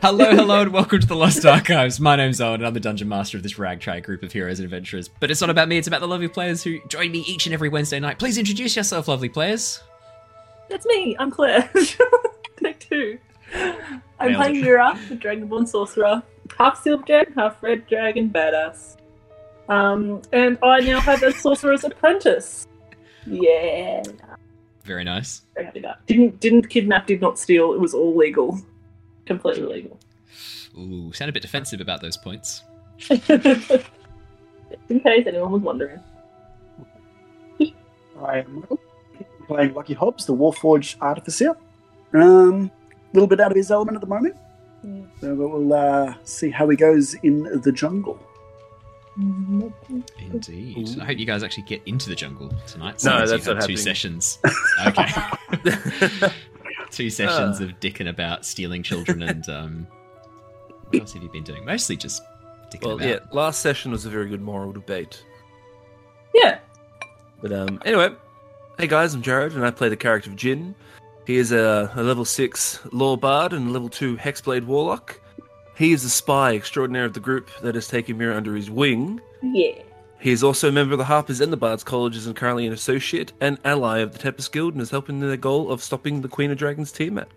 Hello, hello, and welcome to the Lost Archives. My name's Owen, and I'm the dungeon master of this ragtag group of heroes and adventurers. But it's not about me; it's about the lovely players who join me each and every Wednesday night. Please introduce yourself, lovely players. That's me. I'm Claire. Take two. I'm Nailed playing it. Mira, the Dragonborn sorcerer, half silverjack, half red dragon badass. Um, and I now have a sorcerer's apprentice. Yeah, Very nice. very happy. Didn't didn't kidnap, did not steal. It was all legal, completely legal. Ooh, sound a bit defensive about those points. In case anyone was wondering. I am playing Lockie Hobbs, the Warforged Artificer. Um, a little bit out of his element at the moment, Mm. so we'll uh, see how he goes in the jungle. Indeed. I hope you guys actually get into the jungle tonight. No, that's you've not had two happening. sessions. Okay. two sessions of dicking about stealing children and um, what else have you been doing? Mostly just dicking well, about. yeah, last session was a very good moral debate. Yeah. But um, anyway, hey guys, I'm Jared, and I play the character of Jin. He is a, a level 6 Lore Bard and a level 2 Hexblade Warlock. He is the spy extraordinaire of the group that has taken Mira under his wing. Yeah. He is also a member of the Harpers and the Bards Colleges and currently an associate and ally of the Tempest Guild and is helping in their goal of stopping the Queen of Dragons Tiamat.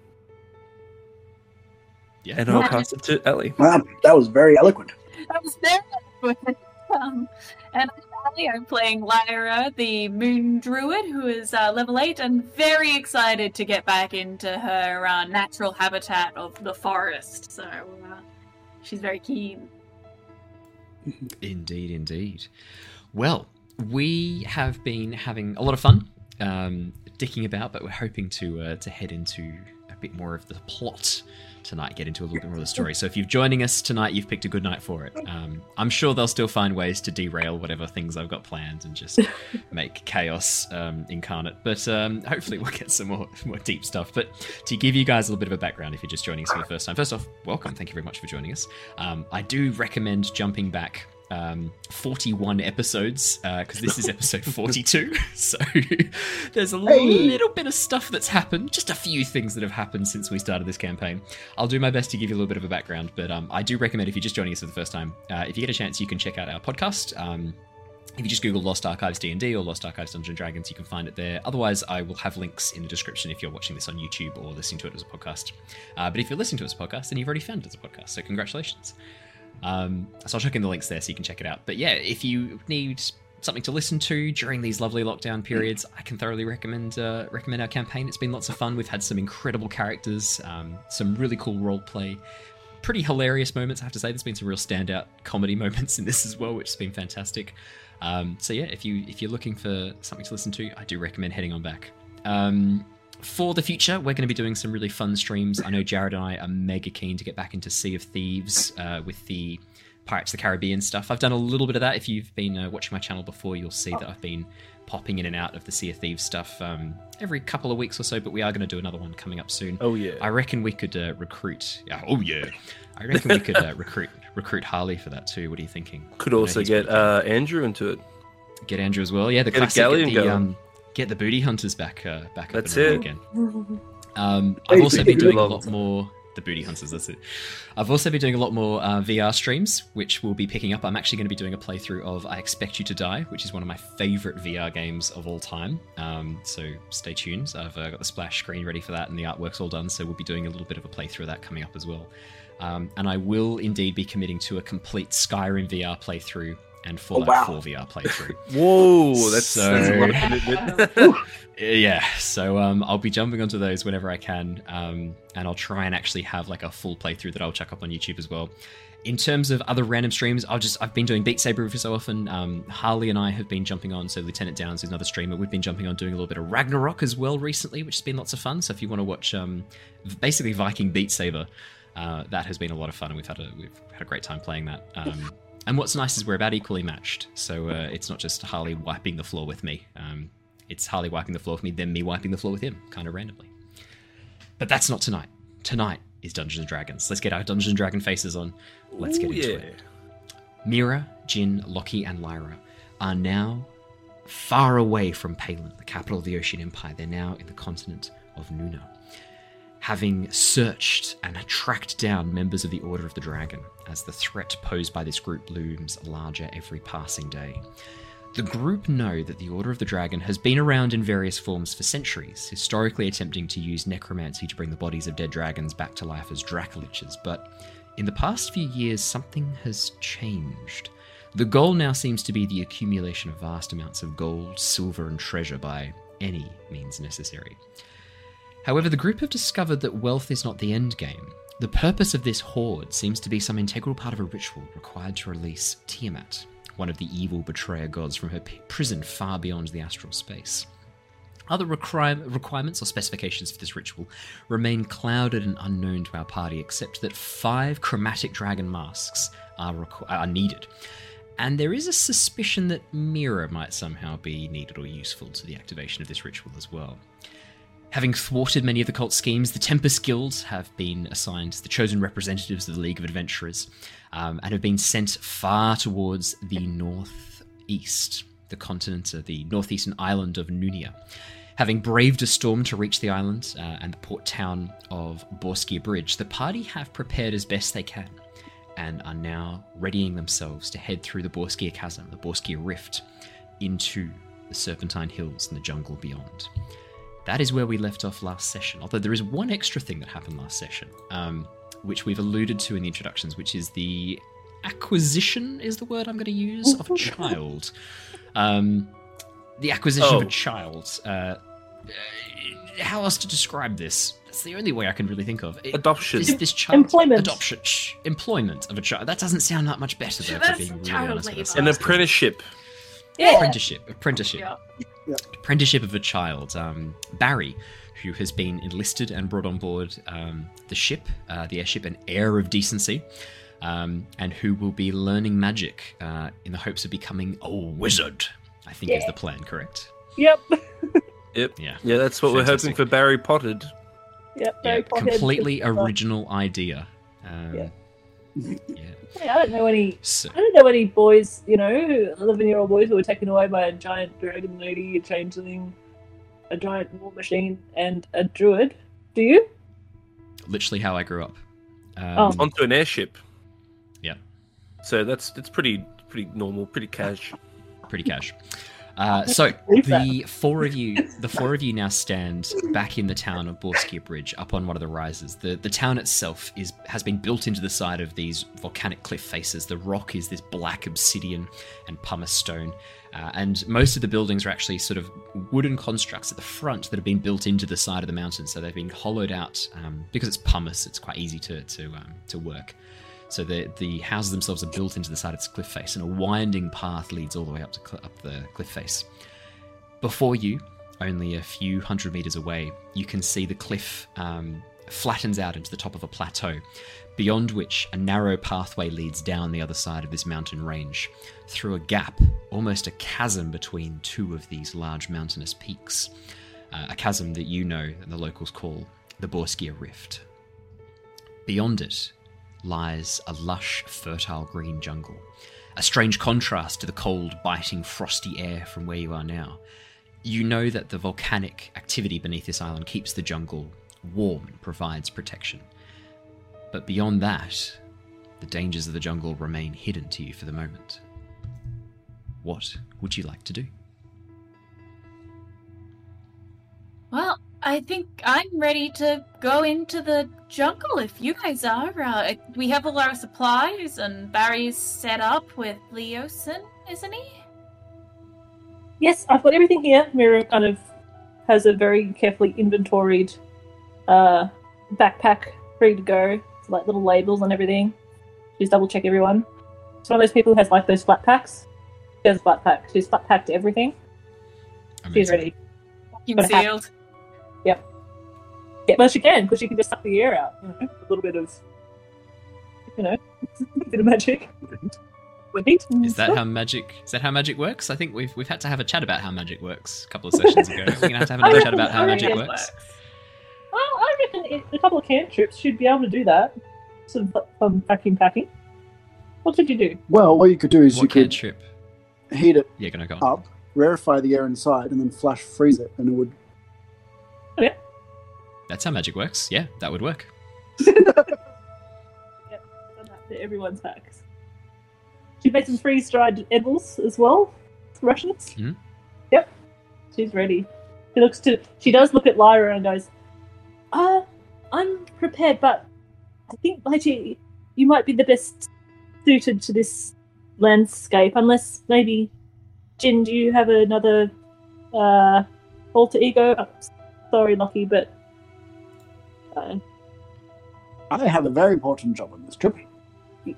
Yeah. And I'll Yeah. pass it to Ellie. Wow, that was very eloquent. That was very eloquent. Um, and I'm Ellie. I'm playing Lyra, the moon druid, who is uh, level 8 and very excited to get back into her uh, natural habitat of the forest. So uh, she's very keen. Indeed, indeed. Well, we have been having a lot of fun um, dicking about, but we're hoping to uh, to head into a bit more of the plot tonight, get into a little bit more of the story. So if you're joining us tonight, you've picked a good night for it. Um, I'm sure they'll still find ways to derail whatever things I've got planned and just make chaos um, incarnate. But um, hopefully we'll get some more more deep stuff. But to give you guys a little bit of a background, if you're just joining us for the first time, first off, welcome. Thank you very much for joining us. Um, I do recommend jumping back um, 41 episodes because this is episode 42 so there's a Hey. little bit of stuff that's happened just a few things that have happened since we started this campaign i'll do my best to give you a little bit of a background but um, i do recommend if you're just joining us for the first time uh, if you get a chance you can check out our podcast um, if you just Google Lost Archives D&D or Lost Archives Dungeons and Dragons, you can find it there. Otherwise, I will have links in the description if you're watching this on YouTube or listening to it as a podcast. Uh, but if you're listening to it as a podcast, then you've already found it as a podcast, so congratulations. Um, so I'll chuck in the links there so you can check it out. But yeah, if you need something to listen to during these lovely lockdown periods, I can thoroughly recommend uh, recommend our campaign. It's been lots of fun. We've had some incredible characters, um, some really cool role play, pretty hilarious moments. I have to say, there's been some real standout comedy moments in this as well, which has been fantastic. Um, so yeah, if you if you're looking for something to listen to, I do recommend heading on back. Um, for the future, we're going to be doing some really fun streams. I know Jared and I are mega keen to get back into Sea of Thieves uh, with the Pirates of the Caribbean stuff. I've done a little bit of that. If you've been uh, watching my channel before, you'll see that I've been popping in and out of the Sea of Thieves stuff um, every couple of weeks or so. But we are going to do another one coming up soon. Oh, yeah. I reckon we could uh, recruit. Yeah, oh yeah, I reckon we could uh, recruit recruit Harley for that too. What are you thinking? Could know also get uh, Andrew into it. get Andrew as well. Yeah, the Get classic. the, um, get the booty hunters back uh, back up That's and it. again. Um, I've also been doing a lot more the booty hunters. That's it. I've also been doing a lot more uh, VR streams, which we'll be picking up. I'm actually going to be doing a playthrough of I Expect You to Die, which is one of my favorite VR games of all time. Um, so stay tuned. I've uh, got the splash screen ready for that, and the artwork's all done. So we'll be doing a little bit of a playthrough of that coming up as well. Um, and I will indeed be committing to a complete Skyrim VR playthrough and Fallout wow. 4 VR playthrough. Whoa, that's, So- that's a lot of commitment. Yeah, so um, I'll be jumping onto those whenever I can, um, and I'll try and actually have like a full playthrough that I'll chuck up on YouTube as well. In terms of other random streams, I'll just I've been doing Beat Saber every so often. Um, Harley and I have been jumping on, so Lieutenant Downs is another streamer. We've been jumping on doing a little bit of Ragnarock as well recently, which has been lots of fun. So if you want to watch, um, basically Viking Beat Saber, uh, that has been a lot of fun, and we've had a we've had a great time playing that. Um, and what's nice is we're about equally matched, so uh, it's not just Harley wiping the floor with me. Um, it's Harley wiping the floor with me, then me wiping the floor with him, kind of randomly. But that's not tonight. Tonight is Dungeons and Dragons. Let's get our Dungeons and Dragon faces on. Let's get Ooh, into yeah. it. Mira, Jin, Lockie, and Lyra are now far away from Palin, the capital of the Ocean Empire. They're now in the continent of Nuna. having searched and tracked down members of the Order of the Dragon as the threat posed by this group looms larger every passing day. The group know that the Order of the Dragon has been around in various forms for centuries, historically attempting to use necromancy to bring the bodies of dead dragons back to life as Dracoliches, but in the past few years, something has changed. The goal now seems to be the accumulation of vast amounts of gold, silver, and treasure by any means necessary. However, the group have discovered that wealth is not the end game. The purpose of this hoard seems to be some integral part of a ritual required to release Tiamat, one of the evil betrayer gods, from her p- prison far beyond the astral space. Other requir- requirements or specifications for this ritual remain clouded and unknown to our party, except that five chromatic dragon masks are, requ- are needed. And there is a suspicion that Mira might somehow be needed or useful to the activation of this ritual as well. Having thwarted many of the cult schemes, the Tempest Guilds have been assigned the chosen representatives of the League of Adventurers um, and have been sent far towards the northeast, the continent, uh, the northeastern island of Nunia. Having braved a storm to reach the island uh, and the port town of Borskia Bridge, the party have prepared as best they can and are now readying themselves to head through the Borskia Chasm, the Borskia Rift, into the Serpentine Hills and the jungle beyond. That is where we left off last session. Although there is one extra thing that happened last session, um, which we've alluded to in the introductions, which is the acquisition is the word I'm going to use of a child. Um, the acquisition of Oh. a child. Uh, uh, how else to describe this? That's the only way I can really think of. It- Adoption. This, this child Employment. adoption, shh, employment of a child. That doesn't sound that much better though. That's for being really honest with labour. An apprenticeship. Yeah. apprenticeship, apprenticeship Yeah. Apprenticeship of a child, um, Barry, who has been enlisted and brought on board um, the ship, uh, the airship, an heir of decency, um, and who will be learning magic uh, in the hopes of becoming a wizard. I think is the plan, correct? Yep. Yep. Yeah. Yeah, that's what we're hoping for Barry Potted. Yep. Yeah, Very pothead. completely original idea. Um, Yeah. yeah. Yeah, I don't know any. So, I don't know any boys, you know, eleven-year-old boys who were taken away by a giant dragon lady, a changeling, a giant war machine, and a druid. Do you? literally how I grew up. Um, Oh. Onto an airship. Yeah. So that's that's pretty pretty normal, pretty cash. pretty cash. Uh, so the four of you, the four of you now stand back in the town of Borskia Bridge, up on one of the rises. the The town itself is has been built into the side of these volcanic cliff faces. The rock is this black obsidian and pumice stone, uh, and most of the buildings are actually sort of wooden constructs at the front that have been built into the side of the mountain. So they've been hollowed out um, because it's pumice. It's quite easy to to um, to work. So the the houses themselves are built into the side of this cliff face, and a winding path leads all the way up to cl- up the cliff face. Before you, only a few hundred meters away, you can see the cliff um, flattens out into the top of a plateau, beyond which a narrow pathway leads down the other side of this mountain range, through a gap, almost a chasm between two of these large mountainous peaks. Uh, a chasm that you know and the locals call the Borskia Rift. Beyond it lies a lush, fertile green jungle, a strange contrast to the cold, biting, frosty air from where you are now. You know that the volcanic activity beneath this island keeps the jungle warm and provides protection. But beyond that, the dangers of the jungle remain hidden to you for the moment. What would you like to do? Well, I think I'm ready to go into the jungle if you guys are. Uh, we have a lot of supplies, and Barry's set up with Leosin, isn't he? Yes, I've got everything here. Mira kind of has a very carefully inventoried uh, backpack ready to go, like little labels and everything. She's double check everyone. She's one of those people who has like those flat packs. She has a flat pack. She's flat packed everything. She's ready. You But ha- sealed. Yeah, well, she can because she can just suck the air out. You know, a little bit of, you know, a bit of magic. With heat and Is that how magic? Is that how magic works? I think we've we've had to have a chat about how magic works a couple of sessions ago. We're gonna have to have another chat about how magic reckon- works. Well, I reckon it, a couple of cantrips should be able to do that. Some um, vacuum packing. What did you do? Well, what you could do is you What could cantrip? heat it Yeah, gonna go. On. up, rarefy the air inside, and then flash freeze it, and it would. That's how magic works. Yeah, that would work. Done that to everyone's backs. She made some freeze dried edibles as well. Russians. Mhm. Yep. She's ready. She looks to. She does look at Lyra and goes, "Uh, I'm prepared, but I think Lychee, you might be the best suited to this landscape. Unless maybe, Jin, do you have another uh alter ego? Oh, sorry, Lockie, but uh, I have a very important job on this trip.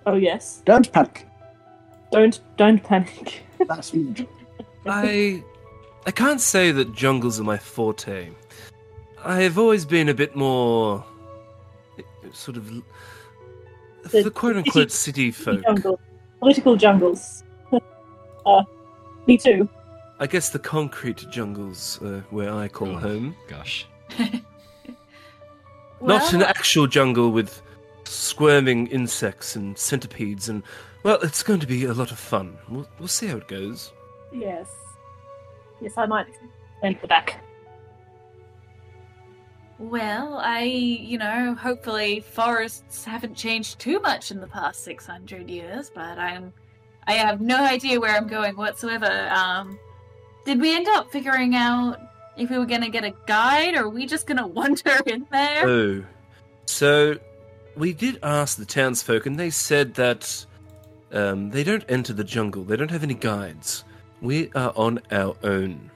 oh yes, Don't panic. don't don't panic." That's me. I I can't say that jungles are my forte. I have always been a bit more sort of The the quote unquote city folk. Jungle. Political jungles. uh, me too. I guess the concrete jungles uh, where I call Oh. home. Gosh. Not an actual jungle with squirming insects and centipedes and well, it's going to be a lot of fun. We'll, we'll see how it goes. Yes. Yes, I might stand the back. Well, I, you know, hopefully forests haven't changed too much in the past 600 years, but I'm I have no idea where I'm going whatsoever. Um did we end up figuring out if we were going to get a guide or are we just going to wander in there? Oh, so we did ask the townsfolk, and they said that um, they don't enter the jungle. They don't have any guides. We are on our own.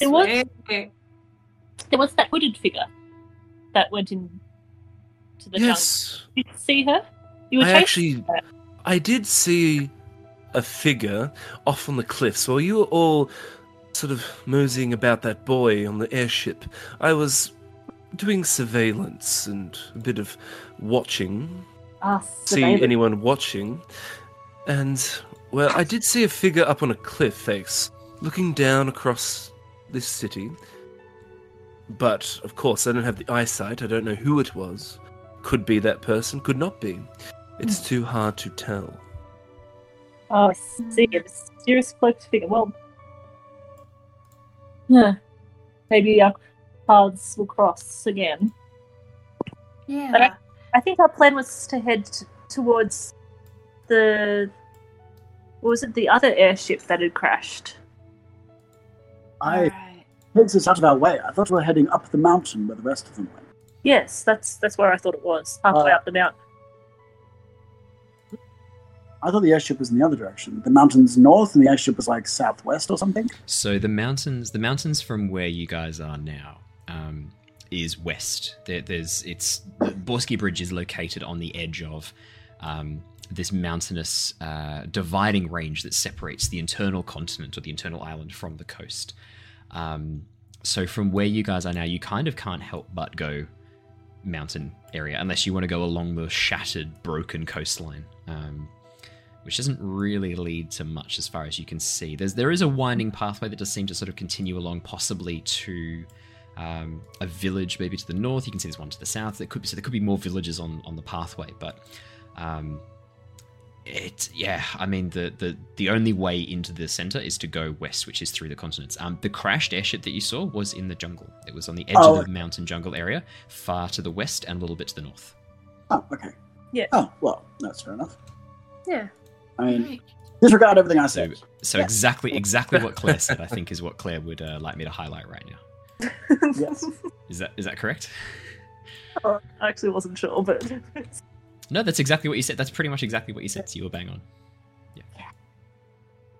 It was- Sweet. There was that hooded figure that went in to the jungle. yes, Did you see her? You were I chasing actually, I did see a figure off on the cliffs while you were all sort of moseying about that boy on the airship. I was doing surveillance and a bit of watching. Ah, see anyone watching. And, well, I did see a figure up on a cliff face, looking down across this city. But, of course, I don't have the eyesight. I don't know who it was. Could be that person, could not be. It's too hard to tell. Oh, I see. A mysterious cloaked figure. Well, yeah. Maybe our paths will cross again. Yeah. But I- I think our plan was to head t- towards the. What was it? The other airship that had crashed. I Alright. takes us out of our way. I thought we were heading up the mountain where the rest of them went. Yes, that's that's where I thought it was. Halfway Uh, up the mountain. I thought the airship was in the other direction. The mountain's north, and the airship was like southwest or something. So the mountains, the mountains from where you guys are now, um, is west. There, there's it's the Borskia Bridge is located on the edge of um, this mountainous uh, dividing range that separates the internal continent or the internal island from the coast. Um, so from where you guys are now, you kind of can't help but go mountain area unless you want to go along the shattered, broken coastline. Um, which doesn't really lead to much as far as you can see. There's there is a winding pathway that does seem to sort of continue along, possibly to um, a village, maybe to the north. You can see there's one to the south. There could be so there could be more villages on on the pathway, but um, it yeah. I mean the the the only way into the center is to go west, which is through the continents. Um, the crashed airship that you saw was in the jungle. It was on the edge Oh, of the mountain jungle area, far to the west and a little bit to the north. Oh, okay. Yeah. Oh, well, that's fair enough. Yeah. I mean, Right. disregard everything I So, said. so Yeah. exactly, exactly what Claire said. I think is what Claire would uh, like me to highlight right now. Yes. Is that is that correct? I actually wasn't sure, but No, that's exactly what you said. That's pretty much exactly what you said. So you were bang on. Yeah.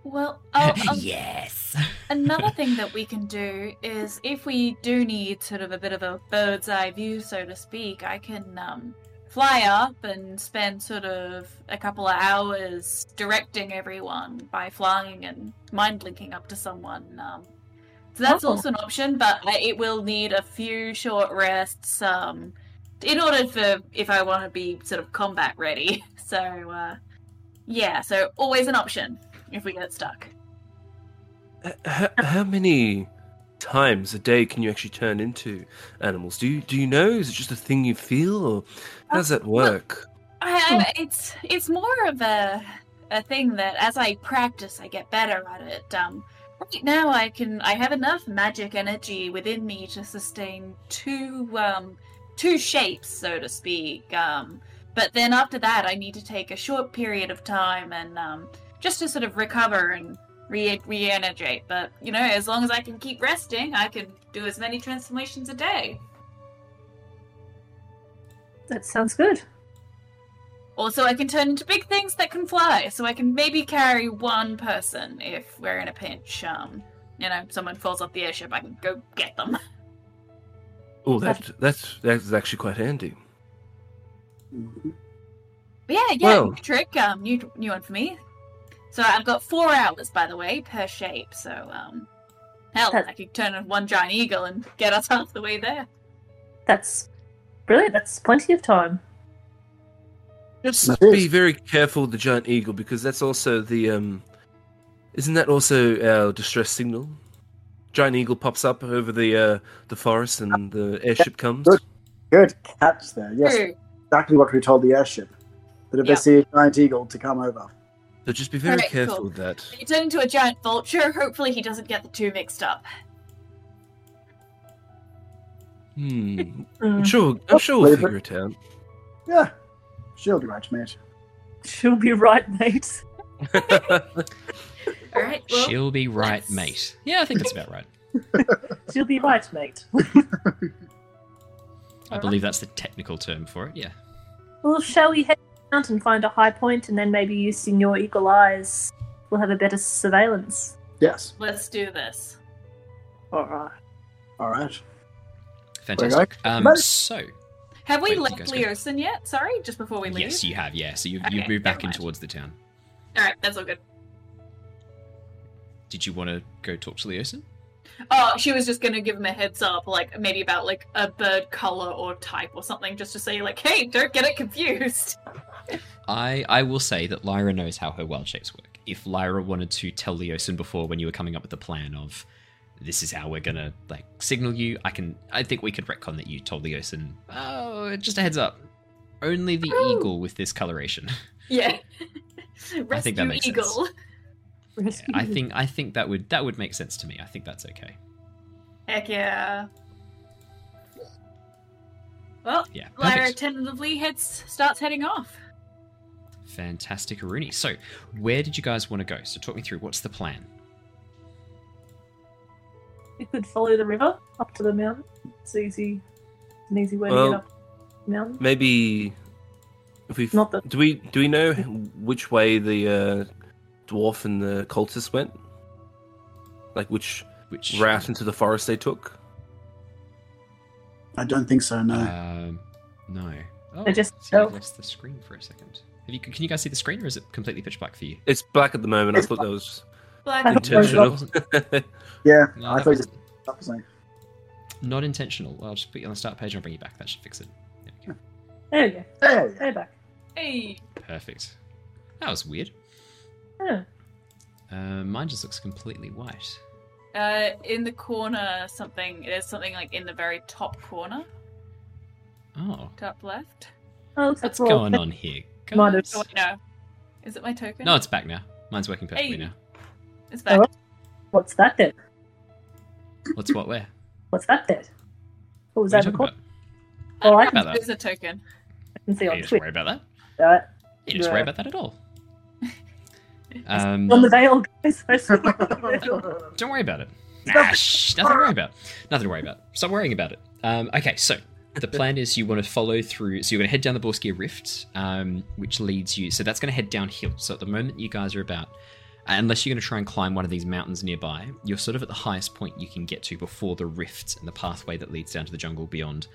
Well, I'll, I'll yes. Another thing that we can do is if we do need sort of a bit of a bird's eye view, so to speak, I can um, fly up and spend sort of a couple of hours directing everyone by flying and mind linking up to someone. Um, so that's Oh. also an option, but it will need a few short rests um, in order for if I want to be sort of combat ready. So uh, yeah, so always an option if we get stuck. H- h- how many times a day can you actually turn into animals? Do you do you know? Is it just a thing you feel, or how does it work? I, I, it's it's more of a a thing that as I practice, I get better at it. Um, Right now, I can. I have enough magic energy within me to sustain two, um, two shapes, so to speak. Um, but then after that, I need to take a short period of time and um, just to sort of recover and re re-energize. But you know, as long as I can keep resting, I can do as many transformations a day. That sounds good. Also, I can turn into big things that can fly, so I can maybe carry one person if we're in a pinch. Um, you know, someone falls off the airship, I can go get them. Oh, that that's that's actually quite handy. But yeah, yeah, Well- new trick, um, new new one for me. So I've got four hours, by the way, per shape. So um, hell, I could turn into one giant eagle and get us half the way there. That's brilliant. That's plenty of time. Just That be is. very careful with the giant eagle because that's also the um. Isn't that also our distress signal? Giant eagle pops up over the uh, the forest and the airship comes. Good. Good catch there. Yes, True. exactly what we told the airship. That if Yeah. they see a giant eagle to come over. So just be very Alright, careful cool. with that. When you turn into a giant vulture, hopefully he doesn't get the two mixed up. Hmm. Mm. I'm sure. I'm sure we'll Flavor. figure it out. Yeah, she'll be right, mate. She'll be right, mate. All right. Well, She'll be right, let's- mate. Yeah, I think that's about right. She'll be right, mate. I believe that's the technical term for it. Yeah. Well, shall we head out and find a high point, and then maybe using your eagle eyes, we'll have a better surveillance. Yes. let's do this. All right. All right. Fantastic. Um, so, Have we Wait, left guys. Leosin yet? Sorry, just before we leave. yes, you have. Yeah. So you've, you've moved back never in towards the town. All right, that's all good. Did you want to go talk to Leosin? Oh, she was just gonna give him a heads up, like maybe about like a bird color or type or something, just to say like, "Hey, don't get it confused." I I will say that Lyra knows how her wild shapes work. If Lyra wanted to tell Leosin before when you were coming up with the plan of this is how we're gonna like signal you, I can I think we could retcon that you told Leosin, oh just a heads up. Only the Ooh. eagle with this coloration. Yeah. Rescue I think that makes sense. eagle. Yeah, I think I think that would that would make sense to me. I think that's okay. Heck yeah. Well, Yeah. Lyra tentatively heads starts heading off. Fantastic Aruni. So where did you guys want to go? So talk me through what's the plan? We could follow the river up to the mountain. It's easy. It's an easy way to get up the mountain. Maybe if we Not that do we do we know which way the uh, dwarf and the cultist went? Like which Which route into the forest they took? I don't think so. No. Um, no. Oh, They just see, I've lost the screen for a second. Have you, can you guys see the screen, or is it completely pitch black for you? It's black at the moment. I It's thought that was Black I and don't intentional. yeah, No, I that thought was you that was not intentional. I'll just put you on the start page and I'll bring you back. That should fix it. There we go. There we go. Hey, Hey, back. Hey. Perfect. That was weird. Yeah. Uh, mine just looks completely white. Uh, in the corner, something. There's something like in the very top corner, Oh, top left. Oh, looks what's we're going on here? Might have- guys? Oh wait, no. Is it my token? No, it's back now. Mine's working perfectly Hey. now. It's back. Oh. What's that then? What's what? Where? What's that then? What was What that you in talking about? Oh, I About can, that. There's a token. I can see You on just Twitter. worry about that. Right. You just worry about that at all. Um, On the veil, guys. I. Don't worry about it. Nah, shh, nothing to worry about. Nothing to worry about. Stop worrying about it. Um, okay, so the plan is you want to follow through. So you're going to head down the Borskia Rift, um, which leads you. So that's going to head downhill. So at the moment you guys are about, unless you're going to try and climb one of these mountains nearby, you're sort of at the highest point you can get to before the rift and the pathway that leads down to the jungle beyond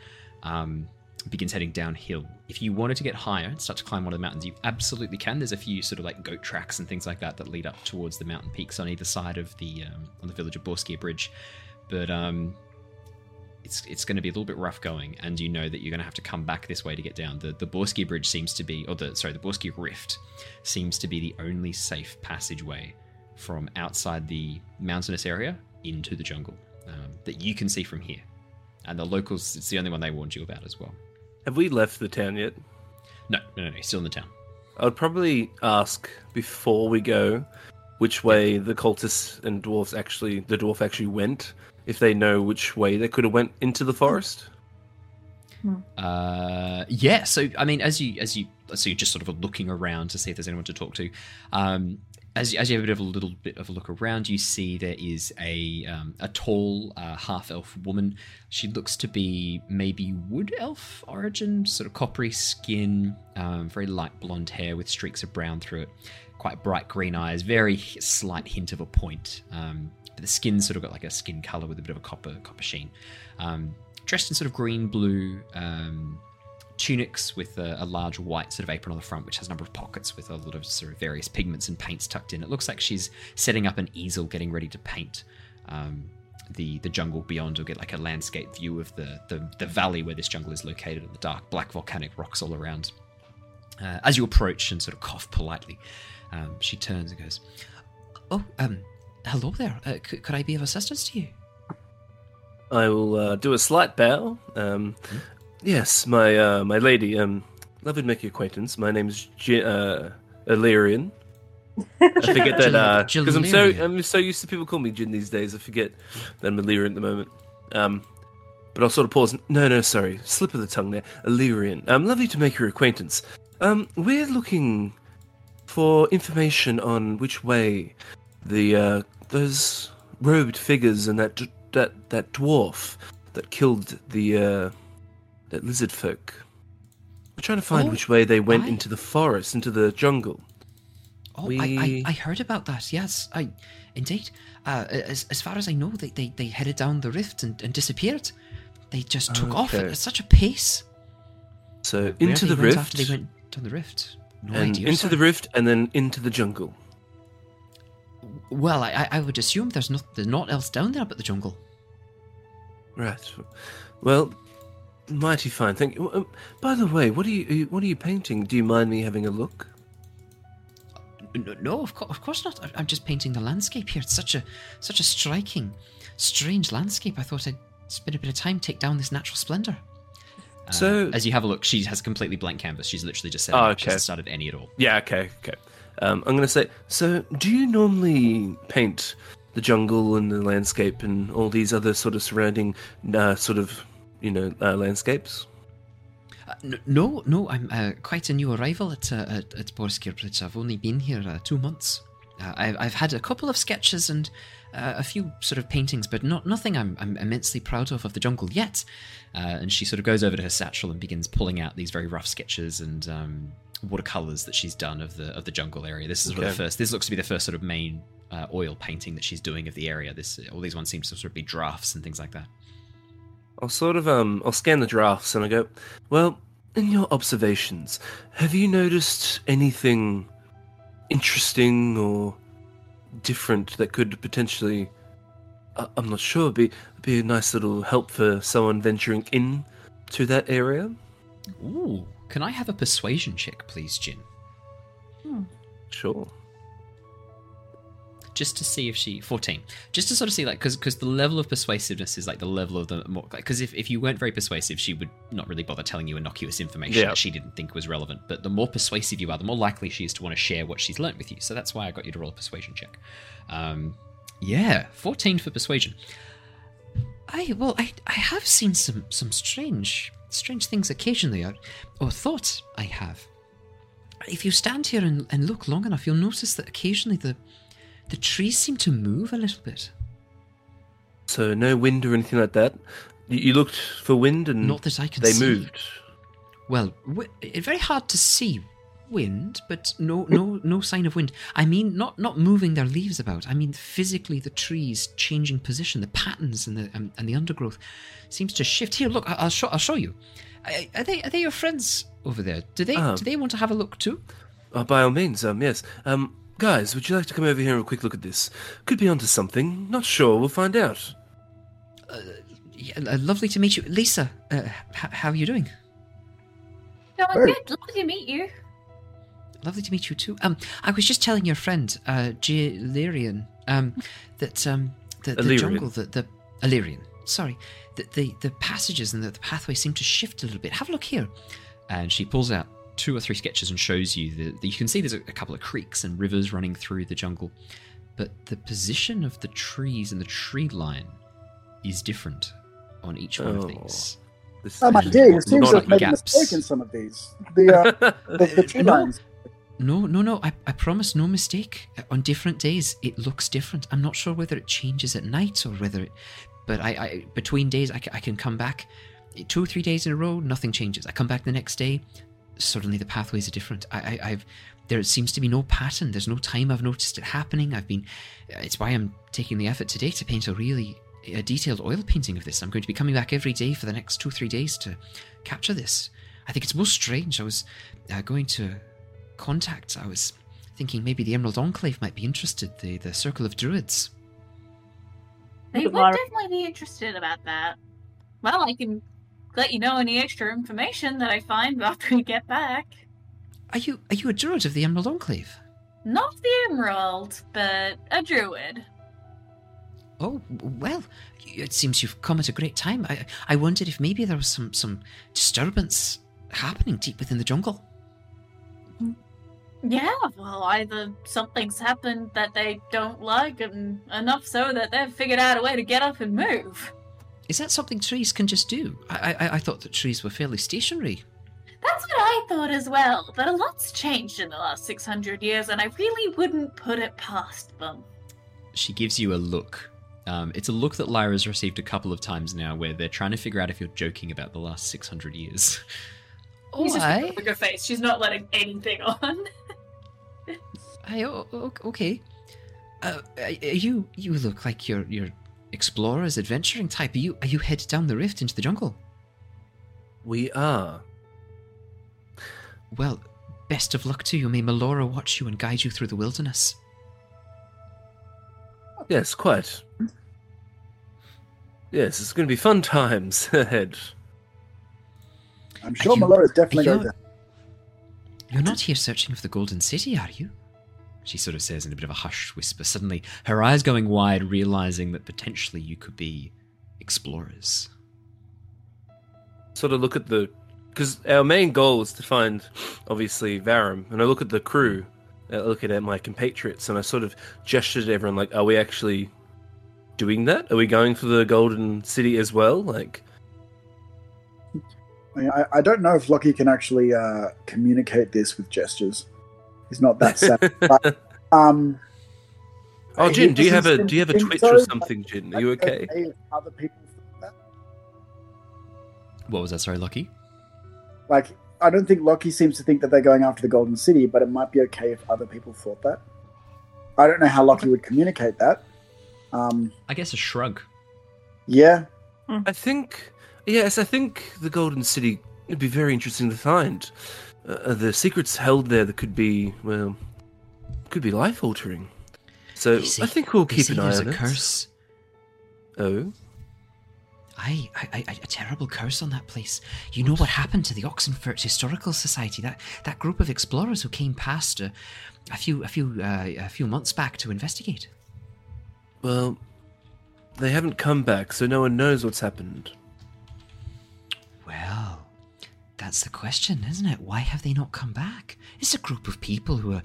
um, begins heading downhill. If you wanted to get higher and start to climb one of the mountains, you absolutely can. There's a few sort of like goat tracks and things like that that lead up towards the mountain peaks on either side of the um, on the village of Borskia Bridge, but um, it's it's going to be a little bit rough going, and you know that you're going to have to come back this way to get down. The the Borskia Bridge seems to be, or the sorry, the Borskia Rift seems to be the only safe passageway from outside the mountainous area into the jungle um, that you can see from here. And the locals, it's the only one they warned you about as well. Have we left the town yet? No, no, no, no, still in the town. I would probably ask before we go which way the cultists and dwarves actually the dwarf actually went? If they know which way they could have went into the forest? Uh, yeah. So I mean, as you as you so you're just sort of looking around to see if there's anyone to talk to. Um, as, as you have a bit of a little bit of a look around, you see there is a um, a tall uh, half elf woman. She looks to be maybe wood elf origin, sort of coppery skin, um, very light blonde hair with streaks of brown through it, quite bright green eyes, very slight hint of a point. Um, the skin sort of got like a skin color with a bit of a copper copper sheen. Um, dressed in sort of green blue um, tunics with a, a, large white sort of apron on the front, which has a number of pockets with a lot of sort of various pigments and paints tucked in. It looks like she's setting up an easel, getting ready to paint um, the the jungle beyond. You'll get like a landscape view of the, the the valley where this jungle is located, and the dark black volcanic rocks all around. Uh, as you approach and sort of cough politely, um, she turns and goes, "Oh, um, hello there. Uh, c- could I be of assistance to you?" I will uh, do a slight bow. Um, yes, my uh, my lady. Um, lovely to make your acquaintance. My name's G- uh, Illyrian. I forget that because I'm so I'm so used to people calling me Jin these days. I forget that I'm Illyrian at the moment. Um, but I'll sort of pause. No, no, sorry, slip of the tongue there. Illyrian. Um, lovely to make your acquaintance. Um, we're looking for information on which way the uh, those robed figures and that that that dwarf that killed the uh, that lizard folk. We're trying to find Oh, which way they went I- into the forest, into the jungle. Oh, I, We- I, I heard about that. Yes, I indeed. Uh, as, as far as I know, they, they, they headed down the rift and, and disappeared. They just took off at Okay. such a pace. So into the rift, After they went down the rift. No and idea. into sorry. the rift, and then into the jungle. Well, I, I- would assume there's not there's not else down there but the jungle. Right. Well, mighty fine. Thank you. Um, by the way, what are you what are you painting? Do you mind me having a look? No, no of, co- of course not. I'm just painting the landscape here. It's such a such a striking, strange landscape. I thought I'd spend a bit of time take down this natural splendor. Uh, So- as you have a look, she has completely blank canvas. She's literally just setting Oh, up. She okay. hasn't started any at all. Yeah. Okay. Okay. Um, I'm going to say. So, do you normally paint the jungle and the landscape and all these other sort of surrounding, uh, sort of, you know, uh, landscapes? Uh, no, no, I'm uh, quite a new arrival at uh, at, at Borskia Bridge. I've only been here uh, two months. Uh, I've, I've had a couple of sketches and a few sort of paintings, but not nothing I'm, I'm immensely proud of of the jungle yet. And she sort of goes over to her satchel and begins pulling out these very rough sketches and um, watercolors that she's done of the of the jungle area. This is Okay. the first. This looks to be the first sort of main uh, oil painting that she's doing of the area. This all these ones seem to sort of be drafts and things like that. I'll sort of um I'll scan the drafts and I go, well, in your observations, have you noticed anything interesting or different that could potentially I- I'm not sure be be a nice little help for someone venturing in to that area? Ooh, can I have a persuasion check, please, Jin? Sure. just to see if she 14 just to sort of see like because because the level of persuasiveness is like the level of the more because if, if you weren't very persuasive she would not really bother telling you innocuous information Yeah. that she didn't think was relevant but the more persuasive you are the more likely she is to want to share what she's learnt with you so that's why i got you to roll a persuasion check um yeah 14 for persuasion i well i i have seen some some strange strange things occasionally or, or thought i have if you stand here and, and look long enough you'll notice that occasionally the the trees seem to move a little bit. So no wind or anything like that. You, you looked for wind and Not that I can they see. moved. Well, it's very hard to see wind, but no, no, no sign of wind. I mean, not not moving their leaves about. I mean, physically, the trees changing position, the patterns and the um, and the undergrowth seems to shift. Here, look, I- I'll show. I'll show you. Are they are they your friends over there? Do they Um, do they want to have a look too? Uh, by all means, um, yes. Um, guys, would you like to come over here and have a quick look at this? Could be onto something. Not sure. We'll find out. Yeah, uh, lovely to meet you, Lisa. Uh, h- how are you doing? Going Very- good. Lovely to meet you. Lovely to meet you too. Um, I was just telling your friend, uh, Jalerian, um, that um, the, the jungle, the the Illyrian, sorry, that the the passages and the, the pathway seem to shift a little bit. Have a look here. And she pulls out two or three sketches and shows you that you can see there's a, a couple of creeks and rivers running through the jungle, but the position of the trees and the tree line is different on each one of Oh. these. This Oh my dear, not- it seems not to have made a gaps. mistake in some of these. The, uh, the, the tree No. lines. No, no, no. I, I promise, no mistake. On different days, it looks different. I'm not sure whether it changes at night or whether it. But I, I between days, I, I can come back. Two or three days in a row, nothing changes. I come back the next day, suddenly the pathways are different. I, I, I've there seems to be no pattern. There's no time I've noticed it happening. I've been. It's why I'm taking the effort today to paint a really a detailed oil painting of this. I'm going to be coming back every day for the next two or three days to capture this. I think it's most strange. I was uh, going to contact. I was thinking maybe the Emerald Enclave might be interested. The the Circle of Druids. They would at definitely be interested about that. Well, I can let you know any extra information that I find after we get back. Are you are you a druid of the Emerald Enclave? Not the Emerald, but a druid. Oh well, it seems you've come at a great time. I I wondered if maybe there was some some disturbance happening deep within the jungle. Yeah, well, either something's happened that they don't like, and enough so that they've figured out a way to get up and move. Is that something trees can just do? I I, I thought that trees were fairly stationary. That's what I thought as well, but a lot's changed in the last 600 years, and I really wouldn't put it past them. She gives you a look. Um, it's a look that Lyra's received a couple of times now, where they're trying to figure out if you're joking about the last six hundred years. Oh, He's just aye. her face. She's not letting anything on. Aye, okay. Uh, uh, you you look like you're you're explorers, adventuring type. Are you are you headed down the rift into the jungle? We are. Well, best of luck to you. May Melora watch you and guide you through the wilderness. Yes, quite. Yes, it's going to be fun times ahead. I'm sure you- Melora's definitely you're- going to. You're not here searching for the Golden City, are you? She sort of says in a bit of a hushed whisper, suddenly her eyes going wide, realizing that potentially you could be explorers. Sort of look at the. Because our main goal is to find, obviously, Varram. And I look at the crew, I look at my compatriots, and I sort of gesture to everyone, like, are we actually doing that? Are we going for the Golden City as well? Like, I, I, I don't know if Lockie can actually uh, communicate this with gestures. He's not that sad. but, um, oh, he Jin, do you have a do you have a Twitch so, or something, Jin? Are you that's okay? other people think that. What was that? Sorry, Lockie? Like, I don't think Lockie seems to think that they're going after the Golden City, but it might be okay if other people thought that. I don't know how Lockie would communicate that. Um, I guess a shrug. yeah, I think, yes, I think the Golden City would be very interesting to find. Uh, the secrets held there that could be, well, could be life altering. So say- I think we'll keep an eye on a it. curse. Oh, Aye, I, I, a terrible curse on that place. You know what happened to the Oxenfurt Historical Society? That that group of explorers who came past a, a few a few uh, a few months back to investigate. well, they haven't come back, so no one knows what's happened. Well, that's the question, isn't it? Why have they not come back? It's a group of people who are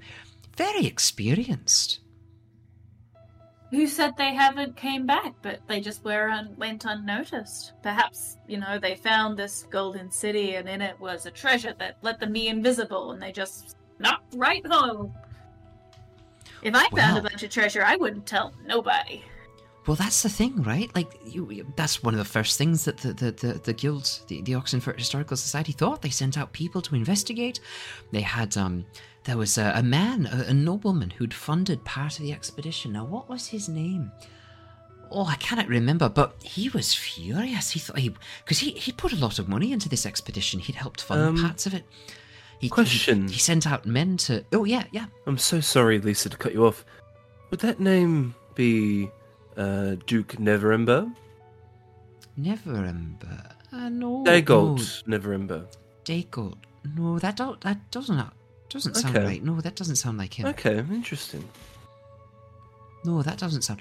very experienced. Who said they haven't came back, but they just were un- went unnoticed? Perhaps, you know, they found this golden city and in it was a treasure that let them be invisible and they just knocked right home. If I found Well- a bunch of treasure, I wouldn't tell nobody. Well, that's the thing, right? Like, you, you- that's one of the first things that the the, the, the guild, the, the Oxenfurt Historical Society, thought. They sent out people to investigate. They had, um, there was a, a man, a, a nobleman, who'd funded part of the expedition. Now, what was his name? Oh, I cannot remember, but he was furious. He thought he, because he he put a lot of money into this expedition. He'd helped fund Um, parts of it. He, question. He, he sent out men to. Oh yeah, yeah. I'm so sorry, Lisa, to cut you off. Would that name be uh, Duke Neverember? Neverember. Uh, no. Dagult no. Neverember. Dagult. No, that don't, that doesn't doesn't sound Okay. right. No, that doesn't sound like him. Okay, interesting. No, that doesn't sound.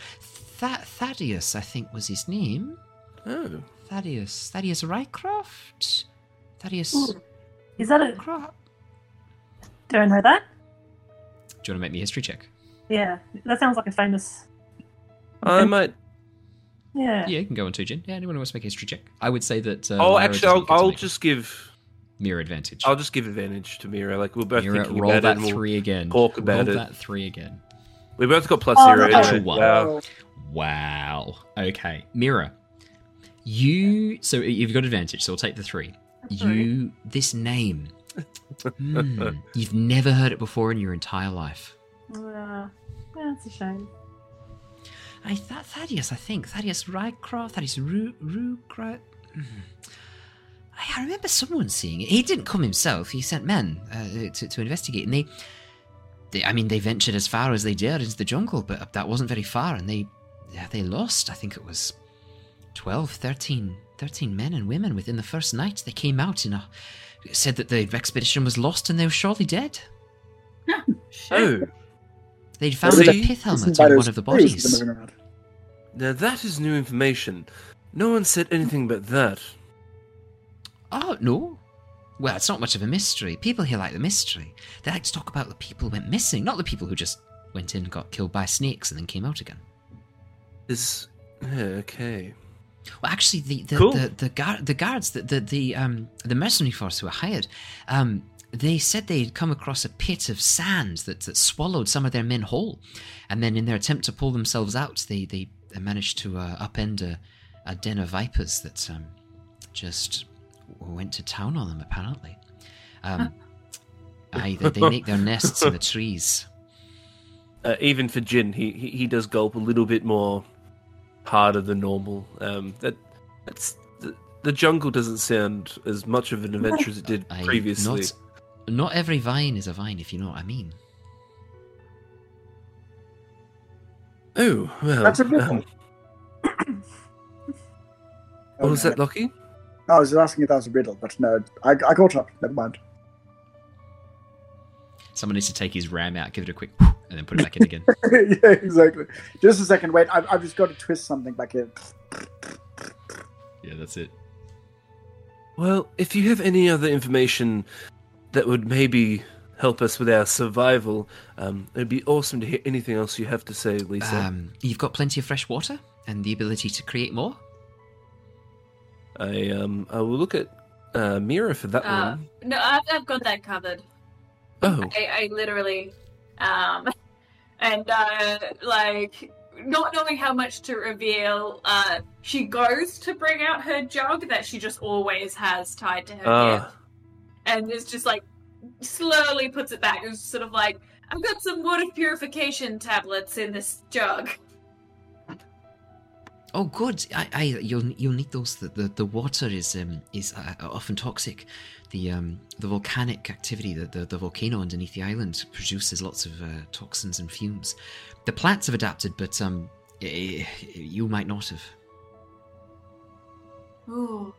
Th- Thaddeus, I think, was his name. Oh, Thaddeus. Thaddeus Rycroft. Thaddeus. Ooh. is that a Cro- Don't know that. Do you want to make me a history check? Yeah, that sounds like a famous. I might. Yeah. Yeah, you can go on two, Jin. Yeah, anyone who wants to make a history check? I would say that. Uh, oh, Lyra actually, I'll, I'll make it. just give. mirror advantage. I'll just give advantage to Mira. Like we're both Mira, thinking roll about that it. and we'll- three again. talk about roll it. that three again. We both got plus Oh, zero. no. anyway. One. Wow. Wow. Okay, Mira, you. So you've got advantage. So we'll take the three. You. This name. Hmm, you've never heard it before in your entire life. Uh, that's a shame. I thought Thaddeus, I think. Thaddeus Rycroft, Thaddeus Ru Rugrat. I remember someone seeing it. He didn't come himself. He sent men uh, to, to investigate, and they, they, I mean, they ventured as far as they dared into the jungle, but that wasn't very far, and they, yeah, they lost. I think it was 12, 13, 13 men and women within the first night. They came out in a, said that the expedition was lost, and they were surely dead. Oh, They'd found See? a pith helmet on one of the bodies. Now that is new information. No one said anything but that. Oh, no. Well, it's not much of a mystery. People here like the mystery. They like to talk about the people who went missing, not the people who just went in, got killed by snakes, and then came out again. Is yeah, okay. Well, actually, the the Cool. the, the, guard, the guards, the the the, um, the mercenary force who were hired, um, they said they'd come across a pit of sand that, that swallowed some of their men whole, and then in their attempt to pull themselves out, they they, they managed to uh, upend a, a den of vipers that um, just went to town on them. Apparently, um, aye, they, they make their nests in the trees. Uh, even for Jin, he, he he does gulp a little bit more harder than normal. Um, that that's the, the jungle doesn't sound as much of an adventure as it did Aye, previously. Not, not every vine is a vine, if you know what I mean. Oh well. That's a good um, one. what was that, Lockie? No, I was asking if that was a riddle, but no, I, I caught up. Never mind. Someone needs to take his ram out, give it a quick, and then put it back in again. yeah, exactly. Just a second. Wait, I've, I've just got to twist something back in. yeah, that's it. Well, if you have any other information that would maybe help us with our survival, um, it'd be awesome to hear anything else you have to say, Lisa. Um, you've got plenty of fresh water and the ability to create more. I um I will look at uh, Mira for that Uh, one. no, I've, I've got that covered. Oh, I, I literally, um, and uh, like not knowing how much to reveal, uh, she goes to bring out her jug that she just always has tied to her hip, ah, and is just like slowly puts it back. It's sort of like I've got some water purification tablets in this jug. Oh, good. I, I, you'll you'll need those. The, the, the water is um is uh, often toxic. The um the volcanic activity, the, the the volcano underneath the island produces lots of uh, toxins and fumes. The plants have adapted, but um eh, you might not have. Ooh,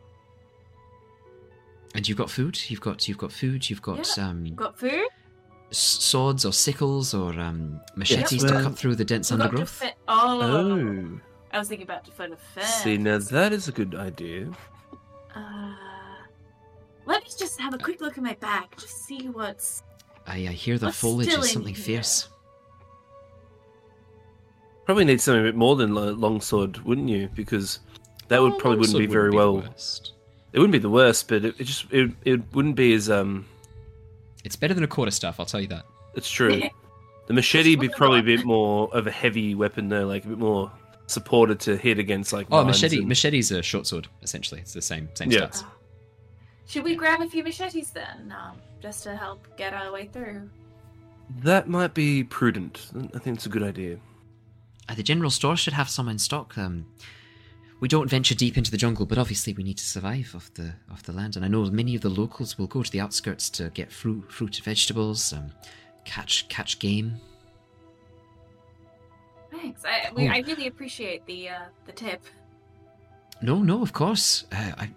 And you've got food. You've got you've got food. You've got um got food. s- swords or sickles or um machetes to well- cut through the dense We've undergrowth. defe- oh, oh. I was thinking about defend a fence. See, now that is a good idea. Uh, let me just have a quick look at my bag, just see what's. I, I hear the foliage is something fierce. Probably need something a bit more than lo- longsword, wouldn't you? Because that would Oh, probably wouldn't be very the well. worst. It wouldn't be the worst, but it, it just it, it wouldn't be as um. It's better than a quarter staff, I'll tell you that. It's true. The machete would be probably a bit more of a heavy weapon though, like a bit more supported to hit against like. Oh, machete. and- Machete's a short sword, essentially. It's the same same Yeah. stats. Should we grab a few machetes then, um, just to help get our way through? That might be prudent. I think it's a good idea. Uh, the general store should have some in stock. Um, we don't venture deep into the jungle, but obviously we need to survive off the off the land. And I know many of the locals will go to the outskirts to get fruit, fruit, vegetables, um, catch catch game. Thanks. I we, Oh. I really appreciate the uh, the tip. No, no, of course. Uh, I,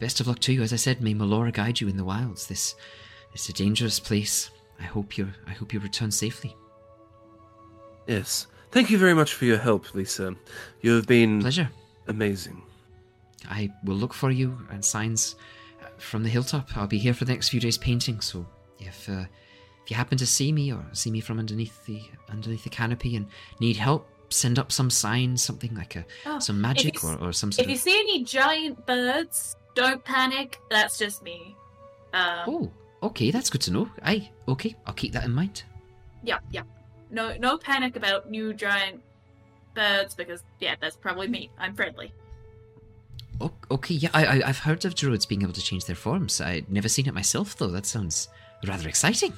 best of luck to you. As I said, may Melora guide you in the wilds. This is a dangerous place. I hope you I hope you return safely. Yes. Thank you very much for your help, Lisa. You have been Pleasure. Amazing. I will look for you and signs uh, from the hilltop. I'll be here for the next few days painting. So if uh, if you happen to see me or see me from underneath the underneath the canopy and need help, send up some sign, something like a Oh, some magic you or, or some sort If you of. see any giant birds, don't panic. That's just me. Um, Oh, okay, that's good to know. Aye, okay, I'll keep that in mind. Yeah, yeah. No, no panic about new giant birds because yeah, that's probably me. I'm friendly. O- okay, yeah, I, I I've heard of druids being able to change their forms. I'd never seen it myself though. That sounds rather exciting.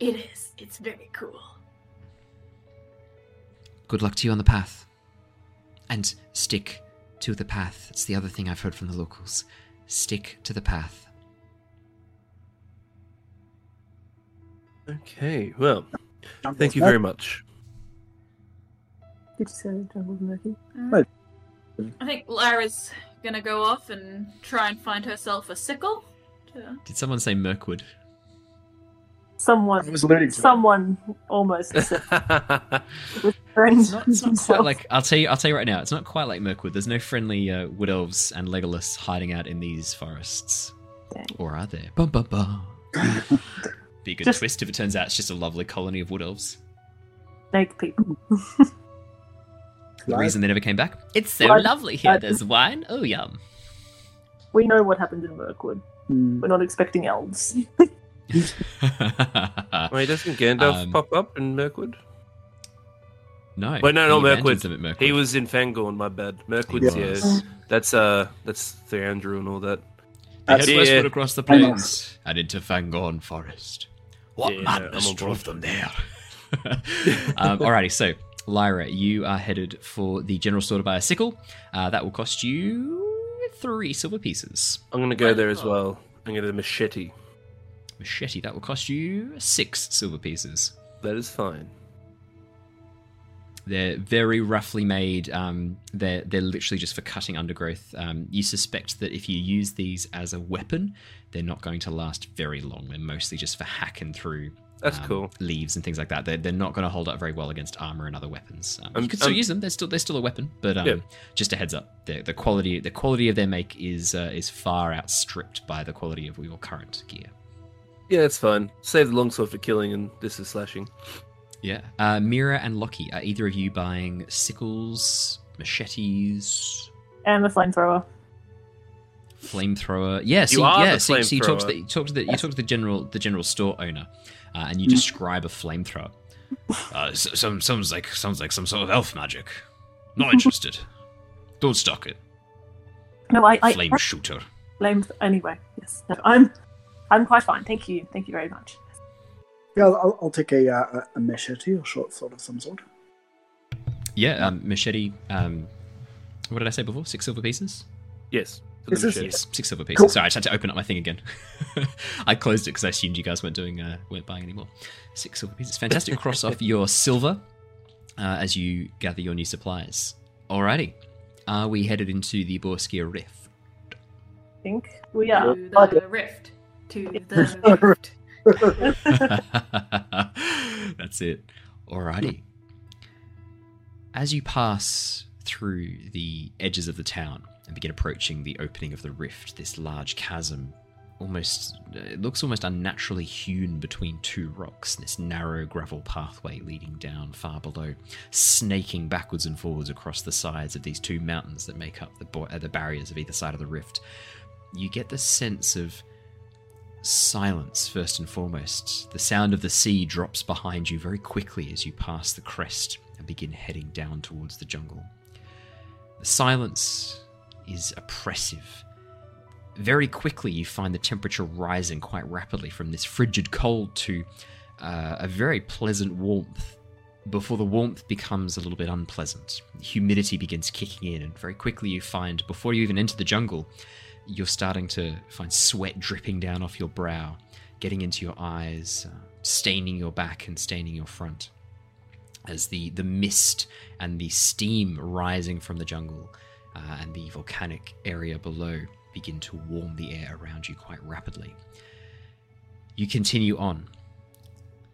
It is. It's very cool. Good luck to you on the path. And stick to the path. It's the other thing I've heard from the locals. Stick to the path. Okay, well, thank you very much. Did you say Jungle Murky? Right. I think Lyra's gonna go off and try and find herself a sickle. To... Did someone say Mirkwood? Someone, I was alluding to it. someone almost said with friends. It's not, it's not quite like I'll tell you. I'll tell you right now. It's not quite like Mirkwood. There's no friendly uh, wood elves and Legolas hiding out in these forests, Dang. or are there? Bum, bum, bum. Be a good Just- twist if it turns out it's just a lovely colony of wood elves. snake people. The Right. reason they never came back? It's so Right. lovely here. Right. There's wine. Oh yum. We know what happened in Mirkwood. Hmm. We're not expecting elves. Wait, doesn't Gandalf Um, pop up in Mirkwood? no. Wait, no, he not Mirkwood. Mirkwood. He was in Fangorn, my bad. Mirkwood's, He yeah. That's, uh, that's Theandrew and all that. They head That's- Yeah. westward across the plains and into Fangorn Forest. What Yeah, madness I'm drove them there? um, alrighty, so Lyra, you are headed for the general store to buy a sickle. Uh, that will cost you three silver pieces. I'm gonna go there as well. I'm gonna get a machete. Machete, that will cost you six silver pieces. That is fine. They're very roughly made. Um, they're they're literally just for cutting undergrowth. Um, you suspect that if you use these as a weapon, they're not going to last very long. They're mostly just for hacking through. That's um, cool. Leaves and things like that. They're, they're not going to hold up very well against armor and other weapons. Um, Um, you can still um, use them. They're still they're still a weapon, but um, Yeah. just a heads up. The, the quality the quality of their make is uh, is far outstripped by the quality of your current gear. Yeah, it's fine. Save the longsword for killing, and this is slashing. Yeah. Uh, Mira and Lockie, are either of you buying sickles, machetes, and the flamethrower. flamethrower? Yeah, see, are yeah. the See, so you talk to the flamethrower. you talk to the you talk to the general the general store owner, uh, and you describe a flamethrower. Uh, s- some sounds like sounds like some sort of elf magic. Not interested. Don't stock it. No, I, I Flame shooter. flame. Anyway, yes, no, I'm, I'm quite fine. Thank you, thank you very much. Yeah, I'll, I'll, I'll take a, uh, a a machete or short sword of some sort. Yeah, um, machete. Um, what did I say before? Six silver pieces. Yes. For the This is- machete. Yes, six silver pieces. Cool. Sorry, I just had to open up my thing again. I closed it because I assumed you guys weren't doing, uh, weren't buying anymore. Six silver pieces. Fantastic. Cross off your silver uh, as you gather your new supplies. Alrighty. Are we headed into the Borskia Rift? I think we are. To the rift. To the rift. That's it. Alrighty. As you pass through the edges of the town and begin approaching the opening of the rift, this large chasm almost it looks almost unnaturally hewn between two rocks. This narrow gravel pathway leading down far below, snaking backwards and forwards across the sides of these two mountains that make up the bo- uh, the barriers of either side of the rift. You get the sense of silence first and foremost. The sound of the sea drops behind you very quickly as you pass the crest and begin heading down towards the jungle. The silence is oppressive. Very quickly, you find the temperature rising quite rapidly from this frigid cold to uh, a very pleasant warmth before the warmth becomes a little bit unpleasant. Humidity begins kicking in, and very quickly you find, before you even enter the jungle, you're starting to find sweat dripping down off your brow, getting into your eyes, uh, staining your back and staining your front. As the, the mist and the steam rising from the jungle uh, and the volcanic area below begin to warm the air around you quite rapidly. You continue on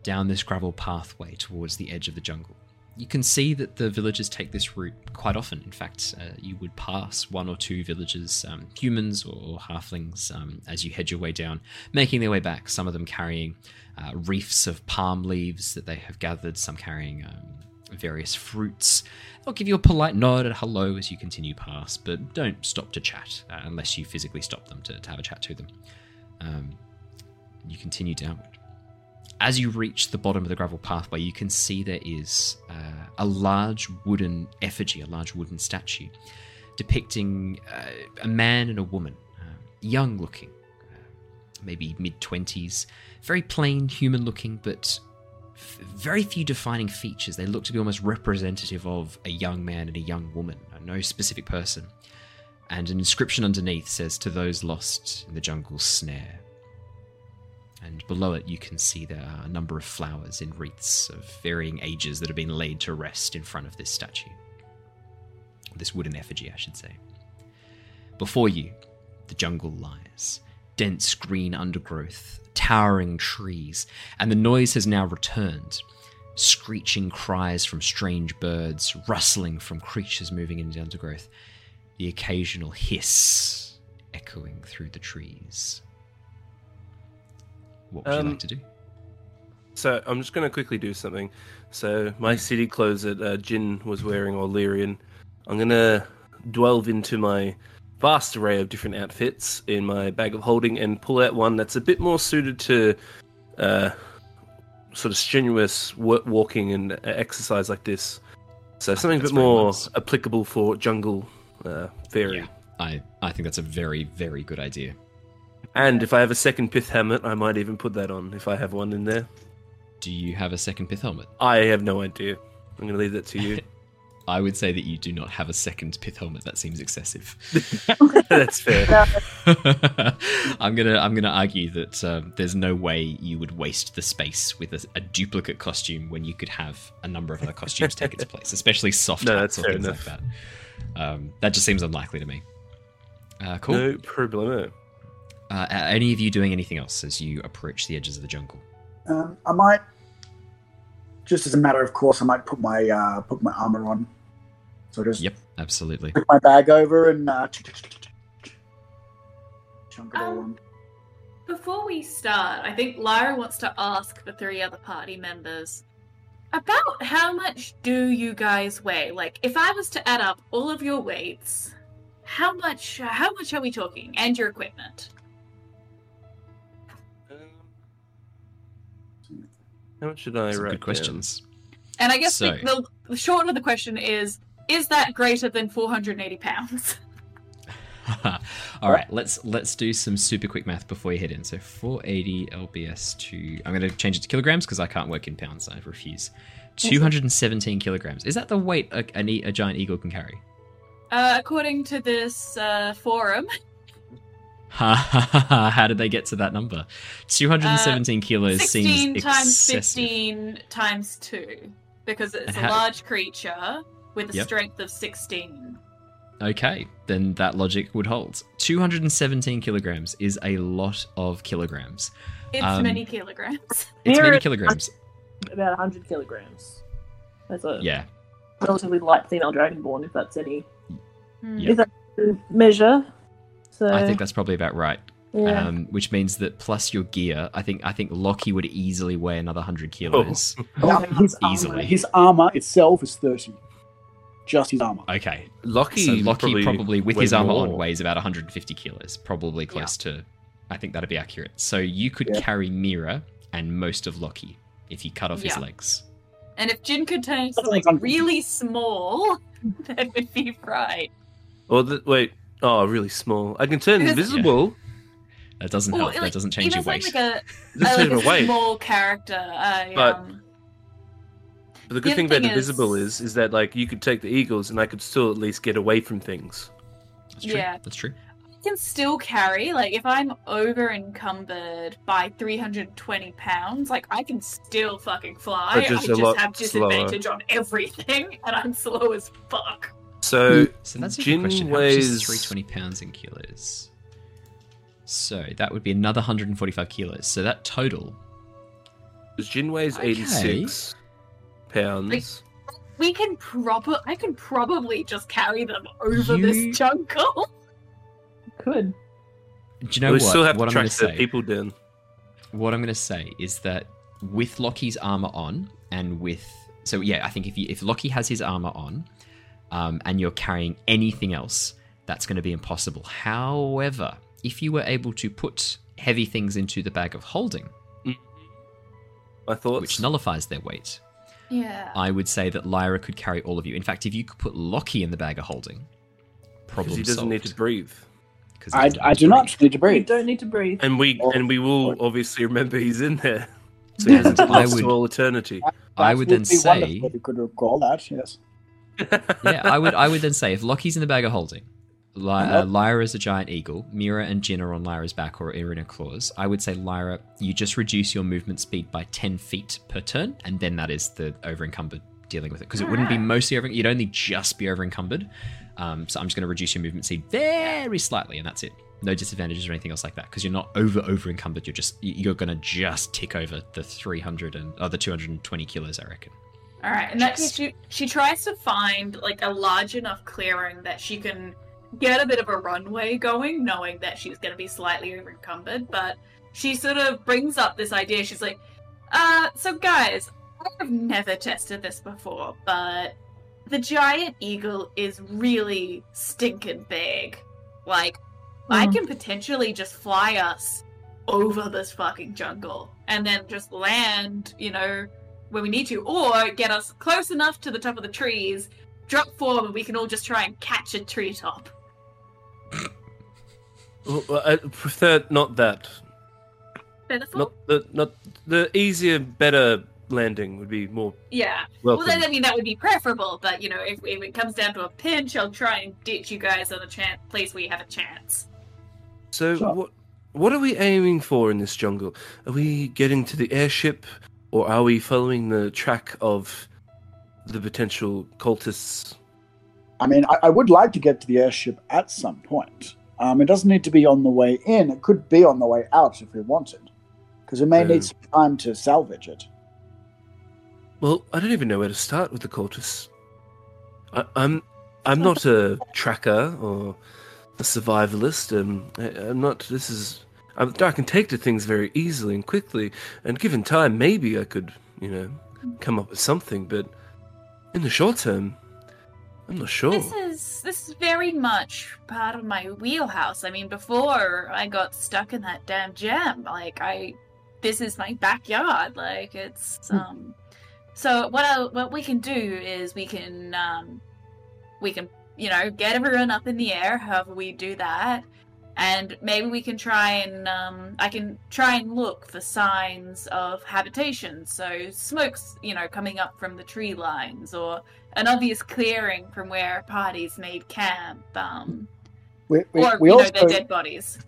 down this gravel pathway towards the edge of the jungle. you can see that the villagers take this route quite often. In fact, uh, you would pass one or two villages, um, humans or halflings, um, as you head your way down, making their way back. Some of them carrying uh, reefs of palm leaves that they have gathered, some carrying um, various fruits. They'll give you a polite nod and hello as you continue past, but don't stop to chat uh, unless you physically stop them to, to have a chat to them. Um, you continue downward as you reach the bottom of the gravel pathway, you can see there is uh, a large wooden effigy, a large wooden statue, depicting uh, a man and a woman, uh, young looking, uh, maybe mid 20s, very plain human looking, but very few defining features. They look to be almost representative of a young man and a young woman, uh, no specific person. And an inscription underneath says, To those lost in the jungle's snare and below it you can see there are a number of flowers in wreaths of varying ages that have been laid to rest in front of this statue. This wooden effigy, I should say. Before you, the jungle lies dense green undergrowth, towering trees, and the noise has now returned. Screeching cries from strange birds, rustling from creatures moving in the undergrowth, the occasional hiss echoing through the trees. What would you Um, like to do? So I'm just going to quickly do something. So my city clothes that uh, Jin was wearing, or Lyrian, I'm going to delve into my vast array of different outfits in my bag of holding and pull out one that's a bit more suited to uh, sort of strenuous wa- walking and exercise like this. So something a bit more nice. applicable for jungle uh, fairy. Yeah. I, I think that's a very, very good idea. And if I have a second pith helmet, I might even put that on if I have one in there. Do you have a second pith helmet? I have no idea. I'm going to leave that to you. I would say that you do not have a second pith helmet. That seems excessive. That's fair. I'm gonna I'm gonna argue that um, there's no way you would waste the space with a, a duplicate costume when you could have a number of other costumes take its place, especially soft No, hats or things enough. like that. Um, that just seems unlikely to me. Uh, cool. No problemo. Uh, are any of you doing anything else as you approach the edges of the jungle? Um, I might, just as a matter of course, I might put my uh, put my armor on. So just Yep, absolutely. put my bag over and uh, chunk it all Um, on. Before we start, I think Lyra wants to ask the three other party members about how much do you guys weigh? Like, if I was to add up all of your weights, how much? How much are we talking? And your equipment. How much should I Some write? good questions. And I guess So- the, the, the short of the question is: Is that greater than 480 pounds? All right, let's let's do some super quick math before you head in. So 480 lbs to I'm going to change it to kilograms because I can't work in pounds. I refuse. 217 kilograms. Is that the weight a, a, a giant eagle can carry? Uh, according to this uh, forum, Ha ha ha ha! How did they get to that number? 217 kilos 16 seems times excessive. 15 times 2 because it's a large creature with a Yep. strength of 16 Okay, then that logic would hold. 217 kilograms is a lot of kilograms. it's Um, many kilograms It's Near many kilograms. About 100 kilograms. That's a Yeah, relatively light female dragonborn, if that's any Hmm. Yeah. Is that a measure. So I think that's probably about right. yeah. Um, which means that plus your gear, I think I think Lockie would easily weigh another 100 kilos. Now, his easily. Armor, his armor itself is thirty. Just his armor. Okay, Lucky, so Lockie probably, with his armor more. on weighs about 150 kilos, probably close to. I think that'd be accurate. So you could Yeah. carry Mira and most of Lockie if you cut off his legs. and if Jin could turn into something like- really small that would be right Or the, wait, oh, really small. I can turn Because- invisible. That doesn't Or, help. like, that doesn't change your weight. like a, Just uh, like a away. small character uh, But- um, but the good the thing, about. Invisible is is that like you could take the Eagles and I could still at least get away from things. That's true. Yeah. That's true. I can still carry like if I'm over encumbered by 320 pounds, like I can still fucking fly. Just I just have disadvantage slower. on everything, and I'm slow as fuck. So, so that's a good question. Weighs... How much 320 pounds in kilos? So that would be another 145 kilos. So that total. Jin weighs okay. 86 pounds. Like, we can probably, I can probably just carry them over you... this jungle. Could. Do you know we what? still have what to track the people down. What I'm going to say is that with Lockie's armor on, and with so yeah, I think if you, if Lockie has his armor on, um, and you're carrying anything else, that's going to be impossible. However, if you were able to put heavy things into the bag of holding, my thoughts, which nullifies their weight, yeah. I would say that Lyra could carry all of you. In fact, if you could put Lockie in the bag of holding, problem because he doesn't need to breathe. breathe. 'Cause he I, I do not need to You breathe. don't need to breathe. And we Or- and we will obviously remember he's in there. So he hasn't I lost would- to all eternity. I would then say- wonderful if you could recall that. Yes. yeah, I would. I would then say if Lockie's in the bag of holding, Ly- uh, Lyra is a giant eagle. Mira and Jin are on Lyra's back or are in her claws. I would say Lyra, you just reduce your movement speed by ten feet per turn, and then that is the over encumbered dealing with it because it wouldn't be mostly over. You'd only just be over encumbered. Um, so I'm just going to reduce your movement speed very slightly, and that's it. No disadvantages or anything else like that because you're not over over encumbered. You're just you're going to just tick over the 300 and oh, the 220 kilos, I reckon. All right. and that she she tries to find like a large enough clearing that she can get a bit of a runway going, knowing that she's going to be slightly encumbered. But she sort of brings up this idea. She's like, "Uh, so guys, I've never tested this before, but the giant eagle is really stinking big. Like, I Mhm. can potentially just fly us over this fucking jungle and then just land, you know, when we need to, or get us close enough to the top of the trees, drop form, and we can all just try and catch a treetop. Well, I prefer not that. Pitiful? Not the not the easier, better landing would be more Yeah. welcome. Well, then, I mean, that would be preferable, but, you know, if, if it comes down to a pinch, I'll try and ditch you guys on a chan place where you have a chance. so Sure. what what are we aiming for in this jungle? Are we getting to the airship, or are we following the track of the potential cultists? I mean, I, I would like to get to the airship at some point. Um, it doesn't need to be on the way in. It could be on the way out if we wanted, because we may Um, need some time to salvage it. Well, I don't even know where to start with the cultists. I, I'm I'm not a tracker or a survivalist. I, I'm not. This is. I'm, I can take to things very easily and quickly, and given time, maybe I could, you know, come up with something. But in the short term, I'm not sure. This is this is very much part of my wheelhouse. I mean, before I got stuck in that damn jam, like I, this is my backyard. Like it's um. So what I, what we can do is we can um, we can you know get everyone up in the air. However we do that, and maybe we can try and um, I can try and look for signs of habitation. So smokes, you know, coming up from the tree lines or an obvious clearing from where parties made camp, um, We, we, or we you also, know their dead bodies.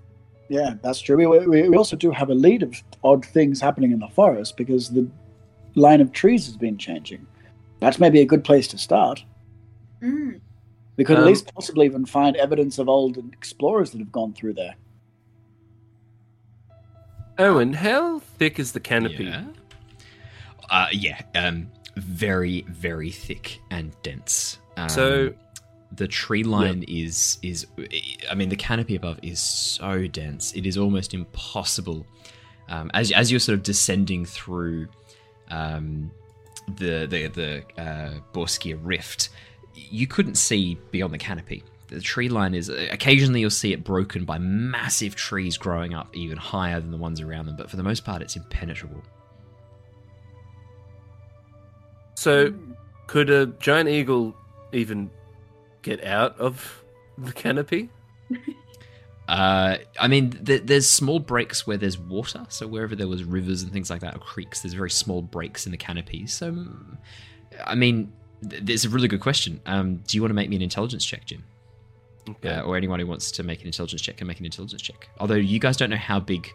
yeah, that's true. We, we, we also do have a lead of odd things happening in the forest because the line of trees has been changing. That's maybe a good place to start. Mm. We could at Um, least possibly even find evidence of old explorers that have gone through there. Owen, how thick is the canopy? Yeah. Uh, yeah. Um, very, very thick and dense. Um, So- the tree line is is. I mean, the canopy above is so dense. It is almost impossible. Um, as as you're sort of descending through um, the the the uh, Borskia Rift, you couldn't see beyond the canopy. The tree line is occasionally you'll see it broken by massive trees growing up even higher than the ones around them, but for the most part, it's impenetrable. So, could a giant eagle even get out of the canopy? Uh, I mean, th- there's small breaks where there's water. So wherever there was rivers and things like that, or creeks, there's very small breaks in the canopy. So, mm, I mean, there's a really good question. Um, do you want to make me an intelligence check, Jin? Okay. Uh, or anyone who wants to make an intelligence check can make an intelligence check. Although you guys don't know how big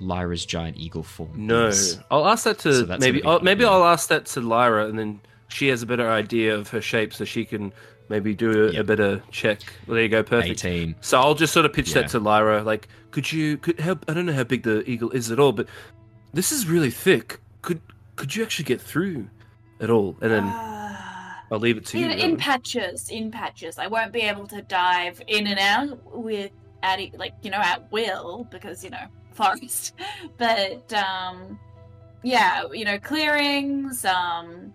Lyra's giant eagle form No, is. I'll ask that to that's maybe. I'll, maybe. I'll ask that to Lyra, and then she has a better idea of her shape, so she can maybe do a, a better check. Well, there you go, perfect. 18. So I'll just sort of pitch Yeah. that to Lyra. Like, could you? Could how? I don't know how big the eagle is at all, but this is really thick. Could could you actually get through at all? And then Uh, I'll leave it to you. in, in patches, in patches. I won't be able to dive in and out with at like you know at will because you know forest. But um, yeah, you know clearings, um,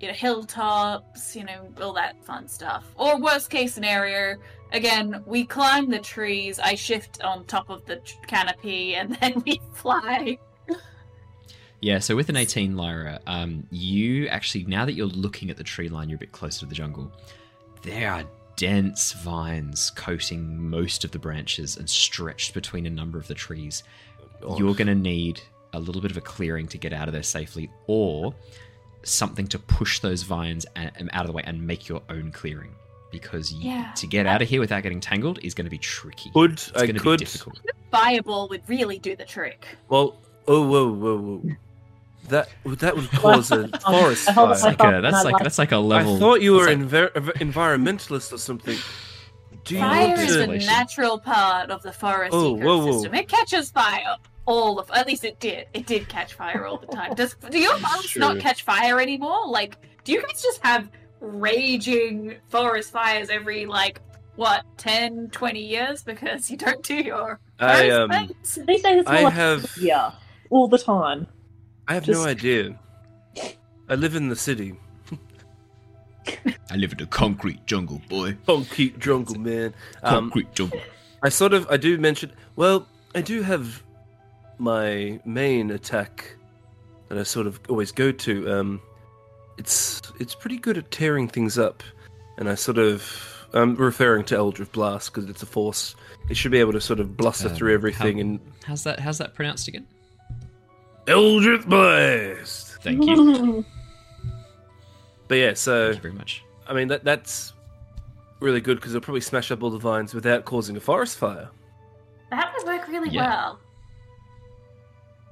you know hilltops, you know all that fun stuff. Or worst case scenario, again we climb the trees. I shift on top of the canopy and then we fly. Yeah, so with an 18 Lyra, um, you actually, now that you're looking at the tree line, you're a bit closer to the jungle. There are dense vines coating most of the branches and stretched between a number of the trees. Oh, You're going to need a little bit of a clearing to get out of there safely, or something to push those vines um, out of the way and make your own clearing. Because you, Yeah. to get out of here without getting tangled is going to be tricky. Could it's I going to could? be difficult. Fireball would really do the trick. Well, oh whoa whoa whoa. That that would cause a forest I hold up fire. my Like a, that's like like- that's like a level. I thought you were that's envir- environmentalist or something. Do you Fire want is to? a natural part of the forest Oh, whoa, whoa. ecosystem. It catches fire all of. At least it did. It did catch fire all the time. Does do your forests not catch fire anymore? Like, do you guys just have raging forest fires every like what 10, 20 years because you don't do your I um things? These days it's more I like have yeah, all the time. I have just- no idea. I live in the city. I live in a concrete jungle, boy. Concrete jungle, man. Um, Concrete jungle. I sort of I do mention. Well, I do have my main attack that I sort of always go to. Um, it's it's pretty good at tearing things up, and I sort of I'm referring to Eldritch Blast because it's a force. It should be able to sort of bluster Um, through everything how- and How's that? How's that pronounced again? Eldritch Blast. Thank you. But yeah, so Thank you very much. I mean that that's really good because it'll probably smash up all the vines without causing a forest fire. That would work really Yeah. well.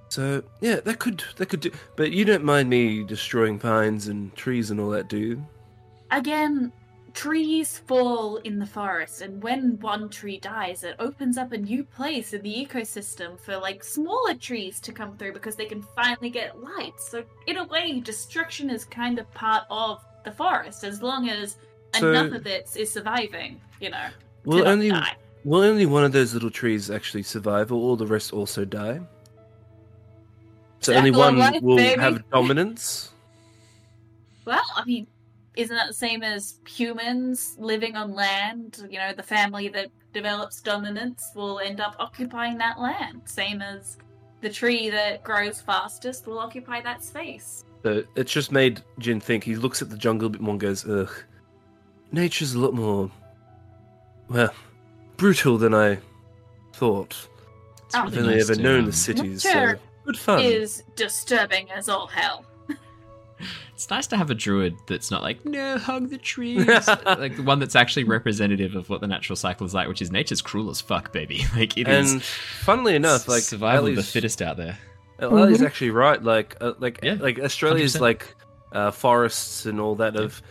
So yeah, that could that could do. But you don't mind me destroying vines and trees and all that, do you? Again, trees fall in the forest, and when one tree dies, it opens up a new place in the ecosystem for like smaller trees to come through because they can finally get light. So, in a way, destruction is kind of part of the forest as long as So- enough of it is surviving, you know. Will only die. will only one of those little trees actually survive, or all the rest also die? So only Circle of one life, will baby. have dominance. Well, I mean, isn't that the same as humans living on land? You know, the family that develops dominance will end up occupying that land. Same as the tree that grows fastest will occupy that space. So it's just made Jin think. He looks at the jungle a bit more and goes, "Ugh, nature's a lot more, well, brutal than I thought. It's Oh. I've really only nice ever known the cities. Nature So good fun. Is disturbing as all hell. It's nice to have a druid that's not like no hug the trees, like the one that's actually representative of what the natural cycle is like, which is nature's cruel as fuck, baby. Like it is and funnily enough, like survival of the fittest out there. Ally's Mhm. actually right. Like, uh, like, Yeah, like Australia's 100%. like uh, forests and all that of,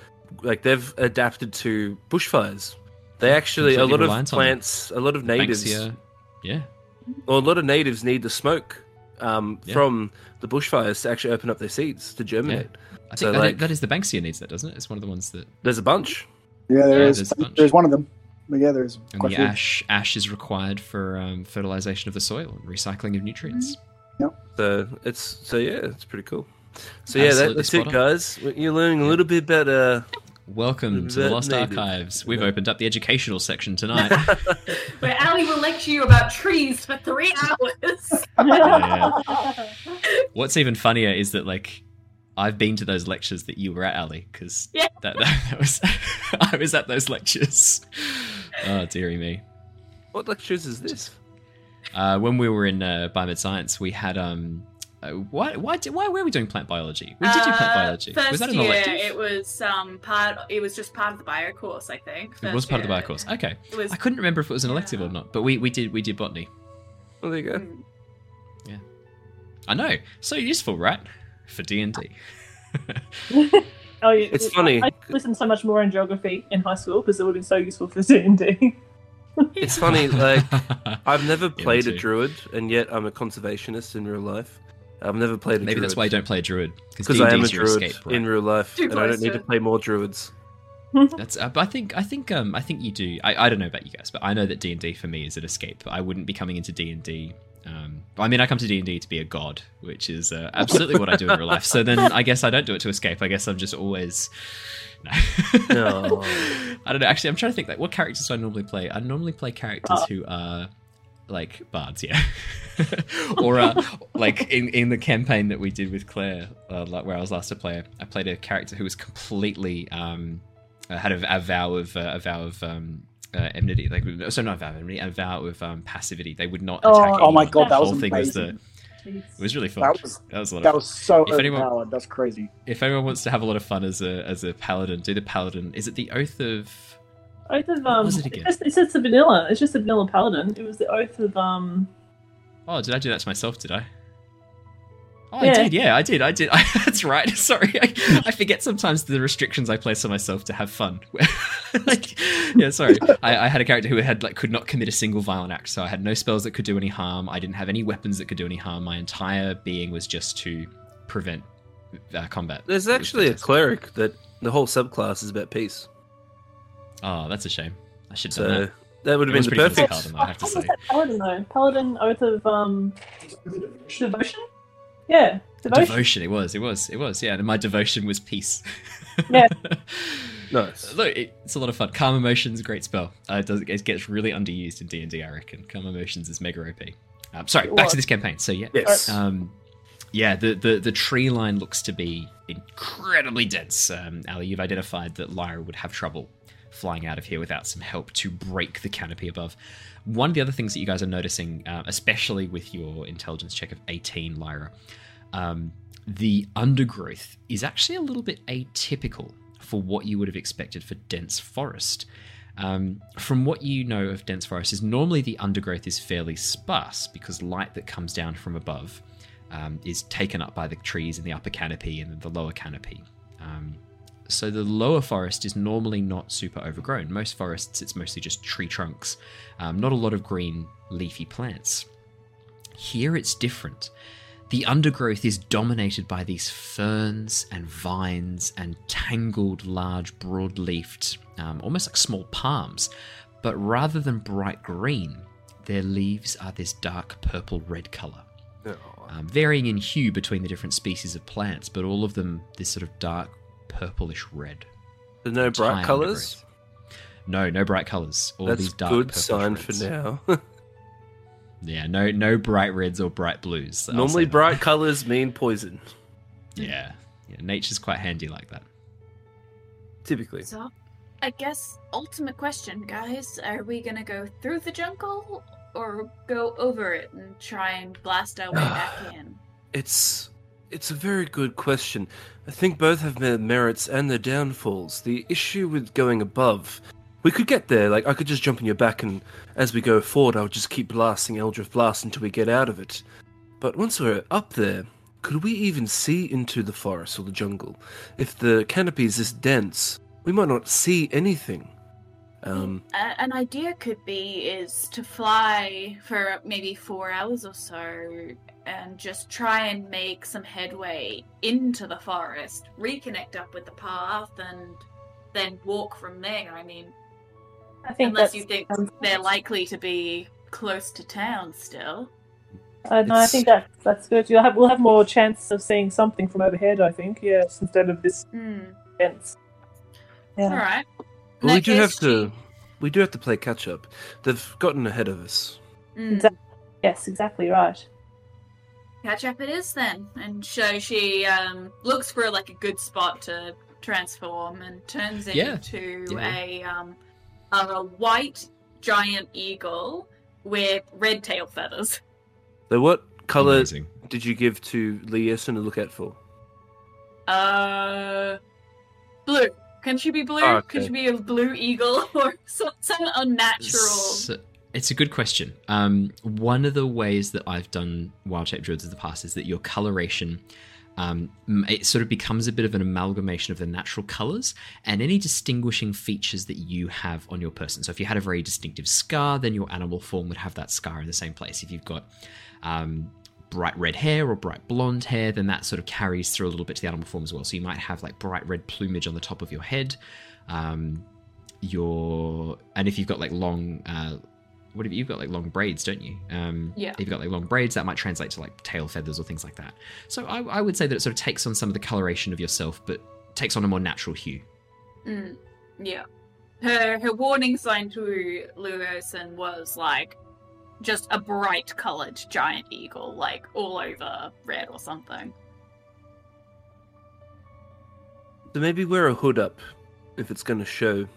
like they've adapted to bushfires. They actually a lot of reliant on them. plants, a lot of natives, Banksia, yeah, or a lot of natives need the smoke um, Yeah. from the bushfires to actually open up their seeds to germinate. I think So, that, like- that is the Banksia needs that, doesn't it? It's one of the ones that There's a bunch. Yeah, there Yeah, is. there's a bunch. There's one of them. But yeah, there's and quite the ash ash is required for um, fertilization of the soil and recycling of nutrients. Yeah. So it's so yeah, it's pretty cool. So yeah, that, that's it, on. guys. You're learning a little bit about uh, Welcome to the Lost native. Archives. We've opened up the educational section tonight. Where Ally will lecture you about trees for three hours. What's even funnier is that like I've been to those lectures that you were at, Ally, because Yeah. that, that, that was I was at those lectures. Oh dearie me. what lectures is this? Uh, when we were in uh, biomed science, we had um. Uh, why why why were we doing plant biology? We did do plant Uh, biology. First Was that an year, elective? it was um part. It was just part of the bio course, I think. It was First part of the bio course. Okay, was. I couldn't remember if it was an elective or not, but we, we did we did botany. Well, there you go. Mm. I know, so useful, right? For D and D. oh, yeah. It's funny. I, I listened so much more in geography in high school because it would have been so useful for D and D. It's funny, like I've never me played a druid, and yet I'm a conservationist in real life. I've never played a Maybe druid. that's why you don't play a druid because I am a druid escape, right? in real life, Too and I don't need to to play more druids. That's. Uh, but I think. I think. Um. I think you do. I, I don't know about you guys, but I know that D and D for me is an escape. I wouldn't be coming into D and D. Um. I mean, I come to D and D to be a god, which is uh, absolutely what I do in real life. So then, I guess I don't do it to escape. I guess I'm just always. No. No. I don't know. Actually, I'm trying to think. Like, what characters do I normally play? I normally play characters Oh. who are like bards, yeah, or uh, like in in the campaign that we did with Claire, uh, like where I was last a player, I played a character who was completely um uh, had a, a vow of uh, a vow of um. Uh, enmity, like so not a vow of enmity, a vow of um, passivity. They would not Oh, attack. oh my. God, The that was whole thing was the. amazing. It was really fun. That was that was a lot that of was so If anyone- That's crazy. if anyone wants to have a lot of fun as a as a paladin, do the paladin. Is it the oath of? Oath of um. was it again? It's, just, it's just the vanilla. It's just the vanilla paladin. It was the oath of um. Oh, did I do that to myself? Did I? Oh, Yeah. I did. Yeah, I did. I did. that's right. Sorry, I, I forget sometimes the restrictions I place on myself to have fun. like, yeah, sorry. I, I had a character who had like could not commit a single violent act, so I had no spells that could do any harm. I didn't have any weapons that could do any harm. My entire being was just to prevent uh, combat. There's actually a cleric that the whole subclass is about peace. Oh, that's a shame. I should have done So that. that would have It been the pretty perfect. paladin, I have to say. paladin though? Paladin oath of um. Devotion. Yeah, devotion. Devotion. It was. It was. It was. Yeah. And my devotion was peace. Yeah. Nice. Look, it, it's a lot of fun. Calm emotions, great spell. Uh, it does it gets really underused in D and D. I reckon. Calm emotions is mega OP. Um, sorry, back to this campaign. So yeah, Yes. um, yeah. The, the the tree line looks to be incredibly dense. Um, Ally, you've identified that Lyra would have trouble flying out of here without some help to break the canopy above. One of the other things that you guys are noticing, uh, especially with your intelligence check of 18, Lyra, um, the undergrowth is actually a little bit atypical for what you would have expected for dense forest. Um, from what you know of dense forest, is normally the undergrowth is fairly sparse because light that comes down from above um, is taken up by the trees in the upper canopy and the lower canopy. Um, so the lower forest is normally not super overgrown. Most forests, it's mostly just tree trunks, um, not a lot of green leafy plants. Here it's different. The undergrowth is dominated by these ferns and vines and tangled, large, broad leafed, um, almost like small palms. But rather than bright green, their leaves are this dark purple red colour, um, varying in hue between the different species of plants, but all of them this sort of dark purplish red. so no bright colours. No, no bright colours. All That's these dark good sign reds. for now. Yeah, no, no bright reds or bright blues. Normally, say that. bright colours mean poison. Yeah, yeah, nature's quite handy like that. Typically. So, I guess ultimate question, guys: Are we gonna go through the jungle or go over it and try and blast our way back in? It's it's a very good question. I think both have their merits and their downfalls. The issue with going above, we could get there. Like I could just jump in your back, and as we go forward, I would just keep blasting Eldritch Blast until we get out of it. But once we're up there, could we even see into the forest or the jungle? If the canopy is this dense, we might not see anything. Um, an idea could be is to fly for maybe four hours or so and just try and make some headway into the forest, reconnect up with the path, and then walk from there. I mean, I think unless you think um, they're likely to be close to town still. Uh, no, I think that that's good. You'll have we'll have more chance of seeing something from overhead. I think yes, instead of this Hmm. fence. Yeah. All right. In but we do have case, to. We do have to play catch up. They've gotten ahead of us. Mm. Exactly. Yes, exactly right. Catch up it is then. And so she um, looks for like a good spot to transform and turns Yeah. into Yeah. a um, a white giant eagle with red tail feathers. So, what color Amazing. did you give to Lee Essen to look out for? Uh, blue. Can she be blue? Oh, okay. Can she be a blue eagle or some, some unnatural? So- it's a good question. Um, one of the ways that I've done wild shape druids in the past is that your coloration, um, it sort of becomes a bit of an amalgamation of the natural colors and any distinguishing features that you have on your person. So if you had a very distinctive scar, then your animal form would have that scar in the same place. If you've got um, bright red hair or bright blonde hair, then that sort of carries through a little bit to the animal form as well. So you might have like bright red plumage on the top of your head. Um, your and if you've got like long, uh, what have you, you've got like long braids, don't you? Um, Yeah. If you've got like long braids, that might translate to like tail feathers or things like that. So I, I would say that it sort of takes on some of the coloration of yourself, but takes on a more natural hue. Mm, yeah. Her her warning sign to Luosen was like just a bright coloured giant eagle, like all over red or something. So maybe wear a hood up if it's going to show.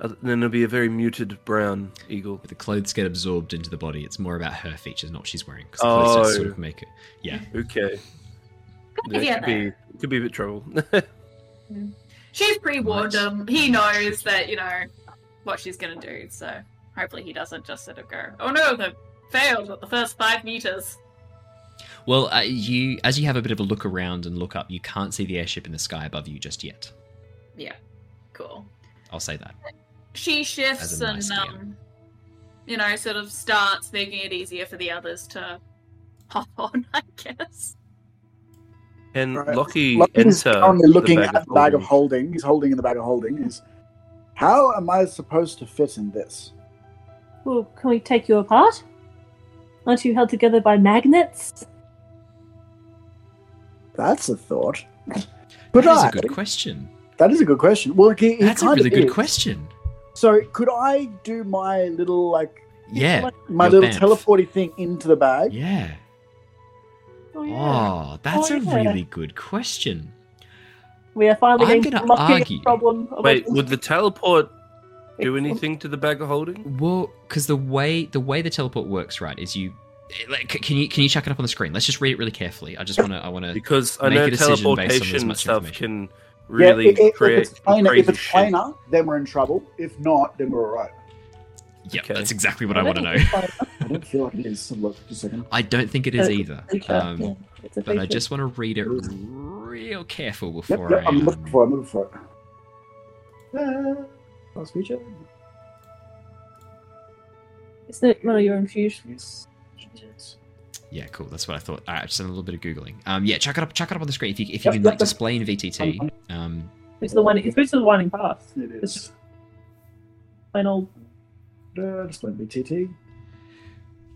Other- Then it'll be a very muted brown eagle. But the clothes get absorbed into the body. It's more about her features, not what she's wearing. Because the clothes just sort Oh. of make it. Yeah. Okay. Good That could be could be a bit trouble. She's pre-warned him. He knows that you know what she's gonna do. So hopefully he doesn't just sort of go, "Oh no, they failed at the first five meters." Well, uh, you as you have a bit of a look around and look up, you can't see the airship in the sky above you just yet. Yeah, cool. I'll say that. She shifts As nice and um, you know, sort of starts making it easier for the others to hop on. I guess. and Right. Lockie Lucky's enter? currently the looking bag at the bag of holding. He's holding in the bag of holding. Is how am I supposed to fit in this? Well, can we take you apart? Aren't you held together by magnets? That's a thought. But that is I, a good question. that is a good question. Well, he, he That's a really good is. question. So, could I do my little like Yeah. my your little bamf. teleporty thing into the bag? Yeah. Oh, yeah. Oh, that's Oh, a yeah. really good question. We are finally I'm getting gonna argue- the problem. Wait, would the teleport do anything to the bag of holding? Well, because the way the way the teleport works, right, is you. Like, can you can you chuck it up on the screen? Let's just read it really carefully. I just want to I want to Because I Make know a decision based on as teleportation much stuff can really yeah, if, create if it's planar, crazy if it's shit. then we're in trouble. If not, then we're alright. Yeah, Okay. that's exactly what I want to know. I don't feel like it is. Look, just a second. I don't think it is either. Feature, Um, yeah, but I just want to read it real careful before yep, I. I'm um, looking for it. I'm looking for it. Uh, last feature. Isn't it one of your infusions? Yeah, cool. That's what I thought. All right, I've just done a little bit of googling. Um, yeah, chuck it up, chuck it up on the screen if you if you Yep, can yep, like display in VTT. Um, It's the one. It's boots of the winding path. It It's is. plain old. Uh, display VTT.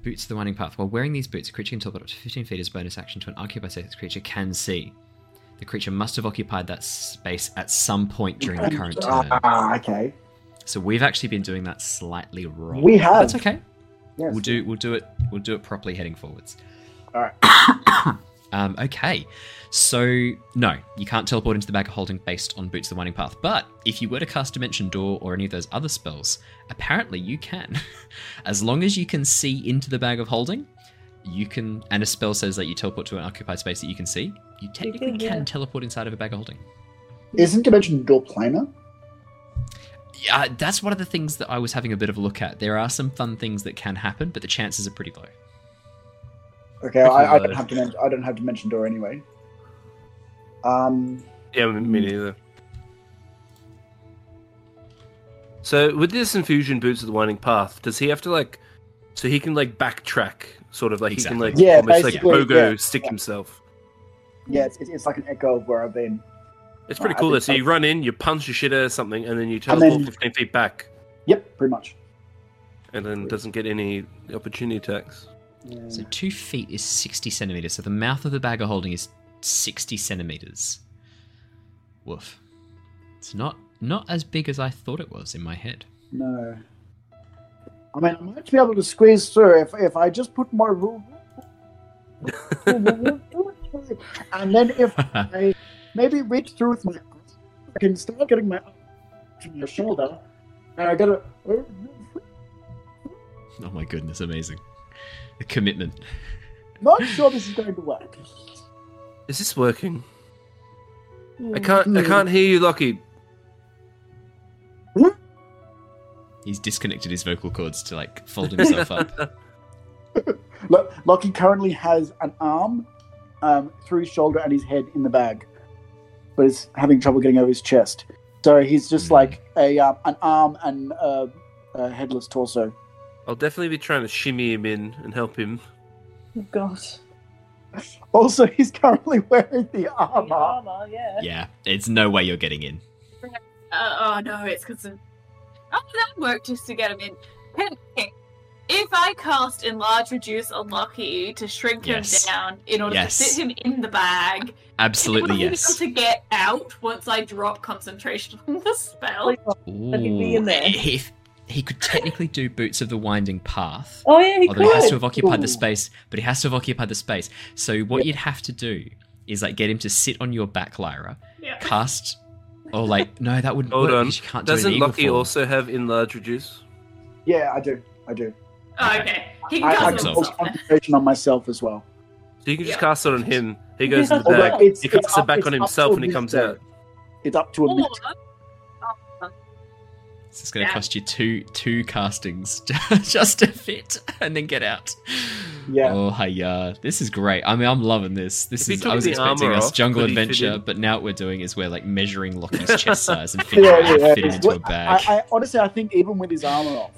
boots of the winding path. While wearing these boots, a creature can teleport up to 15 feet as bonus action to an occupied space the creature can see. The creature must have occupied that space at some point during the current turn. Ah, okay. So we've actually been doing that slightly wrong. We have. That's okay. Yes. We'll do we'll do it we'll do it properly heading forwards. All right. Um, okay, so no, you can't teleport into the bag of holding based on Boots of the Winding Path. But if you were to cast Dimension Door or any of those other spells, apparently you can. as long as you can see into the bag of holding, you can. And a spell says that you teleport to an occupied space that you can see. You technically can, can teleport inside of a bag of holding. Isn't Dimension Door planar? Yeah, that's one of the things that I was having a bit of a look at. There are some fun things that can happen, but the chances are pretty low. Okay, I, I don't have to. Men- I don't have Dimension Door anyway. Um. Yeah, me me neither. So with this infusion boots of the winding path, does he have to like so he can like backtrack sort of like he can like Yeah, almost like basically, pogo yeah, stick yeah. himself. Yeah, it's, it's, it's like an echo of where I've been. It's uh, pretty I cool. think That so you run in, you punch your shit out of something, and then you And teleport then- 15 feet back, Yep, pretty much. and then doesn't get any opportunity attacks. Yeah. So two feet is 60 centimeters. So the mouth of the bag of holding is 60 centimeters. Woof. It's not not as big as I thought it was in my head. No. I mean, I might be able to squeeze through if if I just put my rule. and then if I maybe reach through with my, I can start getting my arm to my shoulder, and I gotta. oh my goodness, amazing. The commitment. Not sure this is going to work. Is this working? I can't. I can't hear you, Lockie. He's disconnected his vocal cords to like fold himself up. Look, Lockie currently has an arm um, through his shoulder and his head in the bag, but is having trouble getting over his chest. So he's just Hmm. like a um, an arm and uh, a headless torso. I'll definitely be trying to shimmy him in and help him. Oh, God. Also, he's currently wearing the The armor. armor, yeah. Yeah, it's no way you're getting in. Uh, oh no, it's because of. Oh, that worked just to get him in. If I cast Enlarge Reduce on Lockie to shrink Yes. him down in order Yes. to fit him in the bag, Absolutely will he be able yes. to get out once I drop concentration on the spell? Oh, let him be in there. He, he could technically do Boots of the Winding Path, Oh, yeah, he although he has to have occupied the space. But he has to have occupied the space. So what you'd have to do is like get him to sit on your back, Lyra, Yeah. cast, or like no, that wouldn't Hold work on. because you can't do it Doesn't eagle Lockie form. also have enlarge reduce? Yeah, I do. I do. Oh, okay. He can I, I cast can it so. concentration on myself as well. So you can just Yeah. cast it on him. He goes Yeah. in the Although bag. it's- he it's casts it back it's on himself when he comes day. out. It's up to a minute. Or- Oh, It's going to Yeah. cost you two two castings just to fit and then get out. Yeah. Oh, hiya. Uh, this is great. I mean, I'm loving this. This If is. took I was expecting us jungle could he fit adventure, but now what we're doing is we're like measuring Lockie's chest size and figuring Yeah, out how yeah, to fit him yeah. into a bag. I, I honestly, I think even with his armor off,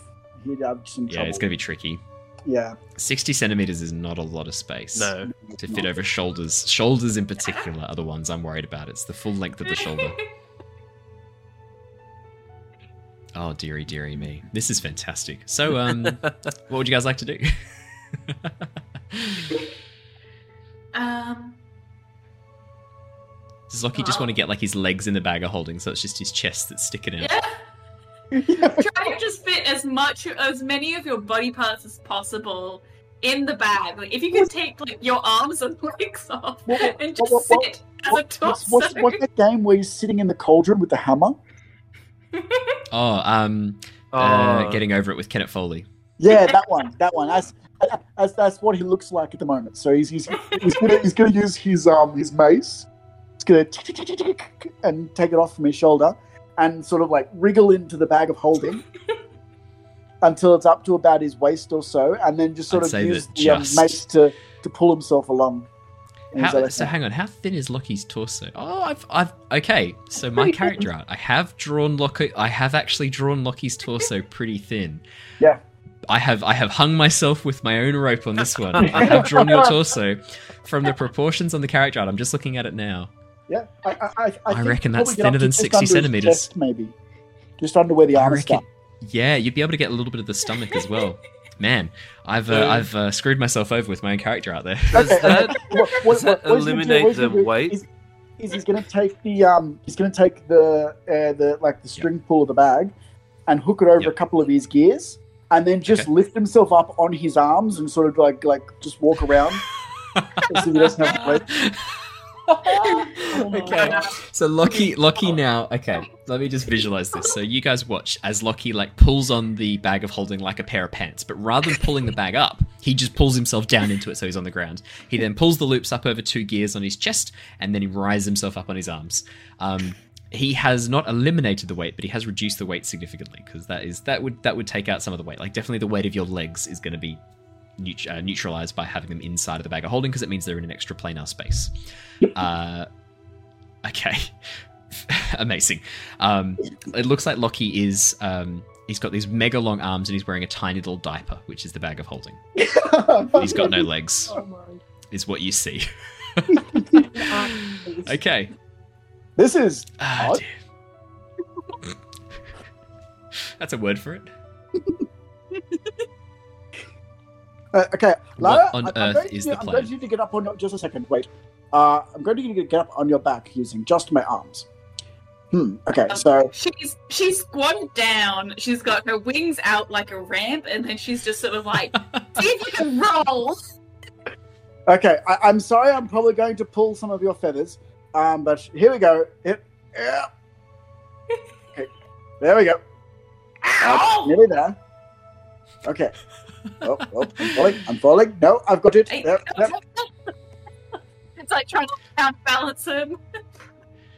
he'd have some yeah, it's going to be tricky. Yeah. 60 centimeters is not a lot of space. No. To fit over shoulders. Shoulders in particular are the ones I'm worried about. It's the full length of the shoulder. Oh, dearie, dearie me. This is fantastic. So, um, what would you guys like to do? um, Does Lockie just want to get like his legs in the bag of holding, so it's just his chest that's sticking out? yeah. Try to just fit as much, as many of your body parts as possible in the bag. Like, if you can take like your arms and legs off What- what- and just what- what- sit as a torso. what's, what's, what's that game where you're sitting in the cauldron with the hammer? Oh, um, Oh, uh, getting over it with Bennett Foddy. Yeah, that one. That one. That's, that's that's what he looks like at the moment. So he's he's, he's gonna he's gonna use his um his mace. He's gonna tick, tick, tick, tick, tick, and take it off from his shoulder and sort of like wriggle into the bag of holding until it's up to about his waist or so, and then just sort I'd of use that the um, mace to to pull himself along. How, so hang on, how thin is Lockie's torso? Oh, I've, I've, okay. So my character art, I have drawn Lockie. I have actually drawn Lockie's torso pretty thin. Yeah. I have, I have hung myself with my own rope on this one. I have drawn your torso from the proportions on the character art. I'm just looking at it now. Yeah, I, I, I, I reckon that's thinner than 60 centimeters. maybe just under where the I armor reckon, stuff. yeah, you'd be able to get a little bit of the stomach as well. Man, I've, uh, So- I've uh, screwed myself over with my own character out there. Does that, What, what, does that what he's gonna do- eliminate what he's the weight? Is, is he's going to take the um he's going to take the uh, the like the string pull of the bag and hook it over Yep. a couple of his gears and then just Okay. lift himself up on his arms and sort of like like just walk around as if he doesn't have weight. okay. So Lockie, Lockie now. Okay, let me just visualize this. So you guys watch as Lockie like pulls on the bag of holding like a pair of pants, but rather than pulling the bag up, he just pulls himself down into it, so he's on the ground. He then pulls the loops up over two gears on his chest, and then he rises himself up on his arms. Um, he has not eliminated the weight, but he has reduced the weight significantly because that is that would that would take out some of the weight. Like definitely the weight of your legs is going to be neut- uh, neutralized by having them inside of the bag of holding because it means they're in an extra planar space. Uh, okay, amazing. Um, it looks like Lockie is. Um, he's got these mega long arms and he's wearing a tiny little diaper, which is the bag of holding. He's got no legs, oh is what you see. okay. This is Odd. dear. That's a word for it. Uh, okay. Lyra, on I- I'm earth going to- is the I'm going to need to get up on your, just a second. Wait. Uh, I'm going to need to get up on your back using just my arms. Hmm. Okay. So She's she's squatted down. She's got her wings out like a ramp, and then she's just sort of like, see if you can roll. Okay, I, I'm sorry. I'm probably going to pull some of your feathers, um, but here we go. It, yeah. Okay, there we go. Uh, Ow! nearly there. Okay. Oh, oh, I'm falling. I'm falling. No, I've got it. There, there. It's like trying to counterbalance him.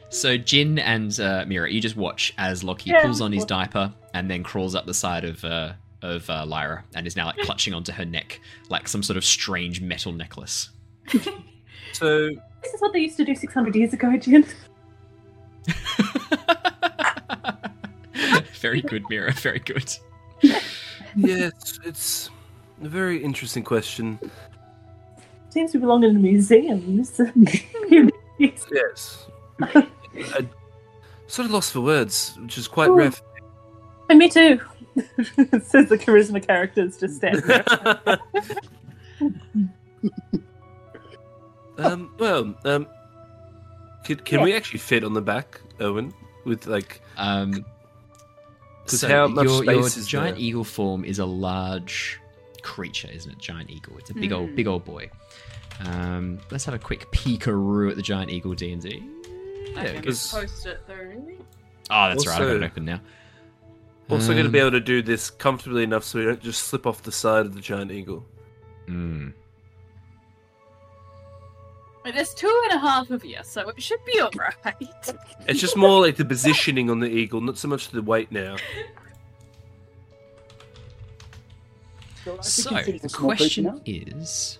So Jin and uh, Mira, you just watch as Lockie Yeah. pulls on his diaper and then crawls up the side of uh, of uh, Lyra and is now like clutching onto her neck like some sort of strange metal necklace. So This is what they used to do 600 years ago, Jin. very good, Mira. Very good. yes, it's a very interesting question. seems to belong in a museum. Yes. I, sort of lost for words, which is quite Ooh. rare. and me too. Says the charisma characters just stand there. um, well, um, can, can Yeah. we actually fit on the back, Owen? With like, Um, 'Cause so how much your, your space is giant there? eagle form is a large creature, isn't it? Giant eagle. It's a big old, Hmm. big old boy. Um, let's have a quick peekaroo at the giant eagle D and D. There we go. Post it though, really. Oh, that's right. I've got it open now. also going to Um, be able to do this comfortably enough so we don't just slip off the side of the giant eagle. mm. But There's two and a half of you, so it should be alright. It's just more like the positioning on the eagle, not so much the weight now. So, I think So he's a the question is,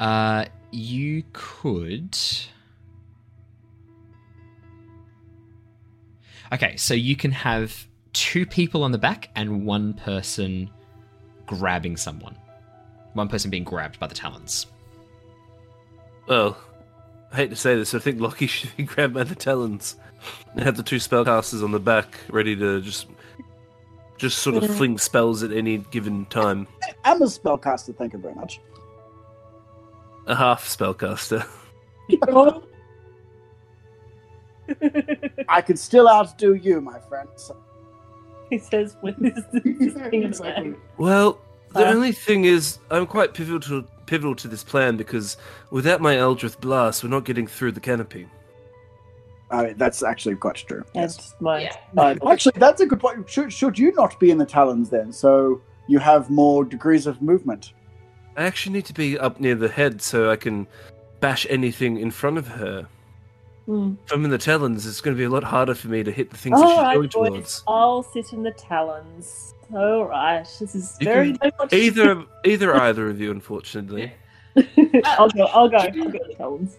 uh, you could. Okay, so you can have two people on the back and one person grabbing someone. One person being grabbed by the talons. Well, I hate to say this, I think Lockie should be grabbed by the talons and have the two spellcasters on the back ready to just just sort of Yeah. fling spells at any given time. I'm a spellcaster, thank you very much. A half spellcaster. I can still outdo you, my friend. So- he says with his, his thing in. Well, the Uh. only thing is, I'm quite pivotal pivotal to this plan because without my Eldritch Blast, we're not getting through the canopy. I mean, that's actually quite true. Yes. That's my, Yeah. my Actually, that's a good point. Should, should you not be in the talons then? So you have more degrees of movement. I actually need to be up near the head so I can bash anything in front of her. Hmm. If I'm in the talons, it's going to be a lot harder for me to hit the things All that she's right, going boys. towards. I'll sit in the talons. All right. This is You very can Either, either, either of you, unfortunately. I'll go. I'll go. I'll go to the talons.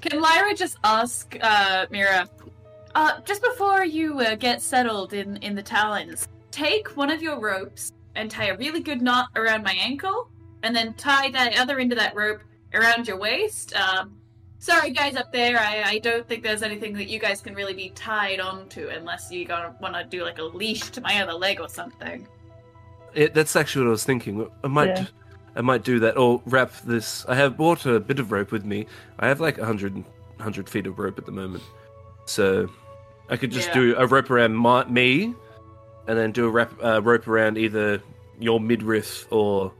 Can Lyra just ask uh, Mira, uh, just before you uh, get settled in, in the talons, take one of your ropes and tie a really good knot around my ankle, and then tie that other end of that rope around your waist. Um, sorry, guys up there, I, I don't think there's anything that you guys can really be tied onto unless you gonna want to do like a leash to my other leg or something. It, that's actually what I was thinking. I might, Yeah. I might do that or wrap this. I have bought a bit of rope with me. I have like 100, 100 feet of rope at the moment, so I could just Yeah. do a rope around my, me, and then do a wrap, uh, rope around either your midriff or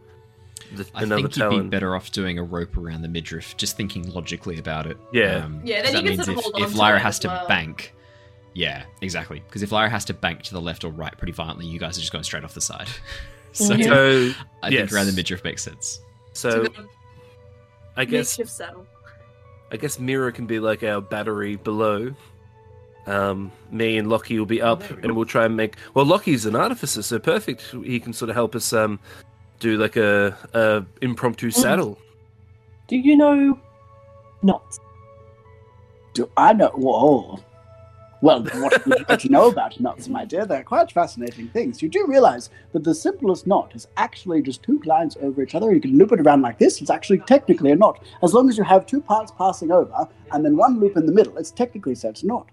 the, I another think talon. you'd be better off doing a rope around the midriff, just thinking logically about it. Yeah. Um, Yeah, 'cause then you that can means sort of if, hold on if Lyra it has to well. bank, yeah, exactly. Because if Lyra has to bank to the left or right pretty violently, you guys are just going straight off the side. so. So, I yes. think around the midriff makes sense. so It's a good I guess makeshift saddle. I guess Mira can be like our battery below. Um, me and Lockie will be up, and we'll try and make. Well, Lockie's an artificer, so perfect. He can sort of help us um, do like a, a impromptu saddle. Do you know knots? Do I know? Whoa. Well, what would you like to know about knots, my dear? They're quite fascinating things. You do realize that the simplest knot is actually just two lines over each other. You can loop it around like this. It's actually technically a knot. As long as you have two parts passing over and then one loop in the middle, it's technically said a knot.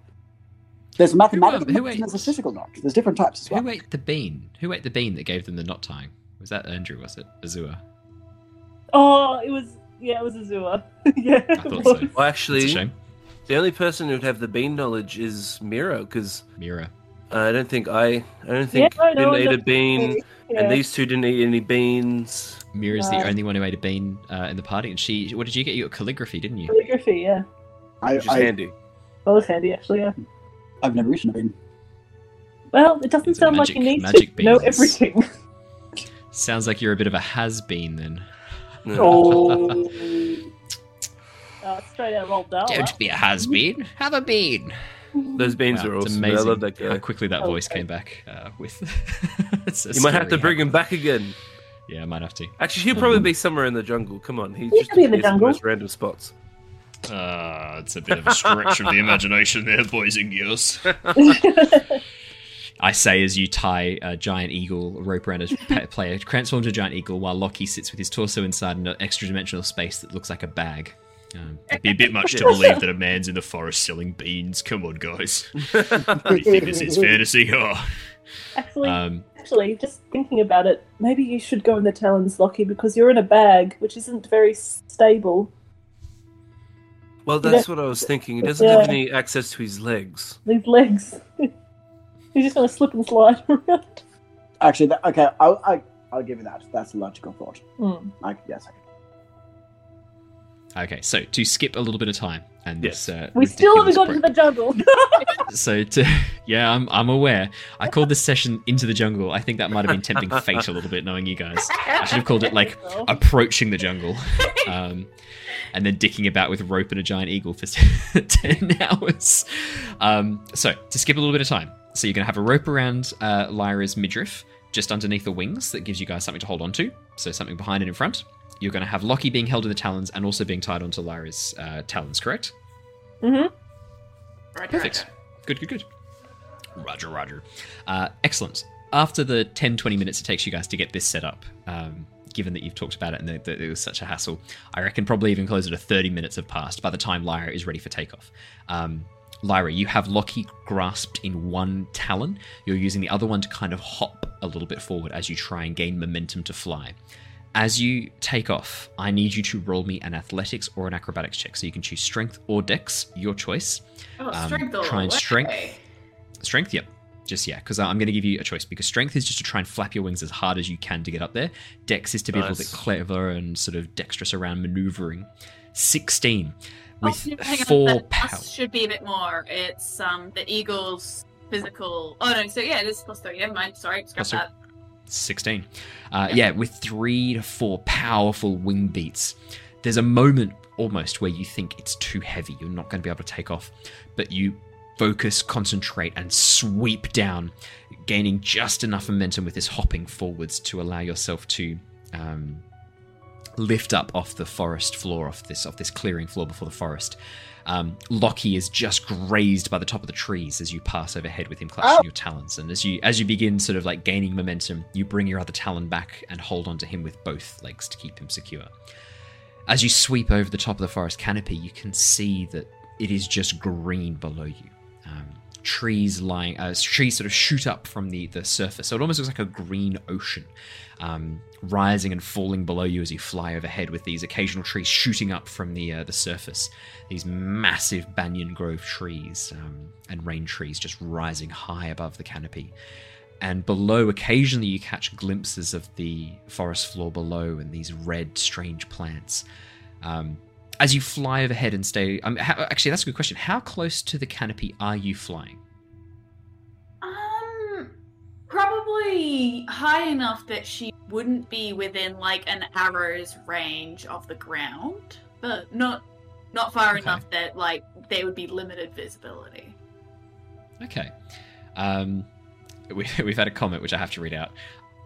There's a mathematical who knot and there's a physical knot. There's different types as well. Who ate the bean? Who ate the bean that gave them the knot tying? Was that Andrew? Was it Azua? Oh, it was. Yeah, it was Azua. yeah. I thought so. Well, It's a actually, shame. The only person who'd have the bean knowledge is Mira, because Mira. I don't think I, I don't think Yeah, no, didn't no, eat a no. bean, Yeah. and these two didn't eat any beans. Mira's No. the only one who ate a bean uh, in the party, and she. What did you get? You got calligraphy, didn't you? calligraphy. Yeah, I, Which is I, handy. that was handy actually. Yeah. I've never eaten a bean. Well, it doesn't These are sound like magic- you need magic to know beans. everything. Sounds like you're a bit of a has been then. Yeah. oh. Uh, straight out of old Dala. Don't be a has been. Have a bean. Those beans Wow, are it's awesome. I amazing love that guy. how quickly that Oh, voice okay. came back uh, with. You might have to bring him back again. Yeah, I might have to. Actually, he'll probably be somewhere in the jungle. Come on, he's He just be in the appears in jungle. most random spots. Uh, it's a bit of a stretch of the imagination there, boys and girls. I say as you tie a giant eagle rope around a pa- player, transform to a giant eagle while Lockie sits with his torso inside an extra dimensional space that looks like a bag. Um, it'd be a bit much to believe that a man's in the forest selling beans. Come on, guys. you think this is fantasy? Oh. Actually, Um, actually, just thinking about it, maybe you should go in the talons, Lockie, because you're in a bag, which isn't very stable. Well, that's don't- what I was thinking. He doesn't have any access to his legs. These legs. You're just going to slip and slide around. Actually, that, okay, I'll, I, I'll give you that. That's a logical thought. Hmm. I, yes, I can. Okay, so to skip a little bit of time and this, uh, We still haven't ridiculous got to the jungle. So to yeah, I'm I'm aware. I called this session into the jungle. I think that might have been tempting fate a little bit, knowing you guys. I should have called it like approaching the jungle, um, and then dicking about with rope and a giant eagle for ten hours. Um, so to skip a little bit of time, so you're gonna have a rope around uh, Lyra's midriff, just underneath the wings, that gives you guys something to hold on to. So something behind and in front. You're gonna have Lockie being held in the talons and also being tied onto Lyra's uh, talons, correct? Mm-hmm. Right, Perfect. Good, good, good. Roger, Roger. Uh, excellent. After the 10, 20 minutes it takes you guys to get this set up, um, given that you've talked about it and that, that it was such a hassle, I reckon probably even closer to 30 minutes have passed by the time Lyra is ready for takeoff. Um, Lyra, you have Lockie grasped in one talon. You're using the other one to kind of hop a little bit forward as you try and gain momentum to fly. As you take off, I need you to roll me an athletics or an acrobatics check. So you can choose strength or dex, your choice. Oh, Um, strength all try and the way. strength. Strength, yep. Just yeah, because I'm going to give you a choice because strength is just to try and flap your wings as hard as you can to get up there. Dex is to be a little bit clever and sort of dexterous around maneuvering. 16 with hang on, four power. plus should be a bit more. It's um the eagle's physical. Oh no, so yeah, it is plus three. Never mind. Sorry, scrap Plus three. that. 16. Uh, yeah, with three to four powerful wing beats. There's a moment almost where you think it's too heavy. You're not going to be able to take off, but you focus, concentrate, and sweep down, gaining just enough momentum with this hopping forwards to allow yourself to um, lift up off the forest floor, off this off this clearing floor before the forest. Um, Lockie is just grazed by the top of the trees as you pass overhead with him clutching Ow. your talons. And as you as you begin sort of like gaining momentum, you bring your other talon back and hold onto him with both legs to keep him secure. As you sweep over the top of the forest canopy, you can see that it is just green below you. Um, trees lying, uh, trees sort of shoot up from the, the surface, so it almost looks like a green ocean, um, rising and falling below you as you fly overhead, with these occasional trees shooting up from the uh, the surface. These massive banyan grove trees um, and rain trees just rising high above the canopy. And below, occasionally you catch glimpses of the forest floor below and these red, strange plants. Um, as you fly overhead and stay, um, how, actually, that's a good question. How close to the canopy are you flying? Um, probably high enough that she wouldn't be within like an arrow's range of the ground, but not not far Okay. enough that like there would be limited visibility. Okay. Um, we, we've had a comment which I have to read out.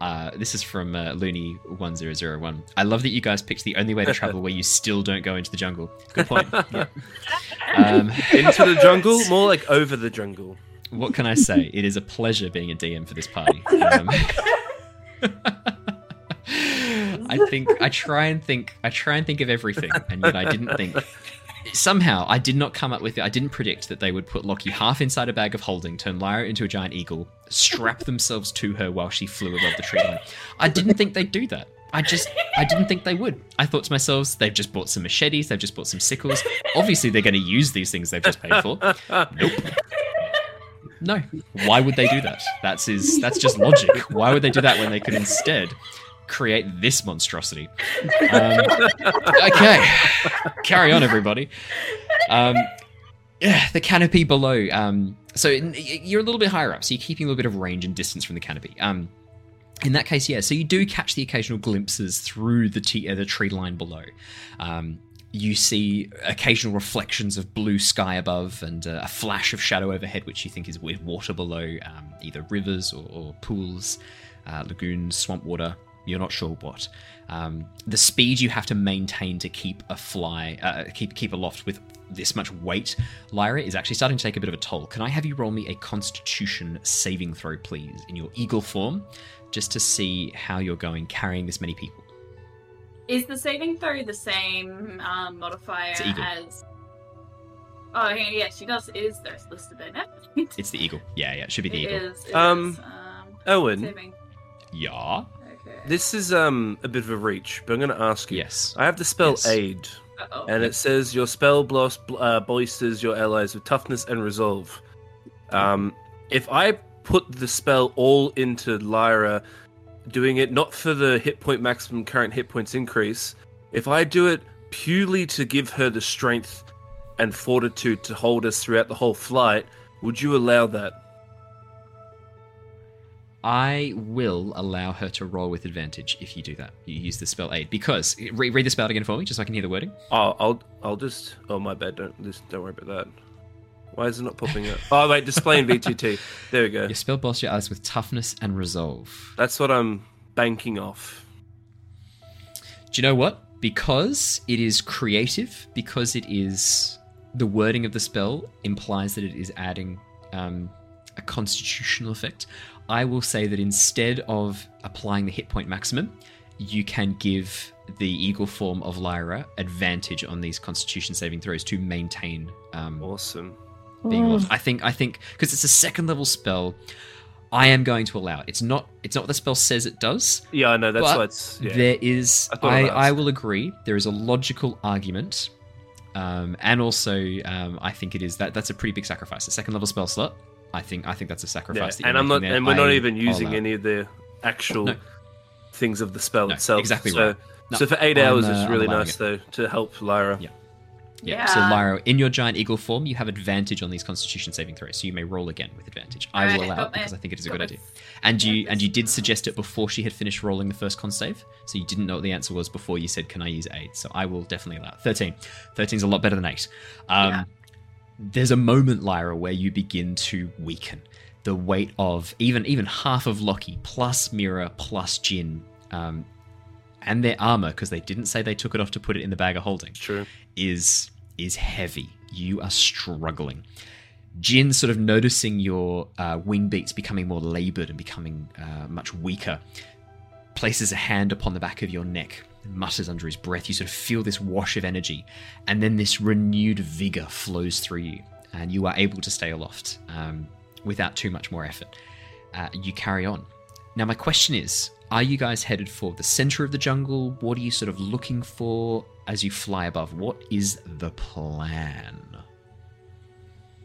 Uh, this is from uh, Looney1001. I love that you guys picked the only way to travel where you still don't go into the jungle. Good point. Yeah. Um, Into the jungle, more like over the jungle. what can I say? It is a pleasure being a DM for this party. Um, I think I try and think I try and think of everything, and yet I didn't think. Somehow, I did not come up with it. I didn't predict that they would put Lockie half inside a bag of holding, turn Lyra into a giant eagle, strap themselves to her while she flew above the tree line. I didn't think they'd do that. I just, I didn't think they would. I thought to myself, they've just bought some machetes, they've just bought some sickles. Obviously, they're going to use these things they've just paid for. Nope. No. Why would they do that? That's is that's just logic. Why would they do that when they could instead create this monstrosity? Um, okay, carry on, everybody. Um, yeah, the canopy below. Um, so you're a little bit higher up, so you're keeping a little bit of range and distance from the canopy. Um, in that case, yeah. So you do catch the occasional glimpses through the t- uh, the tree line below. Um, you see occasional reflections of blue sky above and uh, a flash of shadow overhead, which you think is with water below, um, either rivers or, or pools, uh, lagoons, swamp water. You're not sure what. Um, the speed you have to maintain to keep a fly, uh, keep keep aloft with this much weight, Lyra, is actually starting to take a bit of a toll. Can I have you roll me a Constitution saving throw, please, in your eagle form, just to see how you're going carrying this many people? Is the saving throw the same um, modifier It's eagle. as? Oh yeah, yeah, she does. It is there's listed in it. It's the eagle. Yeah, yeah, it should be the It eagle. is, it Um, is, um, Owen, saving. Yeah. Okay. this is um a bit of a reach, but I'm going to ask you. Yes. I have the spell Yes. aid, Uh-oh. and it says your spell blast uh, boisters your allies with toughness and resolve. Um, if I put the spell all into Lyra, doing it not for the hit point maximum current hit points increase, if I do it purely to give her the strength and fortitude to hold us throughout the whole flight, would you allow that? I will allow her to roll with advantage if you do that. You use the spell aid because re- read the spell again for me, just so I can hear the wording. Oh, I'll I'll just. Oh my bad. Don't just don't worry about that. Why is it not popping up? Oh wait, display in VTT. There we go. Your spell boss your allies with toughness and resolve. That's what I'm banking off. Do you know what? Because it is creative, because it is the wording of the spell implies that it is adding um, a constitutional effect. I will say that instead of applying the hit point maximum, you can give the eagle form of Lyra advantage on these Constitution saving throws to maintain um, Awesome. being Mm. I think I think because it's a second level spell, I am going to allow it. It's not it's not what the spell says it does. Yeah, I know. That's But why it's. Yeah. There is I I, I'd I ask. will agree. There is a logical argument. Um, and also um, I think it is that that's a pretty big sacrifice. A second level spell slot. I think I think that's a Yeah, sacrifice. that and you're I'm not, making there. and we're not even using any of the actual No. things of the spell No, itself. exactly so, right. No, so for 8 I'm, hours, uh, it's really nice it. though to help Lyra. Yeah. Yeah. So Lyra, in your giant eagle form, you have advantage on these Constitution saving throws, so you may roll again with advantage. I will Alright, allow it because I think it is a good idea. And you and you did suggest it before she had finished rolling the first con save, so you didn't know what the answer was before you said, "Can I use aid?" So I will definitely allow it. Thirteen. 13 is a lot better than eight. Um, Yeah. There's a moment, Lyra, where you begin to weaken. The weight of even even half of Lockie plus Mira plus Jin, um, and their armor because they didn't say they took it off to put it in the bag of holding True. is is heavy. You are struggling. Jin, sort of noticing your uh, wing beats becoming more labored and becoming uh, much weaker, places a hand upon the back of your neck mutters under his breath. You sort of feel this wash of energy, and then this renewed vigor flows through you, and you are able to stay aloft um, without too much more effort. Uh, you carry on. Now, my question is are you guys headed for the center of the jungle? What are you sort of looking for as you fly above? What is the plan?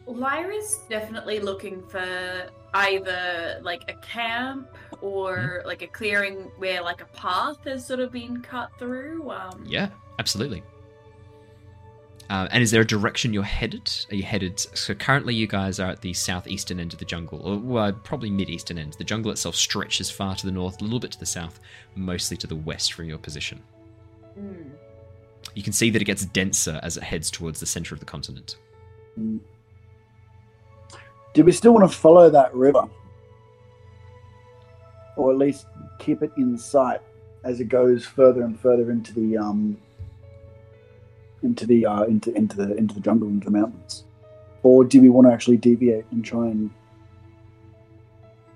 Lyra's definitely looking for either like a camp or Hmm? like a clearing where like a path has sort of been cut through. Um, Yeah, absolutely. Uh, and is there a direction you're headed? Are you headed? So currently, you guys are at the southeastern end of the jungle, or well, probably mid-eastern end. The jungle itself stretches far to the north, a little bit to the south, mostly to the west from your position. mm. You can see that it gets denser as it heads towards the center of the continent. Do we still want to follow that river? Or at least keep it in sight as it goes further and further into the um into the uh, into into the into the jungle into the mountains? Or do we want to actually deviate and try and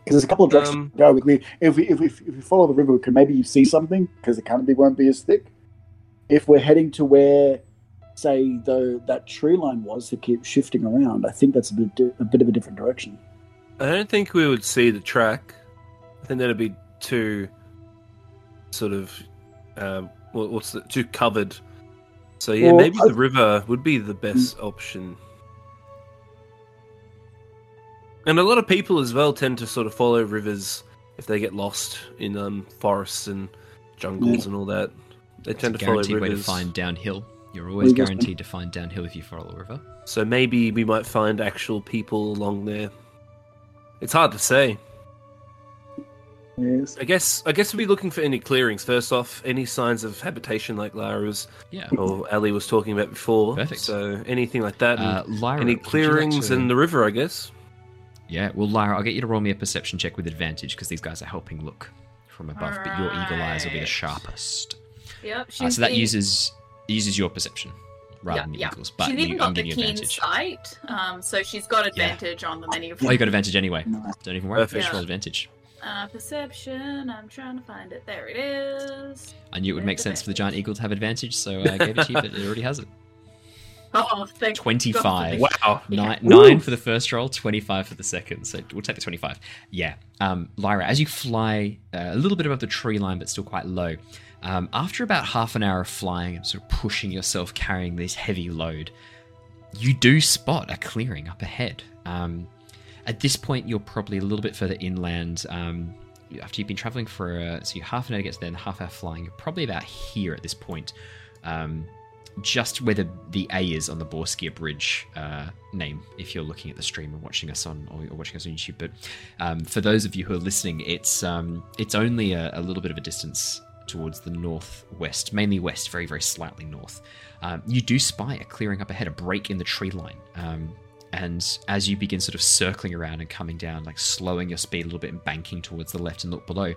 because there's a couple of directions Um, to go. We, if, we, if, we, if we follow the river, we can maybe see something because the canopy won't be as thick. If we're heading to where, say, though that tree line was to keep shifting around, I think that's a bit di- a bit of a different direction. I don't think we would see the track. I think that'd be too sort of um, what's the, too covered. So yeah, Well, maybe I- the river would be the best option. And a lot of people as well tend to sort of follow rivers if they get lost in um, forests and jungles and all that. They It's a tend to follow guaranteed way to find downhill. You're always Well, guaranteed to find downhill if you follow a river. So maybe we might find actual people along there. It's hard to say. Yes. I guess I guess we'll be looking for any clearings. First off, any signs of habitation like Lyra's Yeah. or Ally was talking about before. Perfect. So anything like that. and Uh, Lyra, any would you like clearings to- in the river, I guess. Yeah, well, Lyra, I'll get you to roll me a perception check with advantage because these guys are helping look from above, but your eagle eyes will be the sharpest. Yep. Uh, so that the- uses uses your perception rather Yeah, than the yeah. eagles. But she's you, even I'm got the keen advantage. sight, um, so she's got advantage on the many of. them. Oh, you got advantage anyway. Nice. Don't even worry. Perfect. Just roll Yeah. advantage. Uh, perception. I'm trying to find it. There it is. I knew it would make sense for the giant eagle to have advantage, so I gave it to you, but it already has it. Oh, thank 25. God. Wow. Nine, Woo! nine for the first roll, 25 for the second. So we'll take the 25. Yeah. Um, Lyra, as you fly uh, a little bit above the tree line, but still quite low, um, after about half an hour of flying and sort of pushing yourself, carrying this heavy load, you do spot a clearing up ahead. Um, at this point, you're probably a little bit further inland. Um, after you've been traveling for uh, so half an hour to get there and half hour flying, you're probably about here at this point. Um, just where the, the A is on the Borskia Bridge uh, name, if you're looking at the stream and watching us on or, or watching us on YouTube. But um, for those of you who are listening, it's um, it's only a, a little bit of a distance towards the northwest, mainly west, very very slightly north. Um, you do spy a clearing up ahead, a break in the tree line. Um, and as you begin sort of circling around and coming down, like slowing your speed a little bit and banking towards the left and look below,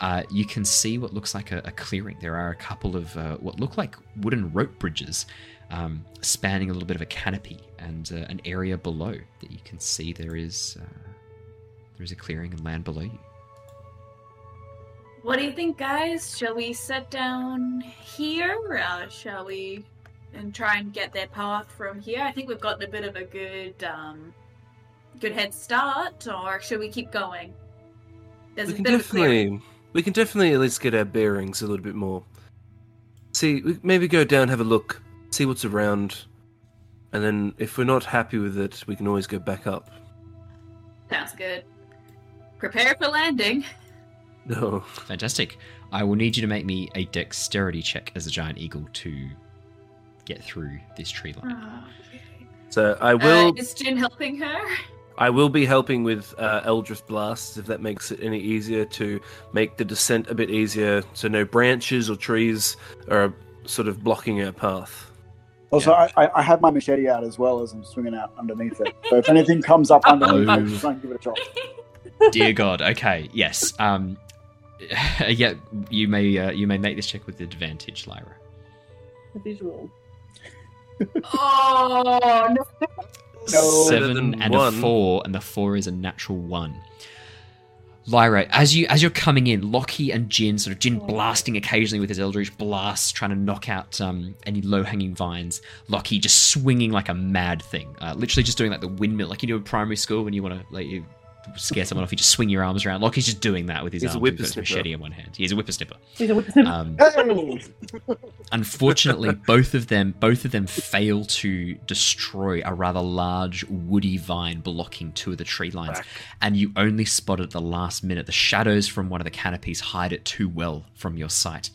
uh, you can see what looks like a, a clearing. There are a couple of uh, what look like wooden rope bridges um, spanning a little bit of a canopy and uh, an area below that you can see there is uh, there is a clearing and land below you. What do you think, guys? Shall we sit down here? Uh, shall we and try and get their path from here? I think we've gotten a bit of a good, um, good head start. Or should we keep going? There's we a can bit of a definitely we can definitely at least get our bearings a little bit more. See, we- maybe go down, have a look, see what's around, and then if we're not happy with it, we can always go back up. Sounds good. Prepare for landing. No, Fantastic. I will need you to make me a dexterity check as a giant eagle to get through this tree line. so I Uh, will. is Jin helping her? I will be helping with uh, Eldritch blasts if that makes it any easier to make the descent a bit easier, so no branches or trees are sort of blocking our path. Also, I, I, I have my machete out as well as I'm swinging out underneath it. So if anything comes up underneath, I'll just try and give it a shot. Dear God. Okay. Yes. Um. yeah. You may. Uh, you may make this check with advantage, Lyra. The visual. oh no! No. Seven and one. a four, and the four is a natural one. Lyra, as you as you're coming in, Lockie and Jin sort of Jin blasting occasionally with his Eldritch blasts, trying to knock out um, any low hanging vines. Lockie just swinging like a mad thing, uh, literally just doing like the windmill, like you do in primary school when you want to like you scare someone off, you just swing your arms around. Lockie's just doing that with his He's a arms. He's got his machete in one hand. He's a whippersnipper. He's a whippersnipper. Um, Hey! Unfortunately, both of them both of them fail to destroy a rather large woody vine blocking two of the tree lines, Whack. and you only spot it at the last minute. The shadows from one of the canopies hide it too well from your sight,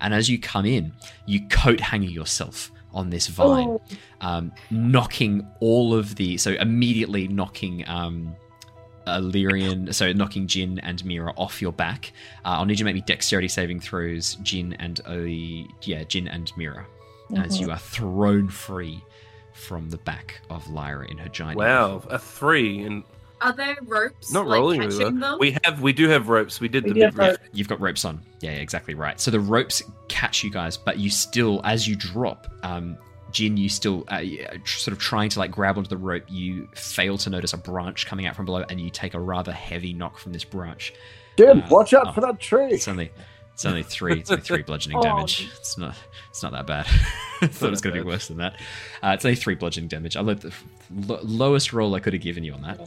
and as you come in, you coat hanger yourself on this vine, Oh, um, knocking all of the so immediately knocking. Um, Illyrian, so knocking Jin and Mira off your back. Uh, I'll need you to make me dexterity saving throws, Jin and uh, yeah, Jin and Mira, as Mhm. you are thrown free from the back of Lyra in her giant. Wow, a three and Are there ropes? not like, rolling catching them? We have we do have ropes. We did We the do rope. You've got ropes on. Yeah, yeah, exactly right. So the ropes catch you guys, but you still, as you drop, um, Jin, you still uh, sort of trying to like grab onto the rope. You fail to notice a branch coming out from below, and you take a rather heavy knock from this branch. Jin, Uh, watch out oh. for that tree. It's only it's only three. It's only three bludgeoning Oh. damage. It's not it's not that bad. I thought it was going to be worse than that. Uh, it's only three bludgeoning damage. I love the lo- lowest roll I could have given you on that.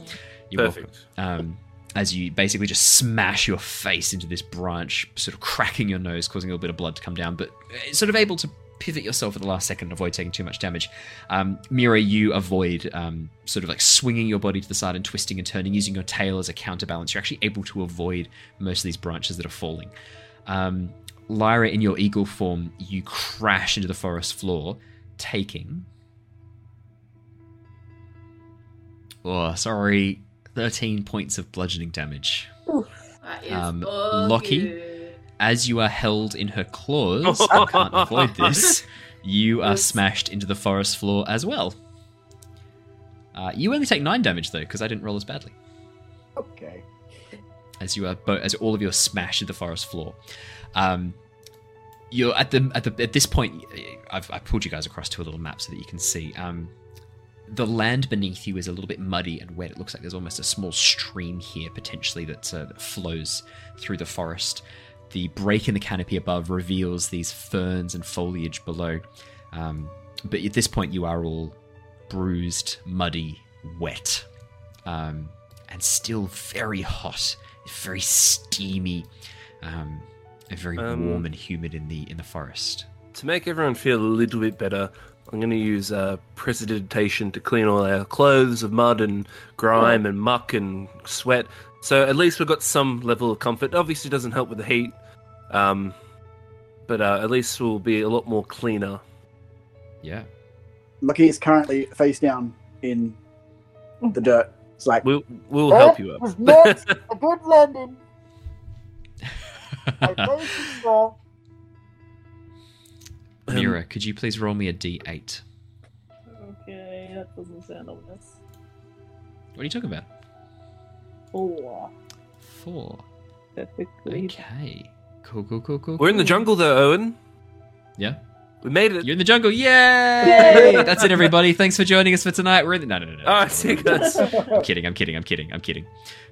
You're welcome. Perfect. Um, as you basically just smash your face into this branch, sort of cracking your nose, causing a little bit of blood to come down, but uh, sort of able to pivot yourself at the last second and avoid taking too much damage. Um, Mira, you avoid um, sort of like swinging your body to the side and twisting and turning, using your tail as a counterbalance. You're actually able to avoid most of these branches that are falling. Um, Lyra, in your eagle form, you crash into the forest floor, taking. Oh, sorry, 13 points of bludgeoning damage. That is Um, Lockie? You. As you are held in her claws, you can't avoid this. You are smashed into the forest floor as well. Uh, you only take nine damage though, because I didn't roll as badly. Okay. as you are bo- as all of you are smashed to the forest floor. Um, you're at the at the at this point. I've, I've pulled you guys across to a little map so that you can see. Um, the land beneath you is a little bit muddy and wet. It looks like there's almost a small stream here, potentially, that, uh, that flows through the forest. The break in the canopy above reveals these ferns and foliage below. Um, but at this point, you are all bruised, muddy, wet, um, and still very hot, very steamy, um, and very Um, warm and humid in the in the forest. To make everyone feel a little bit better, I'm going to use uh, precipitation to clean all our clothes of mud and grime and muck and sweat. So at least we've got some level of comfort. Obviously, it doesn't help with the heat, um, but uh, at least we'll be a lot more cleaner. Yeah. Lockie is currently face down in the dirt. It's like We'll we'll help you was up. not a good landing. I told you so. Um, Mira, could you please roll me a d8? Okay, that doesn't sound ominous. What are you talking about? Four. Four. Perfectly. Okay. Cool, cool, cool, cool. We're in the jungle though, Owen. Yeah. We made it. You're in the jungle. Yay! Yay! That's it, everybody. Thanks for joining us for tonight. We're in the. No, no, no, no. All right, see guys. I'm kidding. I'm kidding. I'm kidding. I'm kidding.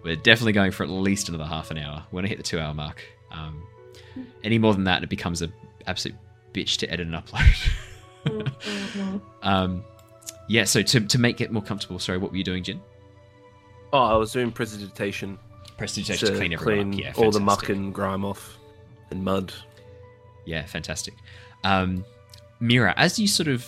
We're definitely going for at least another half an hour. We're gonna hit the two-hour mark. Um, any more than that, it becomes a absolute bitch to edit and upload. Mhm. um, yeah. So to to make it more comfortable, sorry, what were you doing, Jin? Oh, I was doing precipitation Prestidigitation to clean everyone clean up. Yeah, all the muck and grime off and mud. Yeah, fantastic. Um, Mira, as you sort of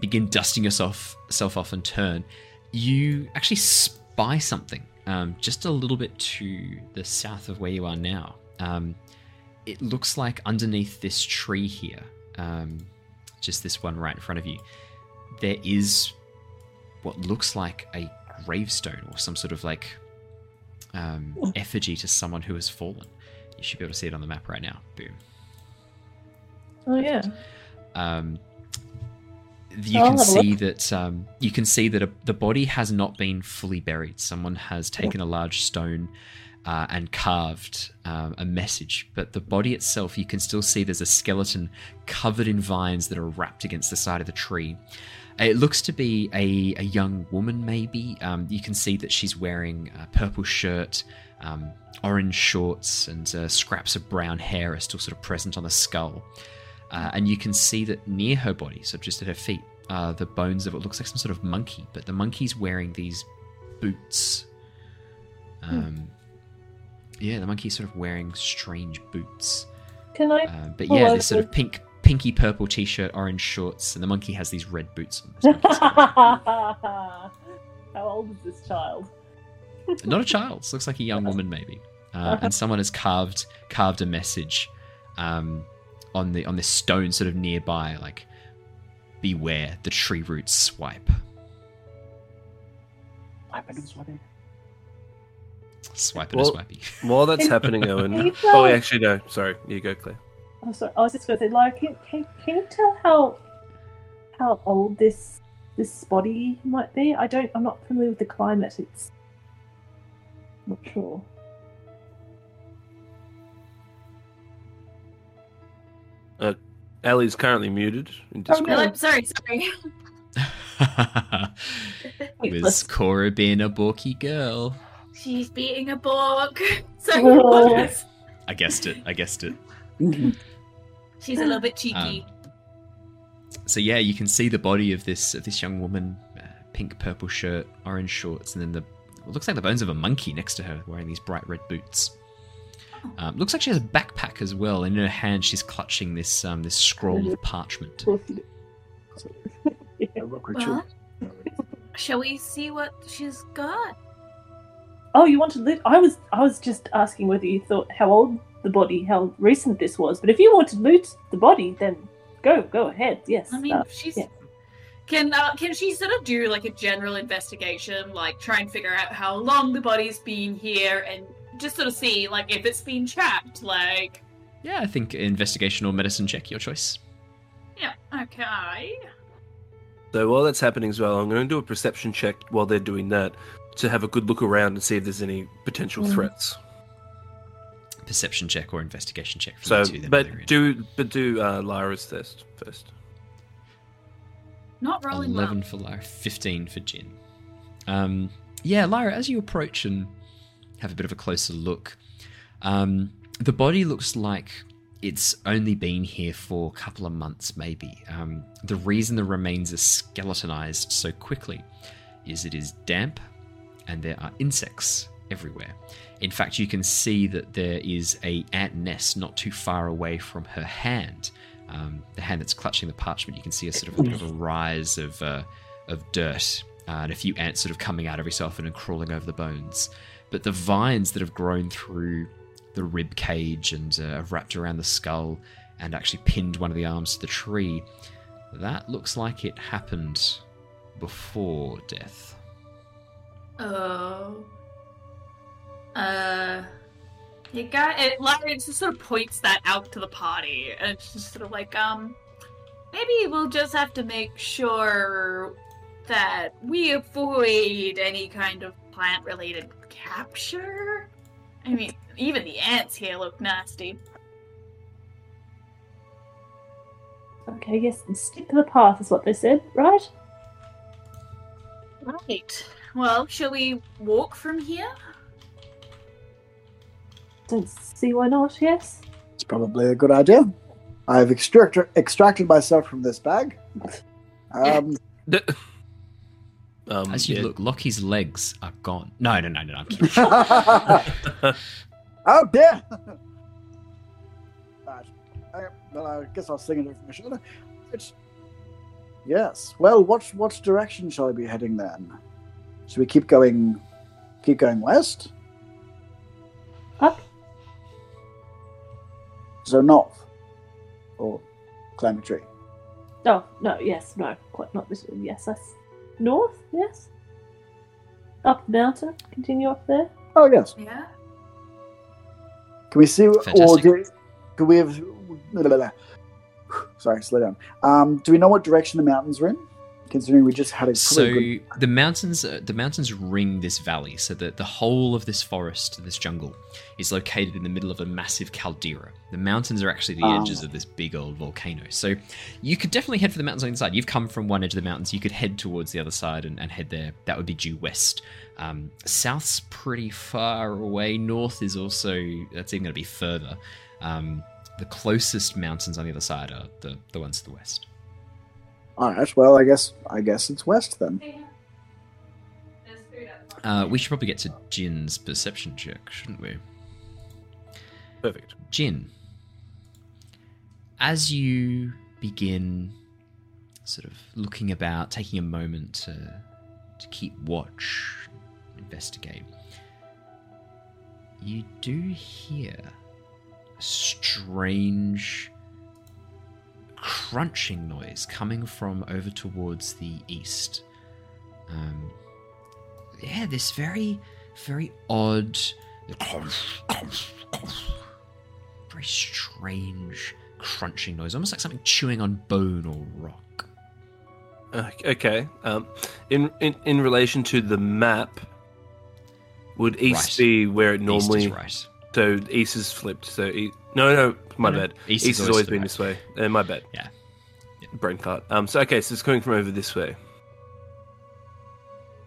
begin dusting yourself self off and turn, you actually spy something um, just a little bit to the south of where you are now. Um, it looks like underneath this tree here, um, just this one right in front of you, there is what looks like a gravestone or some sort of like um, effigy to someone who has fallen. You should be able to see it on the map right now. Boom. Oh yeah. um, you I'll can see that um, you can see that a, the body has not been fully buried. Someone has taken a large stone uh, and carved um, a message, but the body itself, you can still see there's a skeleton covered in vines that are wrapped against the side of the tree. It looks to be a, a young woman, maybe. Um, you can see that she's wearing a purple shirt, um, orange shorts, and uh, scraps of brown hair are still sort of present on the skull. Uh, and you can see that near her body, so just at her feet, are the bones of what looks like some sort of monkey. But the monkey's wearing these boots. Um, Yeah, the monkey's sort of wearing strange boots. Can I? Uh, but yeah, this sort of pink, pinky purple t-shirt, orange shorts, and the monkey has these red boots on. How old is this child? Not a child. Looks like a young woman, maybe. Uh, and someone has carved carved a message um, on the on this stone, sort of nearby, like "Beware the tree roots swipe." Swiping and swiping. Swipe and Well- a swipey. While that's happening, Owen. Oh, tell- actually, no. Sorry. You go, Claire. Oh, sorry. Oh, I was just going to say, like, can, can, can you tell how how old this this body might be? I don't. I'm not familiar with the climate. It's not sure. Uh, Ally's currently muted in Oh, Discord. no. No, sorry, sorry. Was Cora being a borky girl? She's beating a bork. Sorry, Oh. I guessed it. I guessed it. She's a little bit cheeky. So yeah, you can see the body of this of this young woman, uh, pink purple shirt, orange shorts, and then the it looks like the bones of a monkey next to her wearing these bright red boots. Um, looks like she has a backpack as well, and in her hand she's clutching this um, this scroll of parchment. yeah. A rock ritual. Shall we see what she's got? Oh, you want to loot? I was I was just asking whether you thought how old the body, how recent this was. But if you want to loot the body, then go go ahead. Yes. I mean, uh, she's. yeah. Can uh, can she sort of do like a general investigation, like try and figure out how long the body's been here, and just sort of see like if it's been trapped, like Yeah, I think investigation or medicine check, your choice. yeah, okay. So while that's happening as well, I'm going to do a perception check while they're doing that to have a good look around and see if there's any potential Mm. threats. Perception check or investigation check for So, you two. then, but do but do uh, Lyra's test first. Not rolling 11 well. for Lyra, 15 for Jin. Um, yeah, Lyra, as you approach and have a bit of a closer look, um, the body looks like it's only been here for a couple of months, maybe. Um, the reason the remains are skeletonized so quickly is it is damp and there are insects everywhere. In fact, you can see that there is a ant nest not too far away from her hand. Um, the hand that's clutching the parchment, you can see a sort of a bit of a rise of uh, of dirt uh, and a few ants sort of coming out so often and crawling over the bones. But the vines that have grown through the rib cage and uh, have wrapped around the skull and actually pinned one of the arms to the tree, that looks like it happened before death. Oh. Uh. You got it. Larry just sort of points that out to the party, and it's just sort of like, um, maybe we'll just have to make sure that we avoid any kind of plant-related capture. I mean, even the ants here look nasty. Okay, yes, and stick to the path is what they said, right? Right. Well, shall we walk from here? Don't see why not, yes. It's probably a good idea. I've extracted extracted myself from this bag. Um, Um, As you yeah. look, Lockie's legs are gone. No, no, no, no, no I'm kidding. oh dear! right. I, well, I guess I'll sing it from my shoulder. It's, yes. Well, what what direction shall I be heading then? Should we keep going? Keep going west? Up? So north, or climb a tree? Oh, no, yes, no, quite not this one. Yes, that's north, yes. Up the mountain, continue up there. Oh yes. Yeah. Can we see? Or do, can we have? blah, blah, blah. Sorry, slow down. Um, do we know what direction the mountains are in? Considering we just had a so good the mountains, uh, the mountains ring this valley, so that the whole of this forest, this jungle, is located in the middle of a massive caldera. The mountains are actually the Ah. edges of this big old volcano. So you could definitely head for the mountains on the side. You've come from one edge of the mountains. You could head towards the other side and, and head there. That would be due west. Um, south's pretty far away. North is also that's even going to be further. Um, the closest mountains on the other side are the, the ones to the west. All right. Well, I guess I guess it's west then. Uh, we should probably get to Jin's perception check, shouldn't we? Perfect. Jin, as you begin sort of looking about, taking a moment to, to keep watch, investigate, you do hear a strange crunching noise coming from over towards the east. Um, yeah, this very, very odd, very strange crunching noise, almost like something chewing on bone or rock. Uh, okay. Um, in, in in relation to the map, would east Right. be where it East normally? is right. So east is flipped. So e- no, no, my No, bad. East East, has always always to the been right. this way. Uh, my bad. Yeah. Yeah. Brain fart. Um. So okay. So it's coming from over this way.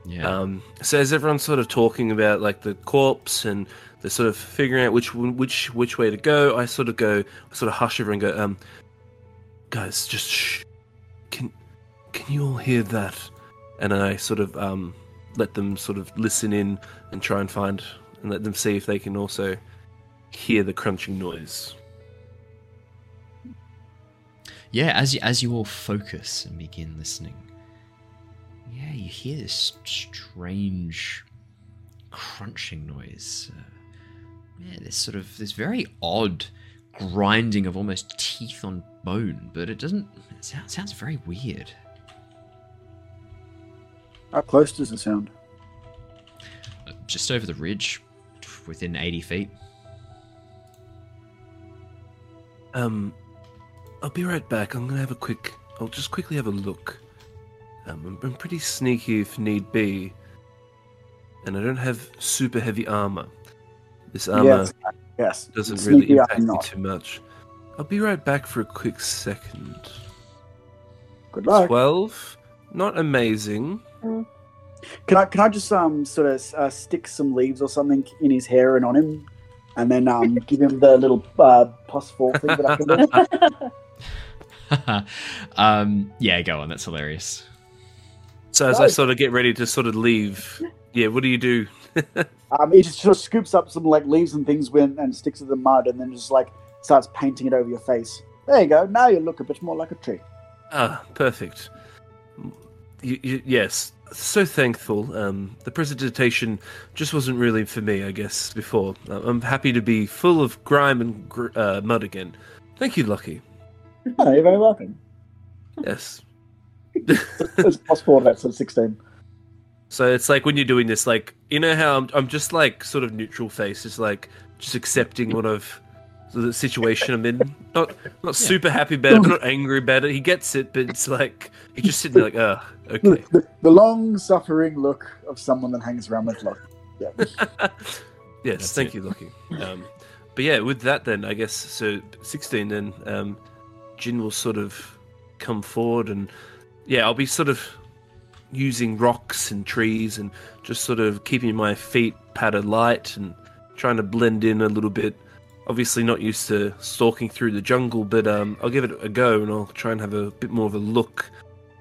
Yeah. Um, so as everyone's sort of talking about like the corpse and they're sort of figuring out which which which way to go, I sort of go, sort of hush everyone, and go, um, guys, just shh. Can can you all hear that? And I sort of um let them sort of listen in and try and find and let them see if they can also hear the crunching noise. Yeah, as you, as you all focus and begin listening, yeah, you hear this strange crunching noise. Uh, yeah, this sort of this very odd grinding of almost teeth on bone, but it doesn't. It sounds, sounds very weird. How close does it sound? Uh, Just over the ridge, within eighty feet. Um, I'll be right back. I'm gonna have a quick. I'll just quickly have a look. Um, I'm, I'm pretty sneaky if need be, and I don't have super heavy armor. This armor Yes. Yes. Doesn't really impact me too much. I'll be right back for a quick second. Good luck. Twelve, not amazing. Can I can I just um sort of uh, stick some leaves or something in his hair and on him, and then um give him the little uh, plus four thing that I can do? um, yeah, go on. That's hilarious. So as I sort of get ready to sort of leave, yeah, what do you do? Um, he just sort of scoops up some like leaves and things when, and sticks it in the mud, and then just like starts painting it over your face. There you go. Now you look a bit more like a tree. Ah, perfect. You, you, yes, so thankful. Um, the presentation just wasn't really for me, I guess. Before, I'm happy to be full of grime and gr- uh, mud again. Thank you, Lockie. Oh, you're very welcome. Yes. It's plus four. That's at sixteen. So it's like when you're doing this, like you know how I'm, I'm just like sort of neutral face, just like just accepting what I've the situation I'm in. Not not super happy about it, but not angry about it. He gets it, but it's like he's just sitting there like, oh, okay. The, the long-suffering look of someone that hangs around with luck. Yeah. yes, That's thank it. you, Lockie. Um, but yeah, with that then, I guess so. Sixteen then, um, Jin will sort of come forward, and yeah, I'll be sort of using rocks and trees, and just sort of keeping my feet padded light and trying to blend in a little bit. Obviously, not used to stalking through the jungle, but um, I'll give it a go, and I'll try and have a bit more of a look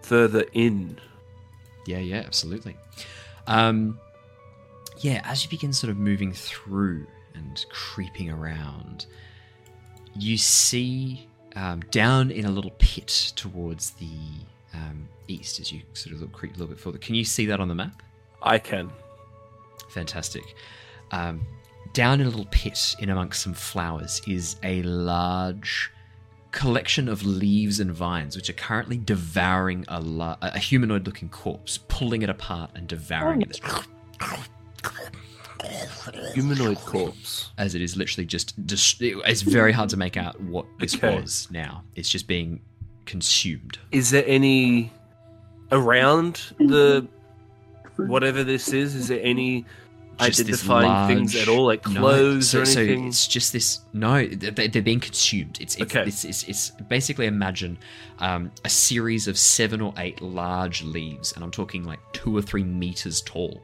further in. Yeah, yeah, absolutely. Um, yeah, as you begin sort of moving through and creeping around, you see um, down in a little pit towards the um, east as you sort of look, creep a little bit further. Can you see that on the map? I can. Fantastic. Um, down in a little pit in amongst some flowers is a large collection of leaves and vines, which are currently devouring a, la- a humanoid looking corpse, pulling it apart and devouring it Humanoid corpse. as it is literally just. Dis- it's very hard to make out what this Okay. was now. It's just being consumed. Is there any around the whatever this is? Is there any identifying things at all, like No, clothes so, or so anything? it's just this. No, they- they're being consumed. It's it's, Okay. it's, it's, it's basically imagine um, a series of seven or eight large leaves, and I'm talking like two or three meters tall,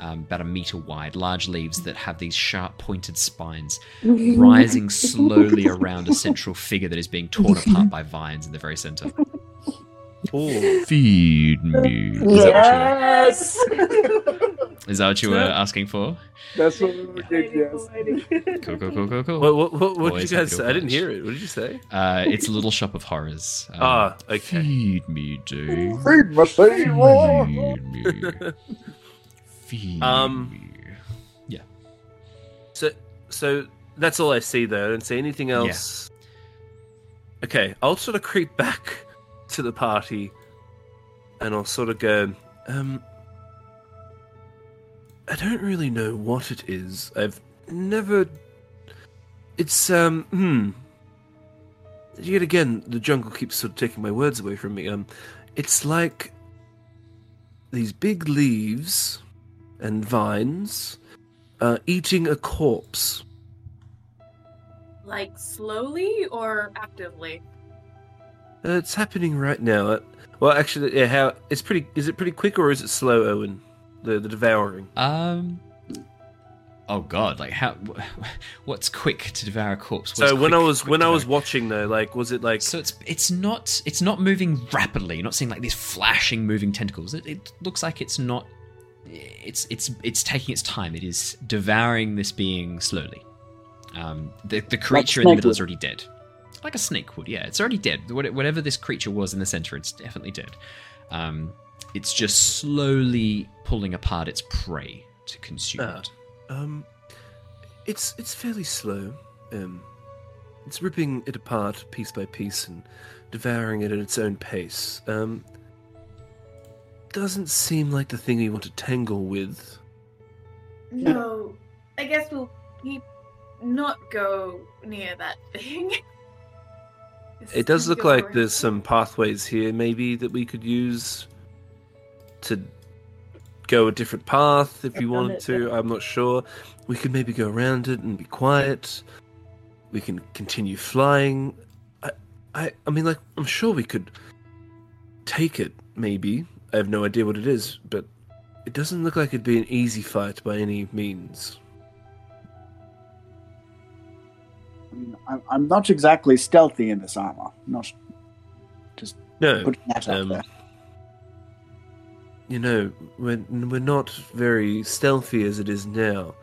um, about a meter wide, large leaves that have these sharp pointed spines rising slowly around a central figure that is being torn apart by vines in the very center. Oh, Feed me. Is, Yes. what you, is that what you were asking for? That's what we were did. Yes. Cool, cool, cool, cool, cool. what, what, what, what did you guys say? I didn't hear it. What did you say? Uh, it's a little shop of horrors. Um, Ah, okay. Feed me, dude. Feed my Seymour. Feed me. Feed Um, me. So, so that's all I see though. I don't see anything else. Okay, I'll sort of creep back to the party, and I'll sort of go. Um, I don't really know what it is. I've never. It's um. Hmm. Yet again, the jungle keeps sort of taking my words away from me. Um, it's like these big leaves and vines uh, eating a corpse. Like slowly or actively? Uh, it's happening right now. Uh, well, actually, yeah. How it's pretty. Is it pretty quick or is it slow, Owen? The the devouring. Um. Oh God! Like how? What's quick to devour a corpse? What's so when I was when I was watching though, like, was it like? So it's it's not it's not moving rapidly. You're not seeing like these flashing moving tentacles. It, it looks like it's not. It's it's it's taking its time. It is devouring this being slowly. Um, the the creature in the middle is already dead, like a snake would. Yeah, it's already dead. Whatever this creature was in the center, it's definitely dead. Um, it's just slowly pulling apart its prey to consume Ah. it. Um, it's it's fairly slow. Um, it's ripping it apart piece by piece and devouring it at its own pace. Um, doesn't seem like the thing we want to tangle with. No. I guess we'll keep not go near that thing. It does look like there's some pathways here, maybe that we could use to go a different path if we wanted to. I'm not sure. We could maybe go around it and be quiet. We can continue flying. I, I, I mean, like, I'm sure we could take it. Maybe I have no idea what it is, but it doesn't look like it'd be an easy fight by any means. I'm, I'm not exactly stealthy in this armor. Not just No, putting that out um, there. you know, we're we're not very stealthy as it is now.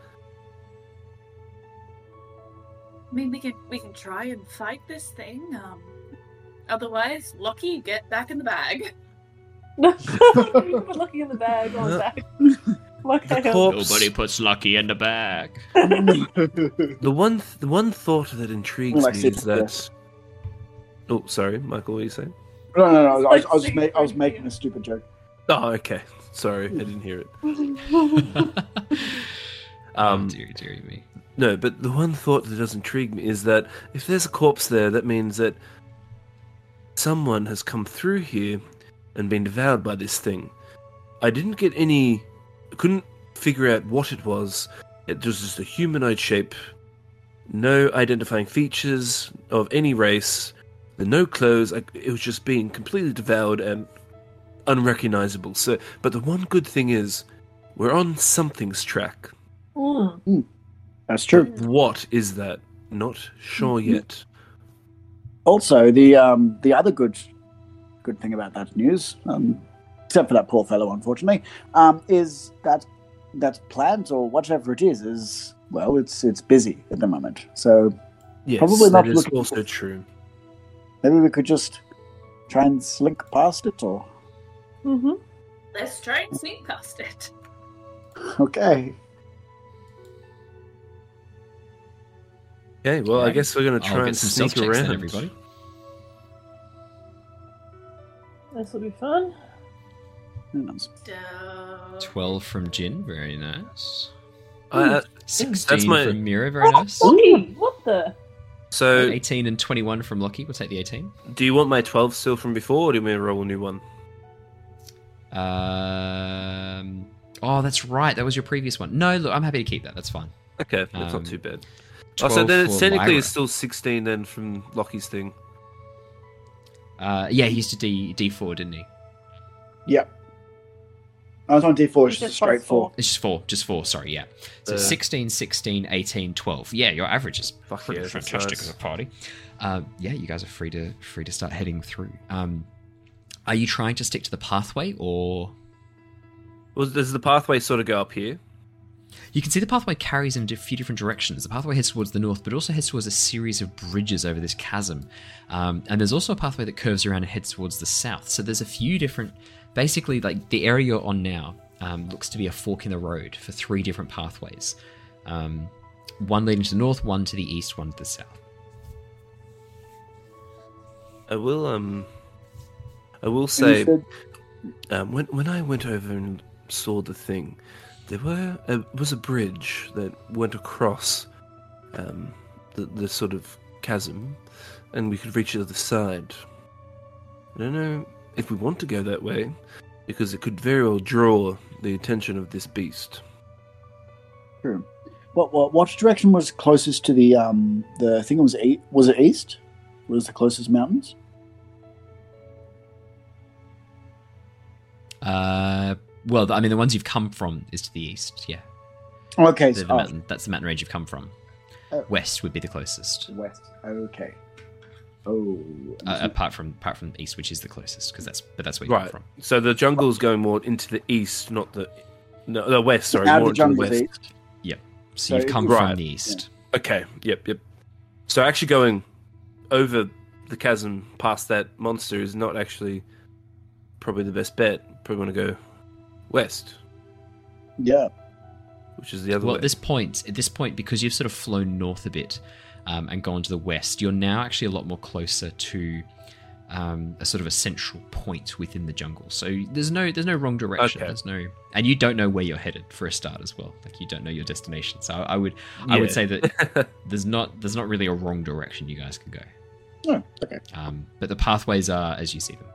I mean, we can we can try and fight this thing. Um, otherwise, Lockie, get back in the bag. Put Lockie in the bag on the back. Like The I corpse- Nobody puts Lockie in the bag. The one, th- the one thought that intrigues Well, I me is that. Oh, sorry, Michael. What are you saying? no, no, no. I was, I was, I was, ma- I was making a stupid joke. Oh, okay. Sorry, I didn't hear it. um, Um, dearie, dearie me. No, but the one thought that does intrigue me is that if there's a corpse there, that means that someone has come through here and been devoured by this thing. I didn't get any. I couldn't figure out what it was. It was just a humanoid shape. No identifying features of any race. No clothes. I- It was just being completely devoured and unrecognizable. So, but the one good thing is, we're on something's track. Mm. That's true. What is that? Not sure Mhm. yet. Also, the um, the other good good thing about that news, um, except for that poor fellow, unfortunately, um, is that that plant or whatever it is is well, it's it's busy at the moment. So Yes, Probably not that is also for- true. maybe we could just try and slink past it, or Mm-hmm. Let's try and sneak past it. okay. Okay, well, I guess we're going to try and sneak stealth checks around. then, everybody. This will be fun. Who knows? So... 12 from Jin, very nice. Uh, 16 my- from Mira, very nice. Lockie! What the? so, 18 and 21 from Lockie. We'll take the 18. do you want my 12 still from before, or do you want me to roll a new one? Um, oh, that's right. That was your previous one. No, look, I'm happy to keep that. That's fine. Okay, that's Um, not too bad. Oh, 12 so then for it's technically Lyra. it's still 16 then from Lockie's thing. Uh, yeah, he used to D D4, didn't he? Yep. I was on D4, It's it's just just straight plus four. It's just four. Just four, sorry, yeah. So Uh, 16, 16, 18, 12. Yeah, your average is Fuck pretty yeah, fantastic as a party. Um, yeah, you guys are free to free to start heading through. Um, are you trying to stick to the pathway, or Well, does the pathway sort of go up here? you can see the pathway carries in a few different directions. The pathway heads towards the north, but also heads towards a series of bridges over this chasm. Um, and there's also a pathway that curves around and heads towards the south. So there's a few different, basically, like the area you're on now um, looks to be a fork in the road for three different pathways. Um, one leading to the north, one to the east, one to the south. I will um I will say said- um, when when I went over and saw the thing, there were uh, was a bridge that went across um, the the sort of chasm, and we could reach the other side. I don't know if we want to go that way, because it could very well draw the attention of this beast. True. What, what what direction was closest to the um the thing was e- was it east? Was the closest mountains? Uh, well, I mean, the ones you've come from is to the east. Yeah, Okay, the, so, the oh, mountain, that's the mountain range you've come from. Oh. West would be the closest, west. Okay. Oh. uh, apart from apart from east, which is the closest, because that's but that's where you Right. come from. So the jungle's going more into the east, not the no the west. Sorry, now more the into the west. east. So, So you've come would- from Right. the east. Okay. Yep. Yep. So actually going over the chasm past that monster is not actually probably the best bet. Probably want to go west, Yeah. which is the other Well, way. at this point, at this point, because you've sort of flown north a bit um, and gone to the west, you're now actually a lot more closer to um, a sort of a central point within the jungle. So there's no there's no wrong direction. Okay. There's no, and you don't know where you're headed for a start as well. Like you don't know your destination. So I would I would say that there's not there's not really a wrong direction you guys can go. Oh, okay. Um, but the pathways are as you see them.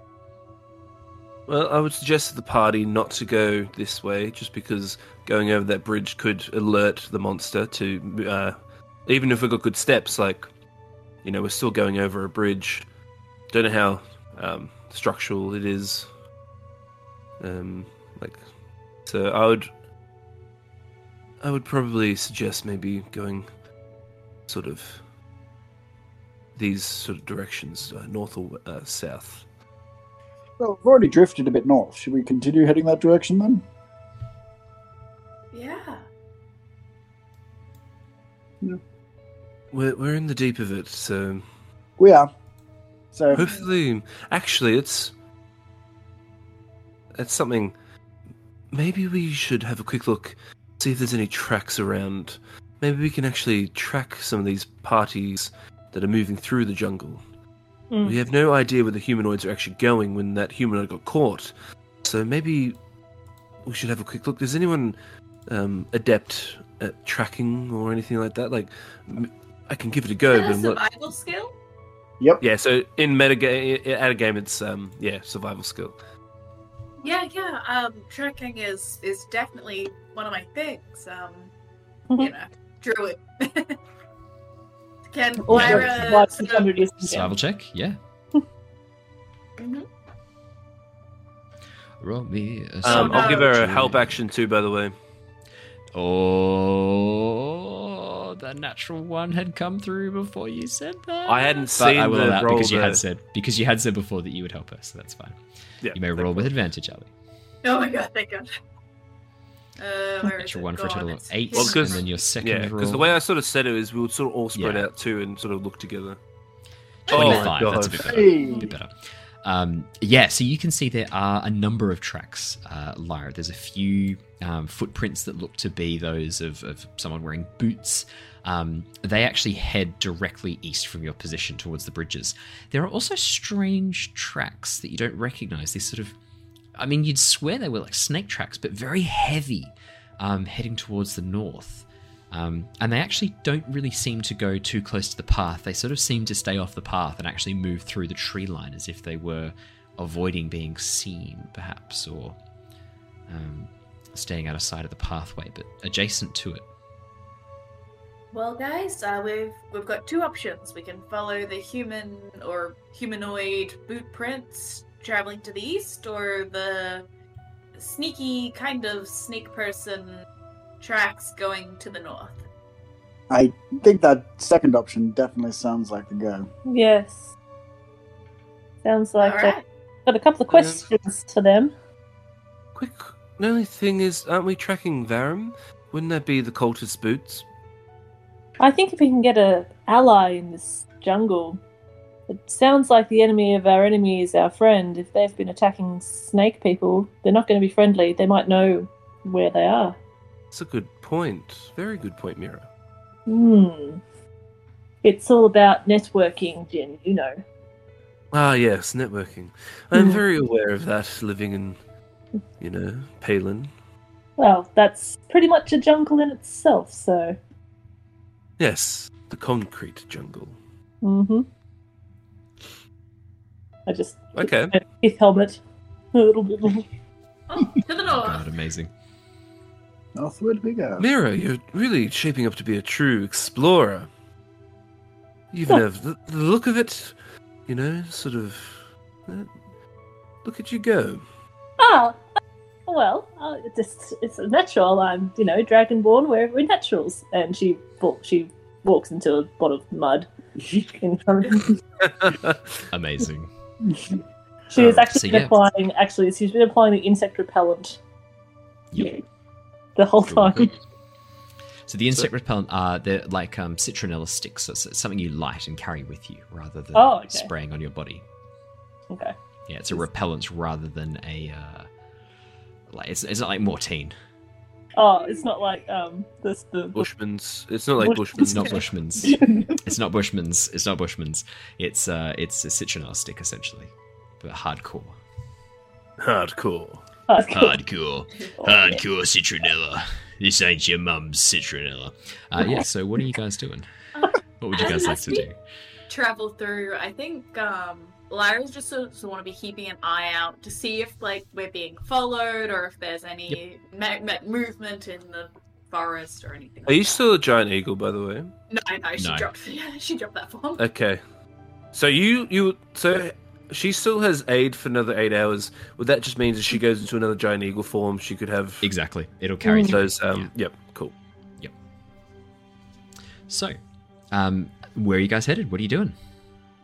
Well, I would suggest to the party not to go this way, just because going over that bridge could alert the monster to. Uh, even if we got good steps, like, you know, we're still going over a bridge. Don't know how um, structural it is. Um, like, so I would. I would probably suggest maybe going sort of these sort of directions, uh, north or uh, south. Well, we've already drifted a bit north. Should we continue heading that direction then? Yeah. We're we're in the deep of it, so We are. So hopefully, actually, it's it's something. Maybe we should have a quick look, see if there's any tracks around. Maybe we can actually track some of these parties that are moving through the jungle. Hmm. We have no idea where the humanoids are actually going when that humanoid got caught. So maybe we should have a quick look. Is anyone um, adept at tracking or anything like that? Like, m- I can give it a go, Is but that a I'm not- survival skill? Yep. Yeah. So in metagame, at a game, it's um, yeah, survival skill. Yeah, yeah. Um, tracking is is definitely one of my things. Um, Mhm. you know, druid. Can Or Lyra survive sort of- 600 years from now. Survival check, yeah. Mhm. Roll me a Um, I'll give her a help action too, by the way. Oh, that natural one had come through before you said that. I hadn't But seen I will the allow it roll because you there. had said because you had said before that you would help us, so that's fine. Yeah, you may roll with you. advantage, Ally. Oh my god! Thank God. Uh, where is Natural it? one for a Go on, total of it's eight, Well, hidden. because- and then your second Yeah, roll. because the way I sort of said it is we would sort of all spread Yeah. out too and sort of look together. Oh my 25. that's a bit better. Hey. A bit better. Um, yeah, so you can see there are a number of tracks, uh, Lyra. There's a few um, footprints that look to be those of, of someone wearing boots. Um, they actually head directly east from your position towards the bridges. There are also strange tracks that you don't recognize. These sort of, I mean, you'd swear they were like snake tracks, but very heavy, um, heading towards the north. Um, and they actually don't really seem to go too close to the path. They sort of seem to stay off the path and actually move through the tree line as if they were avoiding being seen, perhaps, or um, staying out of sight of the pathway, but adjacent to it. Well, guys, uh, we've we've got two options. We can follow the human or humanoid boot prints traveling to the east, or the sneaky kind of snake person tracks going to the north. I think that second option definitely sounds like the go. Yes. Sounds like All they've got a couple of questions for them. Quick, the only thing is, aren't we tracking Varram? Wouldn't that be the cultist boots? I think if we can get a ally in this jungle, it sounds like the enemy of our enemy is our friend. If they've been attacking snake people, they're not going to be friendly. They might know where they are. That's a good point. Very good point, Mira. Hmm. It's all about networking, Jin. You know. Ah, yes, networking. I'm Hmm. very aware of that, living in, you know, Palin. Well, that's pretty much a jungle in itself. So. Yes, the concrete jungle. Mm-hmm. I just Okay. his helmet. A little bit. Oh, to the north. God, amazing. Northward we go. Mira, you're really shaping up to be a true explorer. You even Yeah. have the, the look of it, you know, sort of. uh, look at you go. Ah, well, uh, it's just, it's natural. I'm, you know, dragonborn. We're, we're naturals. And she she walks into a pot of mud in front of Amazing. She has Oh, actually so yeah. applying. Actually, she's been applying the insect repellent Yep. the whole Cool. time. So the insect repellent are they're like um, citronella sticks. So it's it's something you light and carry with you rather than Oh, okay. spraying on your body. Okay. Yeah, it's a repellent rather than a uh, like it's, it's not like Mortein. Oh, it's not like um this the Bushman's. It's not like Bush- Bushman's. Not Bushman's. it's not Bushman's. It's not Bushman's. It's uh, it's a citronella stick essentially, but hardcore. Hardcore. Hardcore. Oh, yeah. Hardcore citronella. This ain't your mum's citronella. Uh, yeah. So what are you guys doing? What would you guys like to do? Travel through. I think um, Lyra's just sort of, want to be keeping an eye out to see if like we're being followed or if there's any me- me- movement in the forest or anything. Are you like still a giant eagle, by the way? No, no, she No. dropped. Yeah, she dropped that form. Okay. So you you so she still has aid for another eight hours. Would that just mean that she goes into another giant eagle form? She could have Exactly. It'll carry through. those. Um. Yep. Cool. Yep. So, um, where are you guys headed? What are you doing?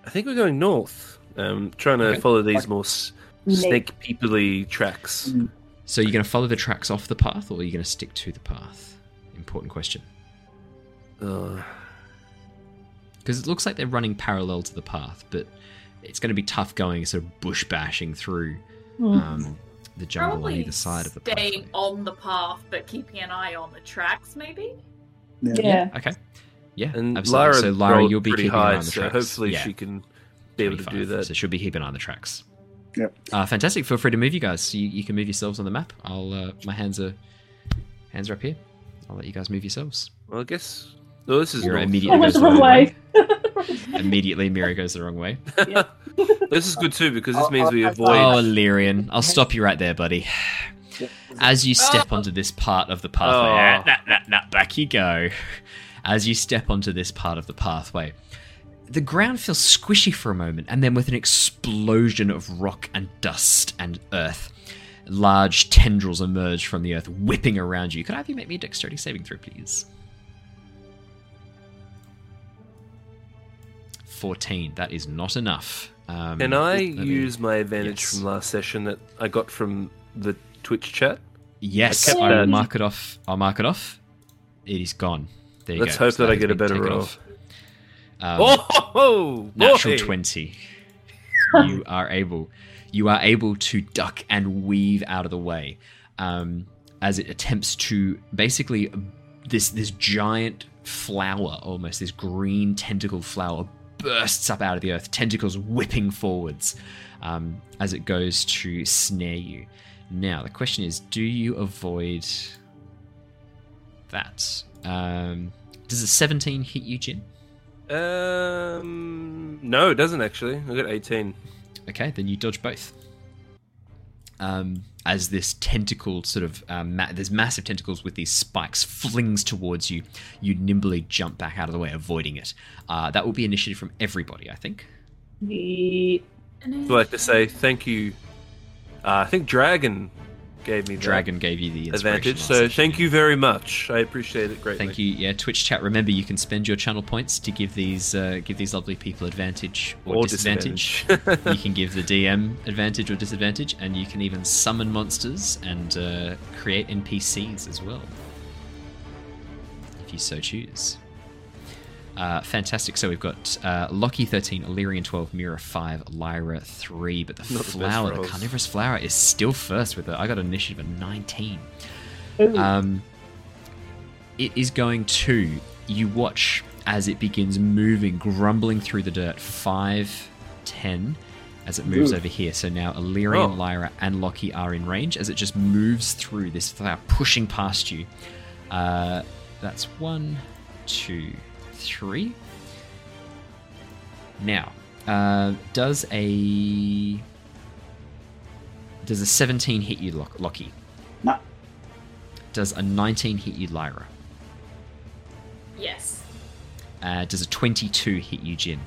I think we're going north. Um, trying to Okay. follow these more s- snake peoply tracks. So, you're going to follow the tracks off the path, or are you going to stick to the path? Important question. Uh, Because it looks like they're running parallel to the path, but it's going to be tough going, sort of bush bashing through Mm. um, the jungle on either side of the path. staying path. on the path, but keeping an eye on the tracks, maybe. Yeah. Yeah. Okay. Yeah, and absolutely. Lyra, so, Lara, rolled you'll be pretty keeping an eye on the so tracks. hopefully yeah, she can be able to do that. So, she'll be keeping an eye on the tracks. Yep. Uh, fantastic. Feel free to move, you guys. You, you can move yourselves on the map. I'll. Uh, my hands are hands are up here. I'll let you guys move yourselves. Well, I guess. No, this is You're immediately I goes the wrong way. Immediately, Mira goes the wrong way. this is good too because this I'll- means we I'll- avoid. Oh, Lyrian, I'll stop you right there, buddy. As you step Oh. onto this part of the pathway, Oh. ah, nah, nah, nah, back you go. As you step onto this part of the pathway, the ground feels squishy for a moment, and then with an explosion of rock and dust and earth, large tendrils emerge from the earth, whipping around you. Could I have you make me a dexterity saving throw, please? 14. That is not enough. Um, Can I me- use my advantage Yes. from last session that I got from the Twitch chat? Yes, I kept I will mark it off. I'll mark it off. It is gone. There you Let's go. hope So that I get a better taken roll. off. Um, oh, ho, ho, natural boy! twenty. you are able. You are able to duck and weave out of the way um, as it attempts to basically this this giant flower, almost this green tentacle flower, bursts up out of the earth, tentacles whipping forwards um, as it goes to snare you. Now the question is, do you avoid that? Um, does a seventeen hit you, Jin? Um, no, it doesn't actually. I got 18. Okay, then you dodge both. Um, as this tentacle sort of um, ma- there's massive tentacles with these spikes flings towards you, you nimbly jump back out of the way, avoiding it. Uh, that will be initiative from everybody, I think. Yeah. I'd like to say thank you. Uh, I think Dragon gave me Dragon gave you the advantage, so session. thank you very much. I appreciate it greatly. Thank you. Yeah, Twitch chat. Remember, you can spend your channel points to give these uh, give these lovely people advantage or, Or disadvantage. disadvantage. you can give the DM advantage or disadvantage, and you can even summon monsters and uh, create NPCs as well, if you so choose. Uh, fantastic. So we've got uh, Lockie 13, Illyrian 12, Mira 5, Lyra 3, but the Not flower, the rolls. carnivorous flower, is still first with it. I got an initiative of 19. Um, it is going to. You watch as it begins moving, grumbling through the dirt. Five, ten, as it moves Ooh. over here. So now Illyrian, Oh. Lyra, and Lockie are in range as it just moves through this flower, pushing past you. Uh, that's one, two, three. Now, uh, does a does a seventeen hit you, Lock- Lockie? No. Does a 19 hit you, Lyra? Yes. Uh, does a 22 hit you, Jin?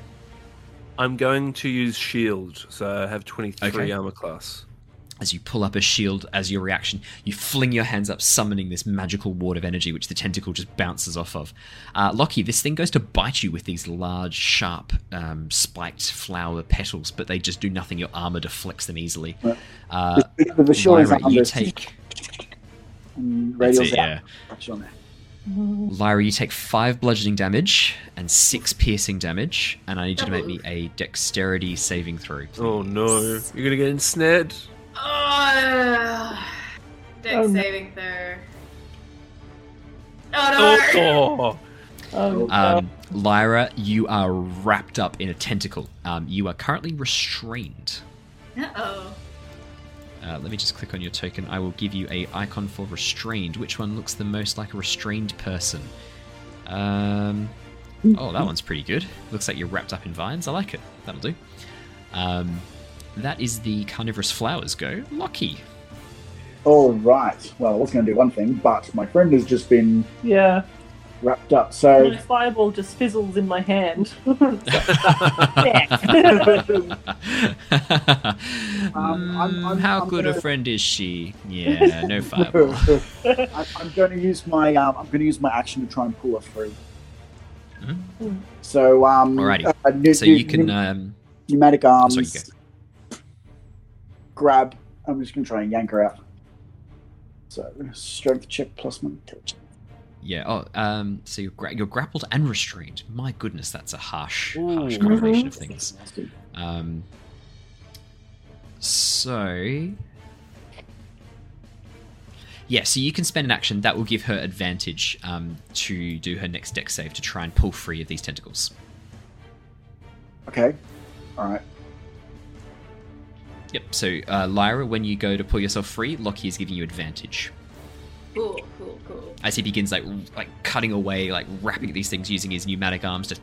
I'm going to use shield, so I have 23 Okay. armor class. As you pull up a shield as your reaction, you fling your hands up, summoning this magical ward of energy, which the tentacle just bounces off of. Uh, Lockie, this thing goes to bite you with these large, sharp, um, spiked flower petals, but they just do nothing. Your armor deflects them easily. Uh, The, the, the shield is Lyra, you take. That's it, yeah. Touch on there. Lyra, you take five bludgeoning damage and six piercing damage, and I need you to make me a dexterity saving throw. Oh no, you're gonna get ensnared. Oh, dex Oh, no. saving throw. Oh no! Oh, Oh, Um, Lyra, you are wrapped up in a tentacle. Um, you are currently restrained. Uh oh. Uh, let me just click on your token. I will give you a icon for restrained. Which one looks the most like a restrained person? Um, oh, that one's pretty good. Looks like you're wrapped up in vines. I like it. That'll do. Um, that is the carnivorous flowers go. Lockie. All right. Well, I was going to do one thing, but my friend has just been Yeah. wrapped up. So My fireball just fizzles in my hand. Um, I'm- I'm- How I'm good a gonna- friend is she? Yeah, no fireball. I, I'm going to use my um, I'm going to use my action to try and pull her through. Mhm. So um, Alrighty. uh, nu- So nu- you can. nu- Um, pneumatic arms. sorry, you grab. I'm just going to try and yank her out. So strength check plus my intelligence. yeah. Oh. Um. So you're, gra- you're grappled and restrained. My goodness, that's a harsh, Ooh. harsh combination of things. Um. So. Yeah, so you can spend an action that will give her advantage um, to do her next dex save to try and pull free of these tentacles. Okay. All right. Yep. So uh, Lyra, when you go to pull yourself free, Lockie is giving you advantage Cool, cool, cool. as he begins like like cutting away, like wrapping these things using his pneumatic arms to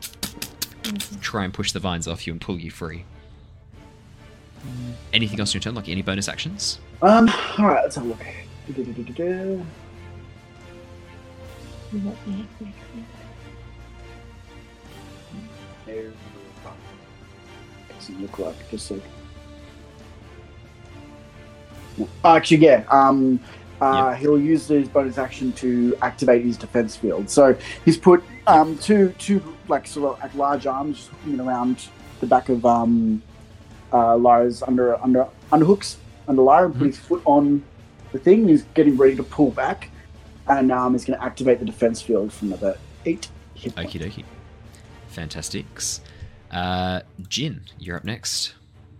try and push the vines off you and pull you free. Anything else in your turn, Lockie? Any bonus actions? Um. All right. Let's have a look. Doesn't look like just like. No. Actually, yeah. Um. Uh, He'll use his bonus action to activate his defense field. So he's put um, two two like sort of like large arms hooking around the back of um, uh, Lyra's under under underhooks under Lyra and put his foot on the thing. He's getting ready to pull back, and um, he's going to activate the defense field for another eight hit. Okie dokie. Fantastics. Uh, Jin, you're up next.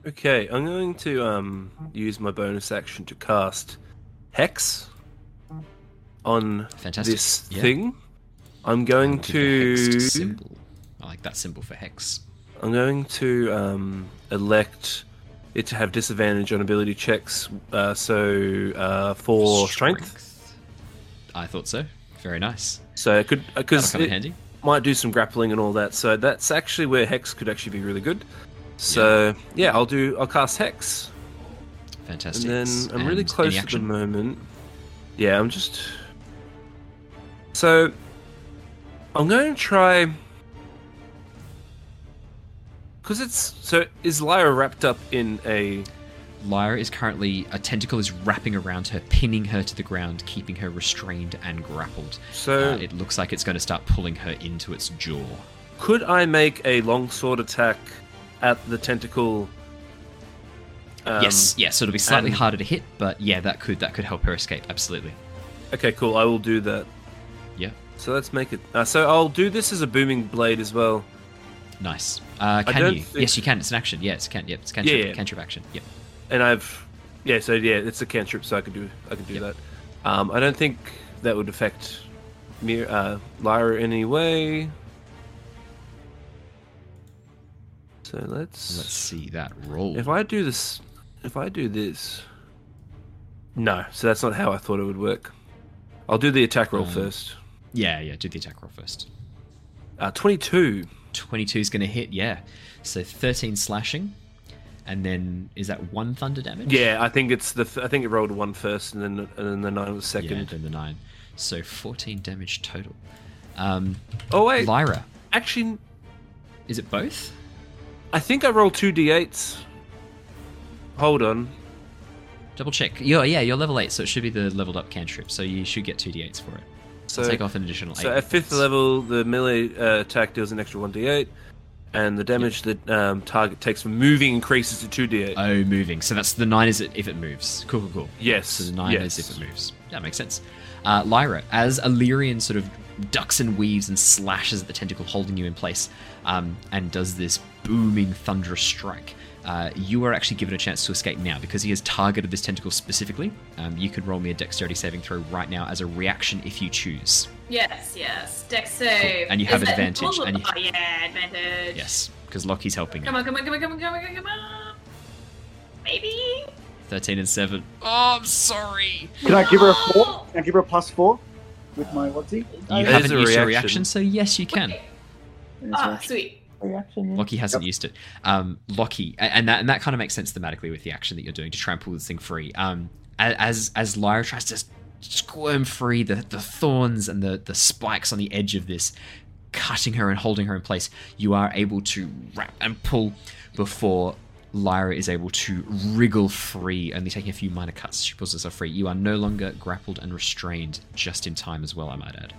Okay, I'm going to um, use my bonus action to cast Hex on Fantastic. this Yeah. thing. I'm going hexed to symbol. I like that symbol for hex. I'm going to um, elect it to have disadvantage on ability checks. Uh, so uh, for strength. I thought so. Very nice. So it could because come in it handy. might do some grappling and all that. So that's actually where Hex could actually be really good. So yeah, I'll do. I'll cast Hex. Fantastic. And then I'm really close at the moment. Yeah, I'm just. So, I'm going to try. Because it's. So, is Lyra wrapped up in a. Lyra is currently a tentacle is wrapping around her, pinning her to the ground, keeping her restrained and grappled. So, Uh, it looks like it's going to start pulling her into its jaw. could I make a longsword attack at the tentacle? Um, yes, yes. So it'll be slightly and- harder to hit, but yeah, that could that could help her escape. Absolutely. Okay, cool. I will do that. Yeah. So let's make it. Uh, so I'll do this as a booming blade as well. Nice. Uh, can you? think- Yes, you can. It's an action. Yeah, it's can. Yep, it's cantrip. Yeah, yeah. Cantrip action. Yep. and I've yeah, so yeah, it's a cantrip, so I can do I can do Yep. that. Um, I don't think that would affect me, uh, Lyra in any way. So let's Let's see that roll. if I do this, if I do this, no, so that's not how I thought it would work. I'll do the attack roll Um, first. Yeah, yeah. Do the attack roll first. Uh, Twenty-two. 22 is going to hit. Yeah. So 13 slashing, and then is that one thunder damage? Yeah, I think it's the. I think it rolled one first, and then and then the nine was second. Yeah, then the nine. So 14 damage total. Um, oh wait, Lyra, actually, is it both? I think I rolled two d8s. Hold on. Double check. You're, yeah, you're level 8, so it should be the leveled up cantrip. So you should get 2d8s for it. So So take off an additional 8. So at fifth level, the melee uh, attack deals an extra one d8, and the damage that um, target takes from moving increases to two d8. Oh, moving. So that's the 9 is it if it moves. Cool, cool, cool. yes. So the 9 yes. is if it moves. That makes sense. Uh, Lyra, as Illyrian sort of ducks and weaves and slashes at the tentacle, holding you in place, um, and does this booming, thunderous strike, uh, you are actually given a chance to escape now because he has targeted this tentacle specifically. Um, you could roll me a dexterity saving throw right now as a reaction if you choose. Yes, yes. Dex save. And you have Is that advantage, and you- Oh, yeah, advantage. Yes, because Lockie's helping Come you. on, come on, come on, come on, come on, come on, come on. Maybe. 13 and 7. Oh, I'm sorry. Can I give her a four? Can I give her a plus four with my what's he? You haven't is a used your reaction. reaction, so yes, you can. Ah, sweet. reaction. Yeah. Lockie hasn't used it. Um, Lockie, and that and that kind of makes sense thematically with the action that you're doing to try and pull this thing free. Um, as as Lyra tries to squirm free, the the thorns and the the spikes on the edge of this, cutting her and holding her in place, you are able to wrap and pull before. Lyra is able to wriggle free, only taking a few minor cuts. She pulls herself free. You are no longer grappled and restrained, just in time as well, I might add.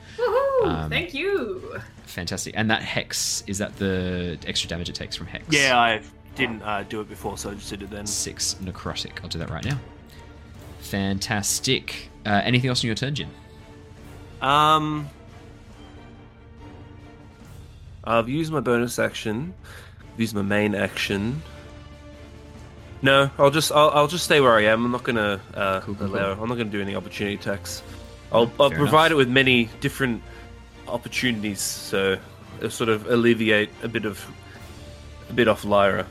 Woohoo! Um, Thank you. Fantastic. And that hex is that the extra damage it takes from hex? Yeah, I didn't uh, do it before, so I just did it then. Six necrotic. I'll do that right now. Fantastic. Uh, anything else on your turn, Jin? Um, I've used my bonus action. Used my main action. No, I'll just I'll, I'll just stay where I am. I'm not gonna uh, Cool, cool, allow. I'm not gonna do any opportunity attacks. I'll, I'll provide enough. it with many different opportunities, so it'll sort of alleviate a bit of a bit off Lyra.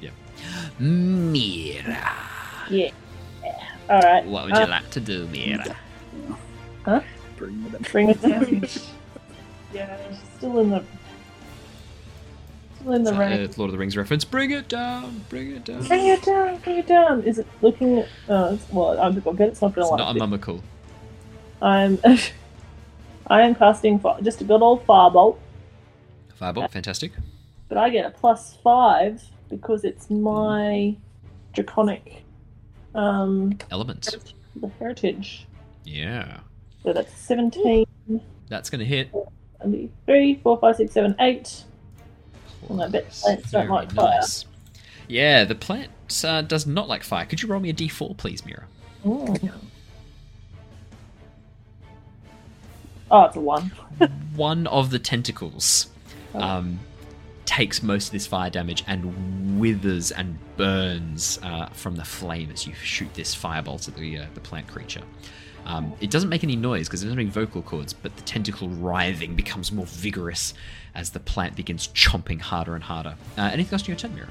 Yeah. Mira. Yeah. All right. What would you Uh, like to do, Mira? Huh? Bring it in. Bring it down. yeah, she's still in the. Still in the It's, uh. Lord of the Rings reference. Bring it down. Bring it down. Bring it down. Bring it down. Is it looking? At, uh, well, I'm I bet it's not gonna It's like not a it. mummical. I'm. I am casting just a good old firebolt, Firebolt. Fantastic. but I get a plus five because it's my draconic, um, Element. the heritage. Yeah. So that's 17, That's going to hit. 23, 4, 5, 6, 7, 8. And I bet plants don't like fire. Yeah, the plant uh, does not like fire. Could you roll me a d4, please, Mira? Mm. Oh, it's a 1. one of the tentacles Oh. um, takes most of this fire damage and withers and burns uh, from the flame as you shoot this firebolt at the uh, the plant creature. Um, it doesn't make any noise because have any vocal cords, but the tentacle writhing becomes more vigorous as the plant begins chomping harder and harder. Uh, anything else in your turn, Mira?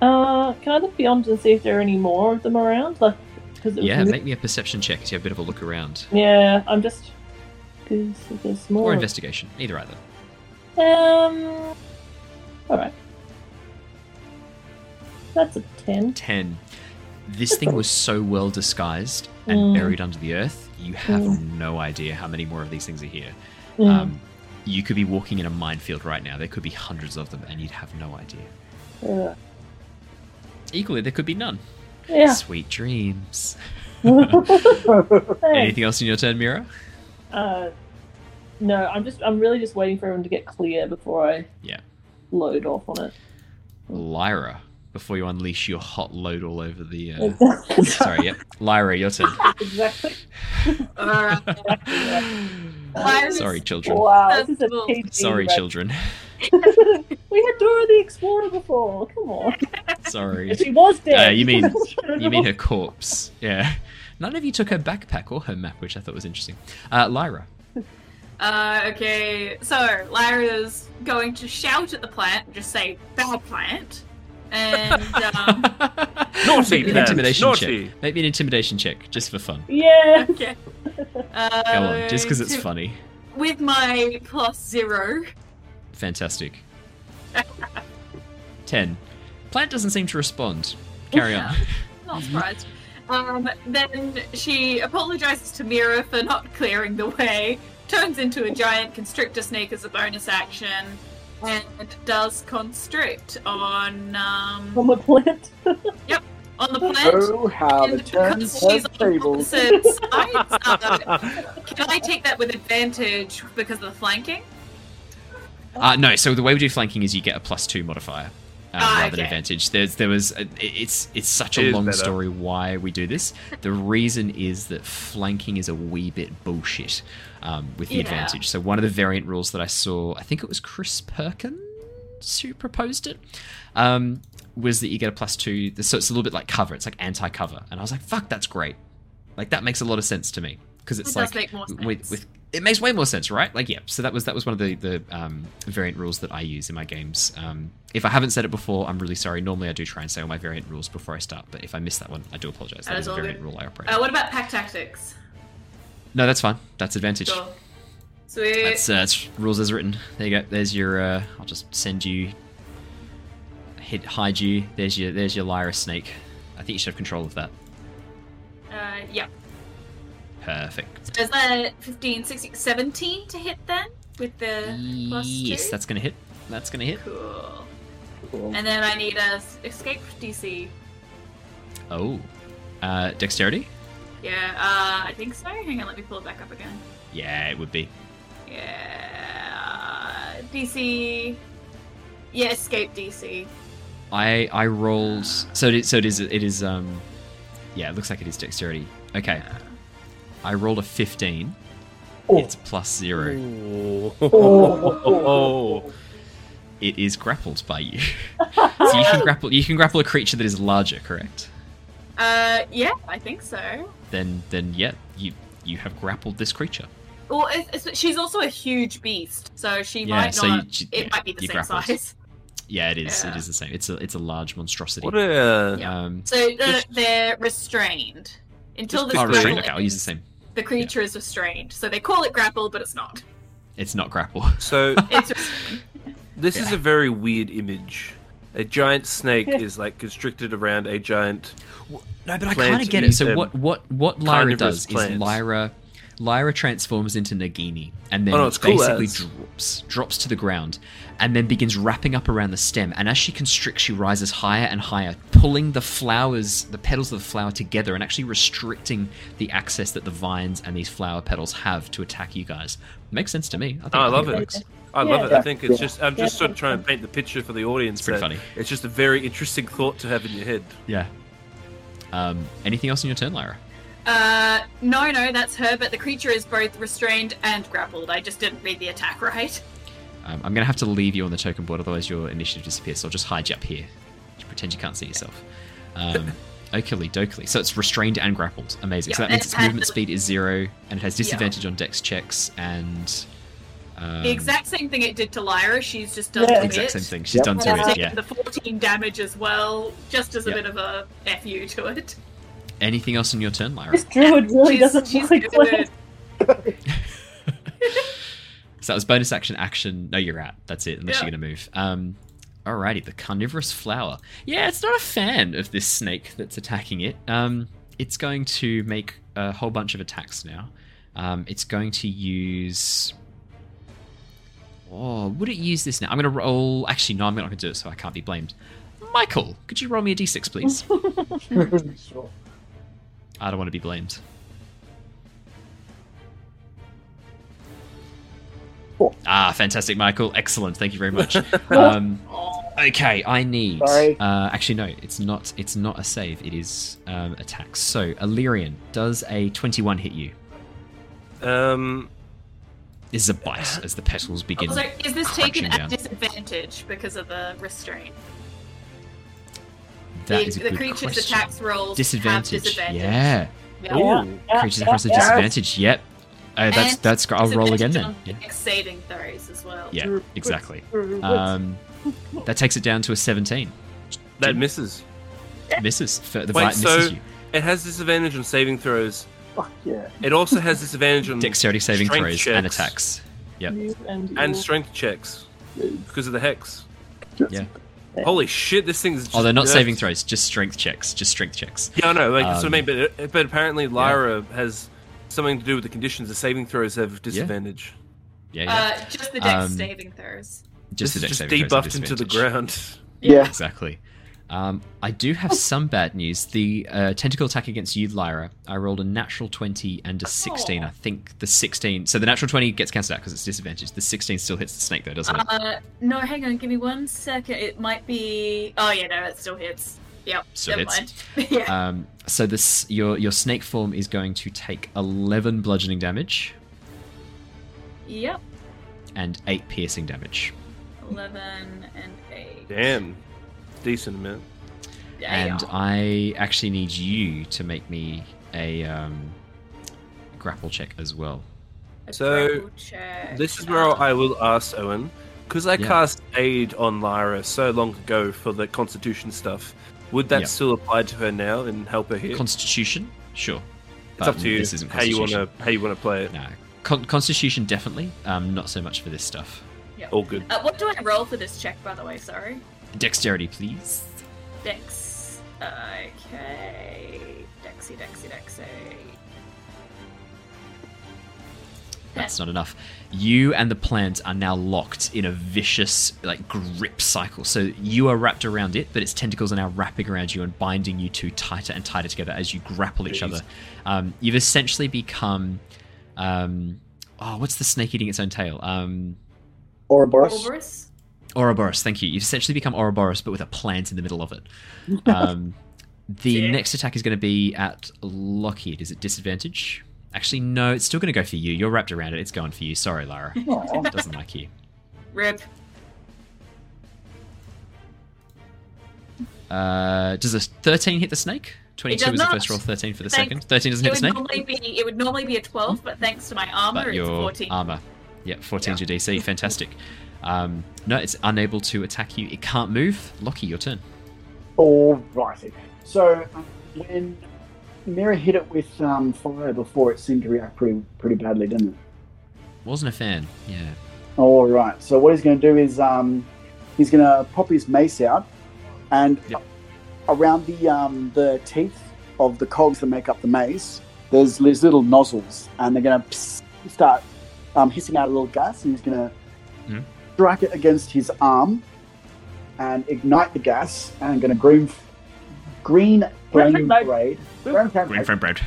Uh, can I look beyond and see if there are any more of them around? Like, because Yeah, make me a perception check as you have a bit of a look around. yeah, I'm just because there's more. Or investigation, either either. Um, all right. That's a ten. 10. This thing was so well disguised and Mm. buried under the earth, you have Mm. no idea how many more of these things are here. Mm. Um, you could be walking in a minefield right now. There could be hundreds of them, and you'd have no idea. Uh, Equally, there could be none. yeah. Sweet dreams. Anything else in your turn, Mira? Uh, no, I'm just I'm really just waiting for everyone to get clear before I Yeah. load off on it. Lyra, before you unleash your hot load all over the. Uh... Sorry, yep. Lyra, your turn. exactly. Alright. Lyra's- Sorry, children. Wow, this is a PG Sorry, rec- children. we had Dora the Explorer before. Come on, Sorry. she was dead. Uh, you mean you mean her corpse? Yeah. None of you took her backpack or her map, which I thought was interesting. Uh, Lyra. Uh, okay, so Lyra's going to shout at the plant, just say "bad plant," and um, Naughty Make me an intimidation naughty. check. Make me an intimidation check, just for fun. Yeah. okay. Uh, Come on, just because it's to- funny. With my plus zero, Fantastic. Ten. Plant doesn't seem to respond. Carry on. not surprised. Um, then she apologizes to Mira for not clearing the way, turns into a giant constrictor snake as a bonus action, and does constrict on um, On the plant. Yep, on the plant. Oh, how the turns because she's have on tables. opposite sides, uh, can I take that with advantage because of the flanking? Uh, no, so the way we do flanking is you get a plus two modifier. Uh, Ah, rather than okay. advantage. There's there was a, it's it's such It a is long better. story why we do this. The reason is that flanking is a wee bit bullshit um, with the Yeah. advantage. So one of the variant rules that I saw, I think it was Chris Perkins who proposed it, um, was that you get a plus two. So it's a little bit like cover. It's like anti-cover, and I was like, fuck, that's great. Like that makes a lot of sense to me because it's It like does make more with, with it makes way more sense, right? Like, yeah. So that was that was one of the the um, variant rules that I use in my games. Um, if I haven't said it before, I'm really sorry. Normally, I do try and say all my variant rules before I start, but if I miss that one, I do apologize. That That is a variant good. rule I operate. Uh, what about pack tactics? no, that's fine. That's advantage. Sure. Sweet. That's, uh, that's rules as written. There you go. There's your. Uh, I'll just send you. Hit hide you. There's your. There's your Lyra snake. I think you should have control of that. Uh, yeah. Perfect. So is that 15, 16, 17 to hit then? With the plus yes, two? that's gonna hit. That's gonna hit. Cool. Cool. And then I need a escape DC. Oh. Uh, dexterity. Yeah, uh, I think so. Hang on, let me pull it back up again. Yeah, it would be. Yeah, DC. Yeah, escape DC. I I rolled. So it is, so it is. It is. Um. Yeah, it looks like it is dexterity. Okay. I rolled a 15. Oh. It's plus zero. Oh. It is grappled by you. so you can grapple. You can grapple a creature that is larger, correct? Uh, yeah, I think so. Then then yeah, you you have grappled this creature. Well, it's, it's, she's also a huge beast, so she Yeah, might so not. you- she- it yeah, might be the same grappled. size. Yeah, it is. It Yeah. is the same. It's a it's a large monstrosity. What a. Yeah. Um, So uh, Just- they're restrained until Just the oh, restrained. Okay, I'll use the same. The creature is restrained, so they call it grapple, but it's not. It's not grapple. So It's restrained. this is a very weird image. A giant snake is like constricted around a giant. No, but I kind of get it. So what what what Lyra carnivorous does is. Lyra Lyra transforms into Nagini and then Oh, no, it's cool basically as. drops drops to the ground and then begins wrapping up around the stem. And as she constricts, she rises higher and higher, pulling the flowers, the petals of the flower together, and actually restricting the access that the vines and these flower petals have to attack you guys. Makes sense to me. I, think, Oh, I love it. works. I love it. I think it's Yeah. just. I'm just Yeah. sort of trying to paint the picture for the audience. It's pretty funny. It's just a very interesting thought to have in your head. Yeah. Um, anything else in your turn, Lyra? Uh, no, no, that's her, but the creature is both restrained and grappled. I just didn't read the attack right. Um, I'm going to have to leave you on the token board, otherwise your initiative disappears. So I'll just hide you up here. Just pretend you can't see yourself. Um, Oakley, Dokley. So it's restrained and grappled. Amazing. so that means its movement speed is zero, and it has disadvantage on dex checks and. Um, the exact same thing it did to Lyra. She's just done Yeah. to exact it. same thing. She's Yep. done to She's it. Yeah. the 14 damage as well, just as a Yep. bit of a fu to it. Anything else in your turn, Lyra? This druid really she's, doesn't she's look like good. So that was bonus action, action. No, you're out. That's it, unless Yeah. you're going to move. Um, alrighty, the carnivorous flower. Yeah, it's not a fan of this snake that's attacking it. Um, it's going to make a whole bunch of attacks now. Um, it's going to use. Oh, would it use this now? I'm going to roll. Actually, no, I'm not going to do it, so I can't be blamed. Michael, could you roll me a d6, please? sure. I don't want to be blamed. Four. Ah, fantastic, Michael. Excellent. Thank you very much. Um, okay, I need. Sorry. Uh, actually, no. It's not. It's not a save. It is um, attacks. So, Illyrian, does a twenty-one hit you? Um, This is a bite as the petals begin. Also, is this taken crunching at down. disadvantage because of the restraint? That the is a the good creature's question. attacks rolls Disadvantage. have disadvantage. Yeah. Yeah. ooh. Yeah, Creatures yeah, across a disadvantage. Yep. Uh, that's And that's. I'll roll again then. on Yeah. dex saving throws as well. Yeah. Exactly. Um, that takes it down to a seventeen. That misses. Misses. The Wait, bite so- misses you. It has disadvantage on saving throws. Fuck yeah. It also has disadvantage on Dexterity saving strength throws and attacks. Yep. And, and strength checks because of the hex. Yeah. Holy shit! This thing's. Just Oh, they're not nerfed. saving throws, just strength checks. Just strength checks. Yeah, I know. Like, that's what I Um, mean. But but apparently Lyra has something to do with the conditions. The saving throws have disadvantage. Uh, Yeah, yeah. just the dex Um, saving throws. just the this dex is just saving throws have debuffed into the disadvantage. ground. Yeah. Exactly. Um, I do have some bad news. The uh, tentacle attack against you, Lyra, I rolled a natural 20 and a 16. Aw. I think the 16. So the natural 20 gets cancelled out because it's disadvantaged. The 16 still hits the snake, though, doesn't it? Uh, no, hang on, give me one second. It might be. Oh yeah, no, it still hits. Yep. Still never hits. mind. yeah. Um, so this your your snake form is going to take 11 bludgeoning damage yep. and 8 piercing damage. Eleven and eight. Damn, decent amount. Damn. And I actually need you to make me a um, grapple check as well. A So, check. This is where I will ask Owen because I Yeah. cast aid on Lyra so long ago for the Constitution stuff. Would that Yeah. still apply to her now and help her here? Constitution, sure. it's up to you. This isn't how you want Constitution. to how you want to play it. No, Con- Constitution definitely, um, not so much for this stuff. Yeah, all good. Uh, what do I roll for this check, by the way? Sorry. Dexterity, please. Dex. Okay. Dexy, Dexy, Dexy. That's not enough. You and the plant are now locked in a vicious like grip cycle. So you are wrapped around it, but its tentacles are now wrapping around you and binding you two tighter and tighter together as you grapple each Jeez. other. Um, you've essentially become, um, oh, what's the snake eating its own tail? Um, Ouroboros. Ouroboros? Ouroboros. Thank you. You've essentially become Ouroboros, but with a plant in the middle of it. Um, the Sick. next attack is going to be at Lockie. Is it disadvantage? Actually, no. It's still going to go for you. You're wrapped around it. It's going for you. Sorry, Lyra. Aw. Doesn't like you. Rip. Uh, does a 13 hit the snake? 22 does was the first roll, 13 for the Thank- second. 13 doesn't It hit the snake? normally be, it would normally be a 12, but thanks to my armor, But it's 14. armor. Yeah, 14's your DC. Fantastic. Um, no, it's unable to attack you. It can't move. Lockie, your turn. Alrighty. So um, when Mira hit it with um, fire before, it seemed to react pretty pretty badly, didn't it? Wasn't a fan. Yeah. All right. So what he's going to do is um, he's going to pop his mace out, and Yep. around the um, the teeth of the cogs that make up the mace, there's these little nozzles, and they're going to start um, hissing out a little gas, and he's going to Mhm. Strike it against his arm and ignite the gas, and I'm going to green green flame blade, Green flame. blade. Green flame Green blade. frame bread.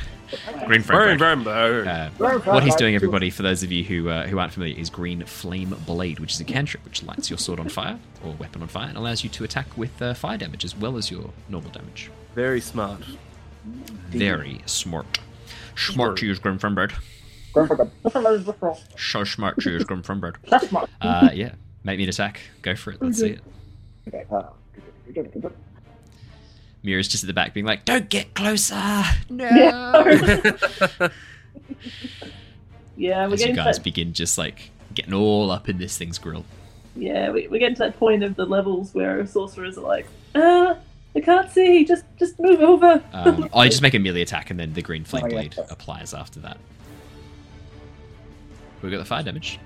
Green frame Burn, bread. burn, burn. Uh, what he's doing, everybody, for those of you who uh, who aren't familiar, is Green Flame Blade, which is a cantrip which lights your sword on fire or weapon on fire and allows you to attack with uh, fire damage as well as your normal damage. Very smart. Very smart. Smart to use Green Flame Bread. Green flame blade. So smart to use Green Flame Bread. That's smart. Uh, yeah, make me an attack. Go for it. Let's see it. Okay. Uh, Mira's just at the back being like, don't get closer. No. Yeah. yeah, we're As you getting to guys that, begin just like getting all up in this thing's grill. yeah, we, we're getting to that point of the levels where sorcerers are like, uh, I can't see. Just just move over. Um, I just make a melee attack and then the green flame Oh, yeah. blade applies after that. We've got the fire damage.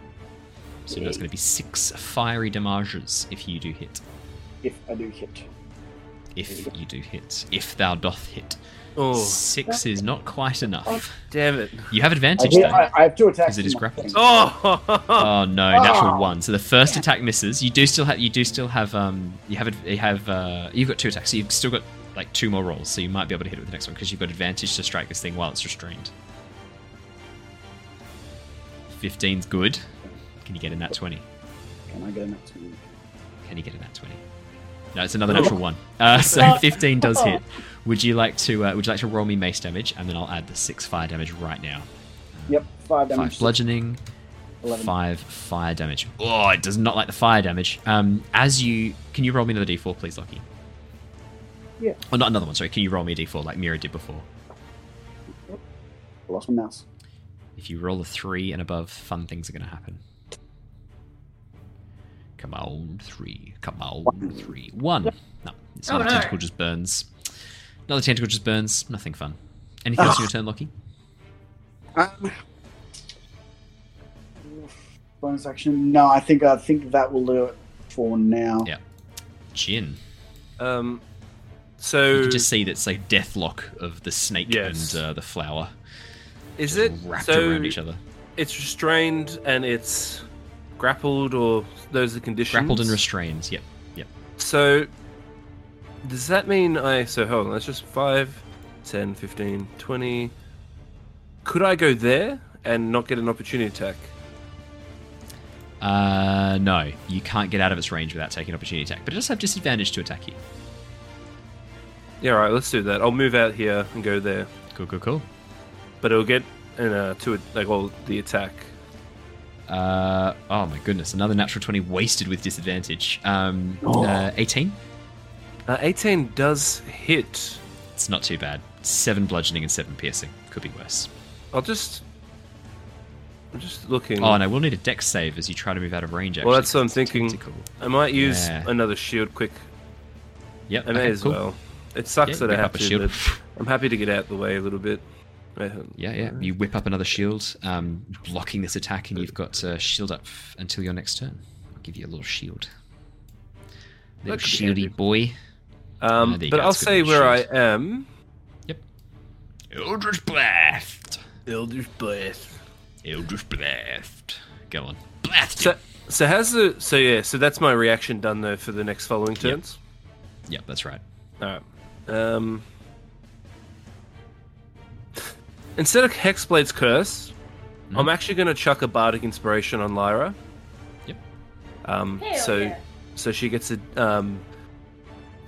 So that's going to be six fiery damages if you do hit. if I do hit. If you do hit. If thou doth hit. Six is not quite enough. damn it. You have I, advantage hit, though. I, I have two attacks. Because it is in my grappled. Oh, Oh no, natural Oh. one. So the first attack misses. You do still have. You do still have. Um. You have. You have. Uh. You've got two attacks. So you've still got like two more rolls. So you might be able to hit it with the next one because you've got advantage to strike this thing while it's restrained. 15's good. Can you get in that 20? Can I get an attack? Can you get in that 20? No, it's another natural one. Uh, so 15 does hit. Would you like to? Uh, would you like to roll me mace damage, and then I'll add the six fire damage right now. Yep, five damage. Five bludgeoning, 11. five fire damage. Oh, it does not like the fire damage. Um, as you can you roll me another d4, please, Lockie? Yeah. Oh, not another one. Sorry. Can you roll me a d4 like Mira did before? I lost my mouse. If you roll a three and above, fun things are going to happen. Come on, three. Come on, three. One. No, it's Oh, another no. tentacle just burns. Another tentacle just burns. Nothing fun. Anything else in your turn, Lockie? Um, bonus action? No, I think I think that will do it for now. Yeah. Jin. um, So You can just see that's like deathlock of the snake Yes. and uh, the flower. Is it wrapped so around each other? it's restrained and it's grappled, or those are the conditions? Grappled and restrained. Yep. Yep. So, does that mean I. So, hold on, that's just 5, 10, 15, 20. Could I go there and not get an opportunity attack? Uh, no, you can't get out of its range without taking opportunity attack, but it does have disadvantage to attack you. Yeah, alright, let's do that. I'll move out here and go there. Cool, cool, cool. But it'll get in uh, to it, like, all the attack. Uh, oh my goodness, another natural 20 wasted with disadvantage. Um, Oh. uh, 18? Uh, 18 does hit. It's not too bad. 7 bludgeoning and 7 piercing. Could be worse. I'll just. I'm just looking. Oh, no, we'll need a dex save as you try to move out of range, actually. Well, that's what I'm thinking. tentacle. I might use Yeah. another shield quick. Yep, I may okay, as cool. well. It sucks Yeah, that I have to, shield. but I'm happy to get out the way a little bit. Yeah, yeah. You whip up another shield, um, blocking this attack, and you've got uh, shield up until your next turn. I'll give you a little shield. Little That shieldy boy. Um, Uh, but go, I'll say with where I am. Yep. Eldritch Blast. Eldritch Blast. Eldritch Blast. Go on. Blast So, so how's the so yeah? So that's my reaction done though for the next following Yep. turns. Yep, that's right. All right. Um, instead of Hexblade's curse, Mhm. I'm actually going to chuck a bardic inspiration on Lyra. Yep. Um, Hell so yeah. so she gets a um.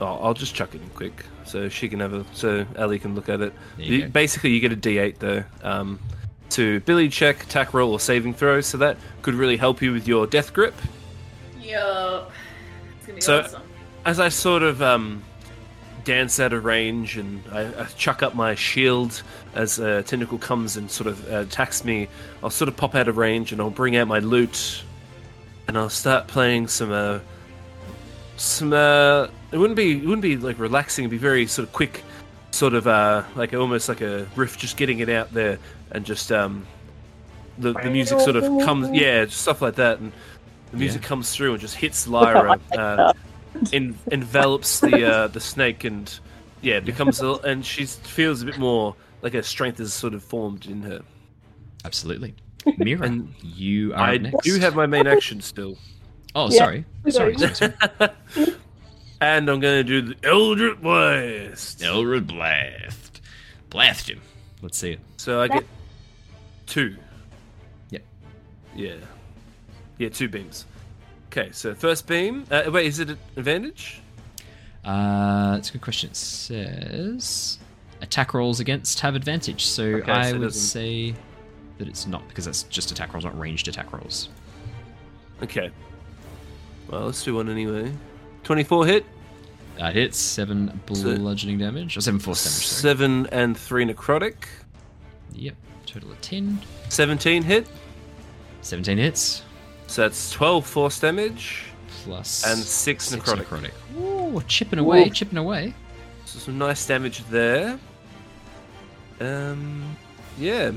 Oh, I'll just chuck it in quick so she can have a so Ellie can look at it. You You- basically, you get a D8 though. Um, to Billy check, attack roll, or saving throw. So that could really help you with your death grip. Yup. It's gonna be So- awesome. as I sort of um, dance out of range and I, I chuck up my shield as a tentacle comes and sort of uh, attacks me, I'll sort of pop out of range and I'll bring out my lute and I'll start playing some uh, some. Uh, it wouldn't be it wouldn't be like relaxing. It'd be very sort of quick, sort of uh, like almost like a riff, just getting it out there and just um, the the music sort of comes, yeah, stuff like that and. The music Yeah. comes through and just hits Lyra, uh, en- envelops the uh, the snake, and yeah, becomes a, and she feels a bit more like her strength is sort of formed in her. Absolutely. Mira, And you are I next. do have my main action still, Oh, Yeah. sorry. Sorry. Sorry, sorry, sorry. and I'm going to do the Eldritch Blast. Eldritch Blast. Blast him. Let's see it. So I get two. Yep. Yeah, yeah, two beams. Okay, so first beam. Uh, wait, is it an advantage? Uh, that's a good question. It says attack rolls against have advantage. So Okay, I so would say that it's not because that's just attack rolls, not ranged attack rolls. Okay. Well, let's do one anyway. Twenty-four hit. That hits seven So- bludgeoning damage or seven force damage. Sorry. Seven and three necrotic. Yep. Total of ten. 17 hit. Seventeen hits So that's 12 force damage. plus And six necrotic. Ooh, chipping away, Ooh. chipping away. So some nice damage there. Um, yeah,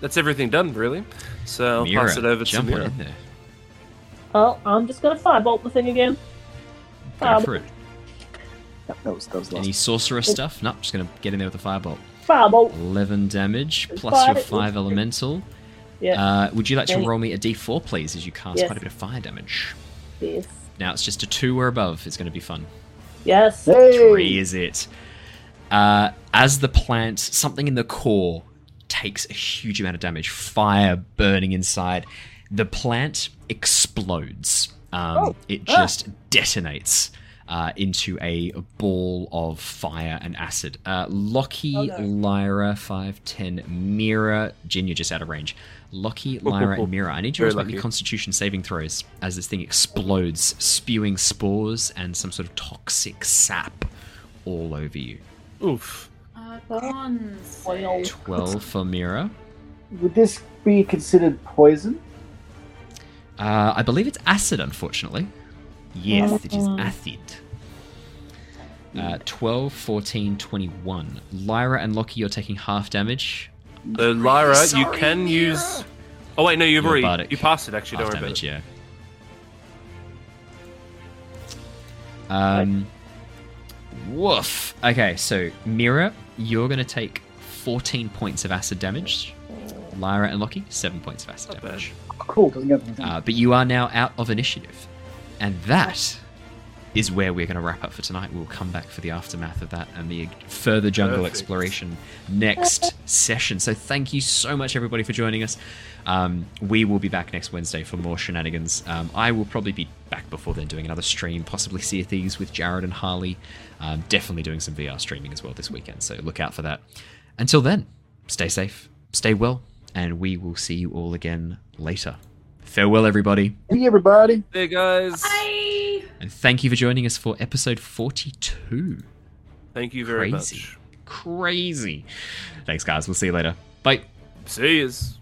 that's everything done, really. So I'll Mira, pass it over to jump on Mira. in there. Well, I'm just gonna firebolt the thing again. Go Um, for it. That was that was. Any sorcerer stuff? Nope, just gonna get in there with a firebolt. Firebolt. 11 damage plus Fire- your 5 elemental. Yeah. Uh, would you like to roll me a d4, please, as you cast Yes. quite a bit of fire damage? yes. Now it's just a 2 or above. It's going to be fun. Yes. Hey! Three is it. Uh, as the plant, something in the core takes a huge amount of damage, fire burning inside. The plant explodes. Um, Oh, It ah. just detonates uh, into a ball of fire and acid. Uh, Lockie, Oh, no. Lyra, 510, Mira, Jin, you're just out of range. Lockie, Lyra, and Mira, I need you to make me constitution saving throws as this thing explodes, spewing spores and some sort of toxic sap all over you. Oof. Uh, cons. 12 for Mira. Would this be considered poison? Uh, I believe it's acid, unfortunately. Yes, it is Mm. acid. Uh, 12, 14, 21. Lyra and Lockie, you're taking half damage. So Lyra, you sorry, can Mira. use. Oh wait, no, you've You're already you passed it. Actually, don't worry about it. yeah. Um, woof. Okay, so Mira, you're going to take 14 points of acid damage. Lyra and Lockie, 7 points of acid Not bad. damage. Cool, doesn't get. Uh, but you are now out of initiative. And that is where we're going to wrap up for tonight. We'll come back for the aftermath of that and the further jungle Perfect. exploration next session. So thank you so much, everybody, for joining us. Um, we will be back next Wednesday for more shenanigans. Um, I will probably be back before then doing another stream, possibly Sea of Thieves with Jared and Harley. Um, definitely doing some VR streaming as well this weekend, so look out for that. Until then, stay safe, stay well, and we will see you all again later. Farewell, everybody. Hey, everybody. There, guys. Bye. And thank you for joining us for episode 42. Thank you very Crazy. much. Crazy. Thanks, guys. We'll see you later. Bye. See yous.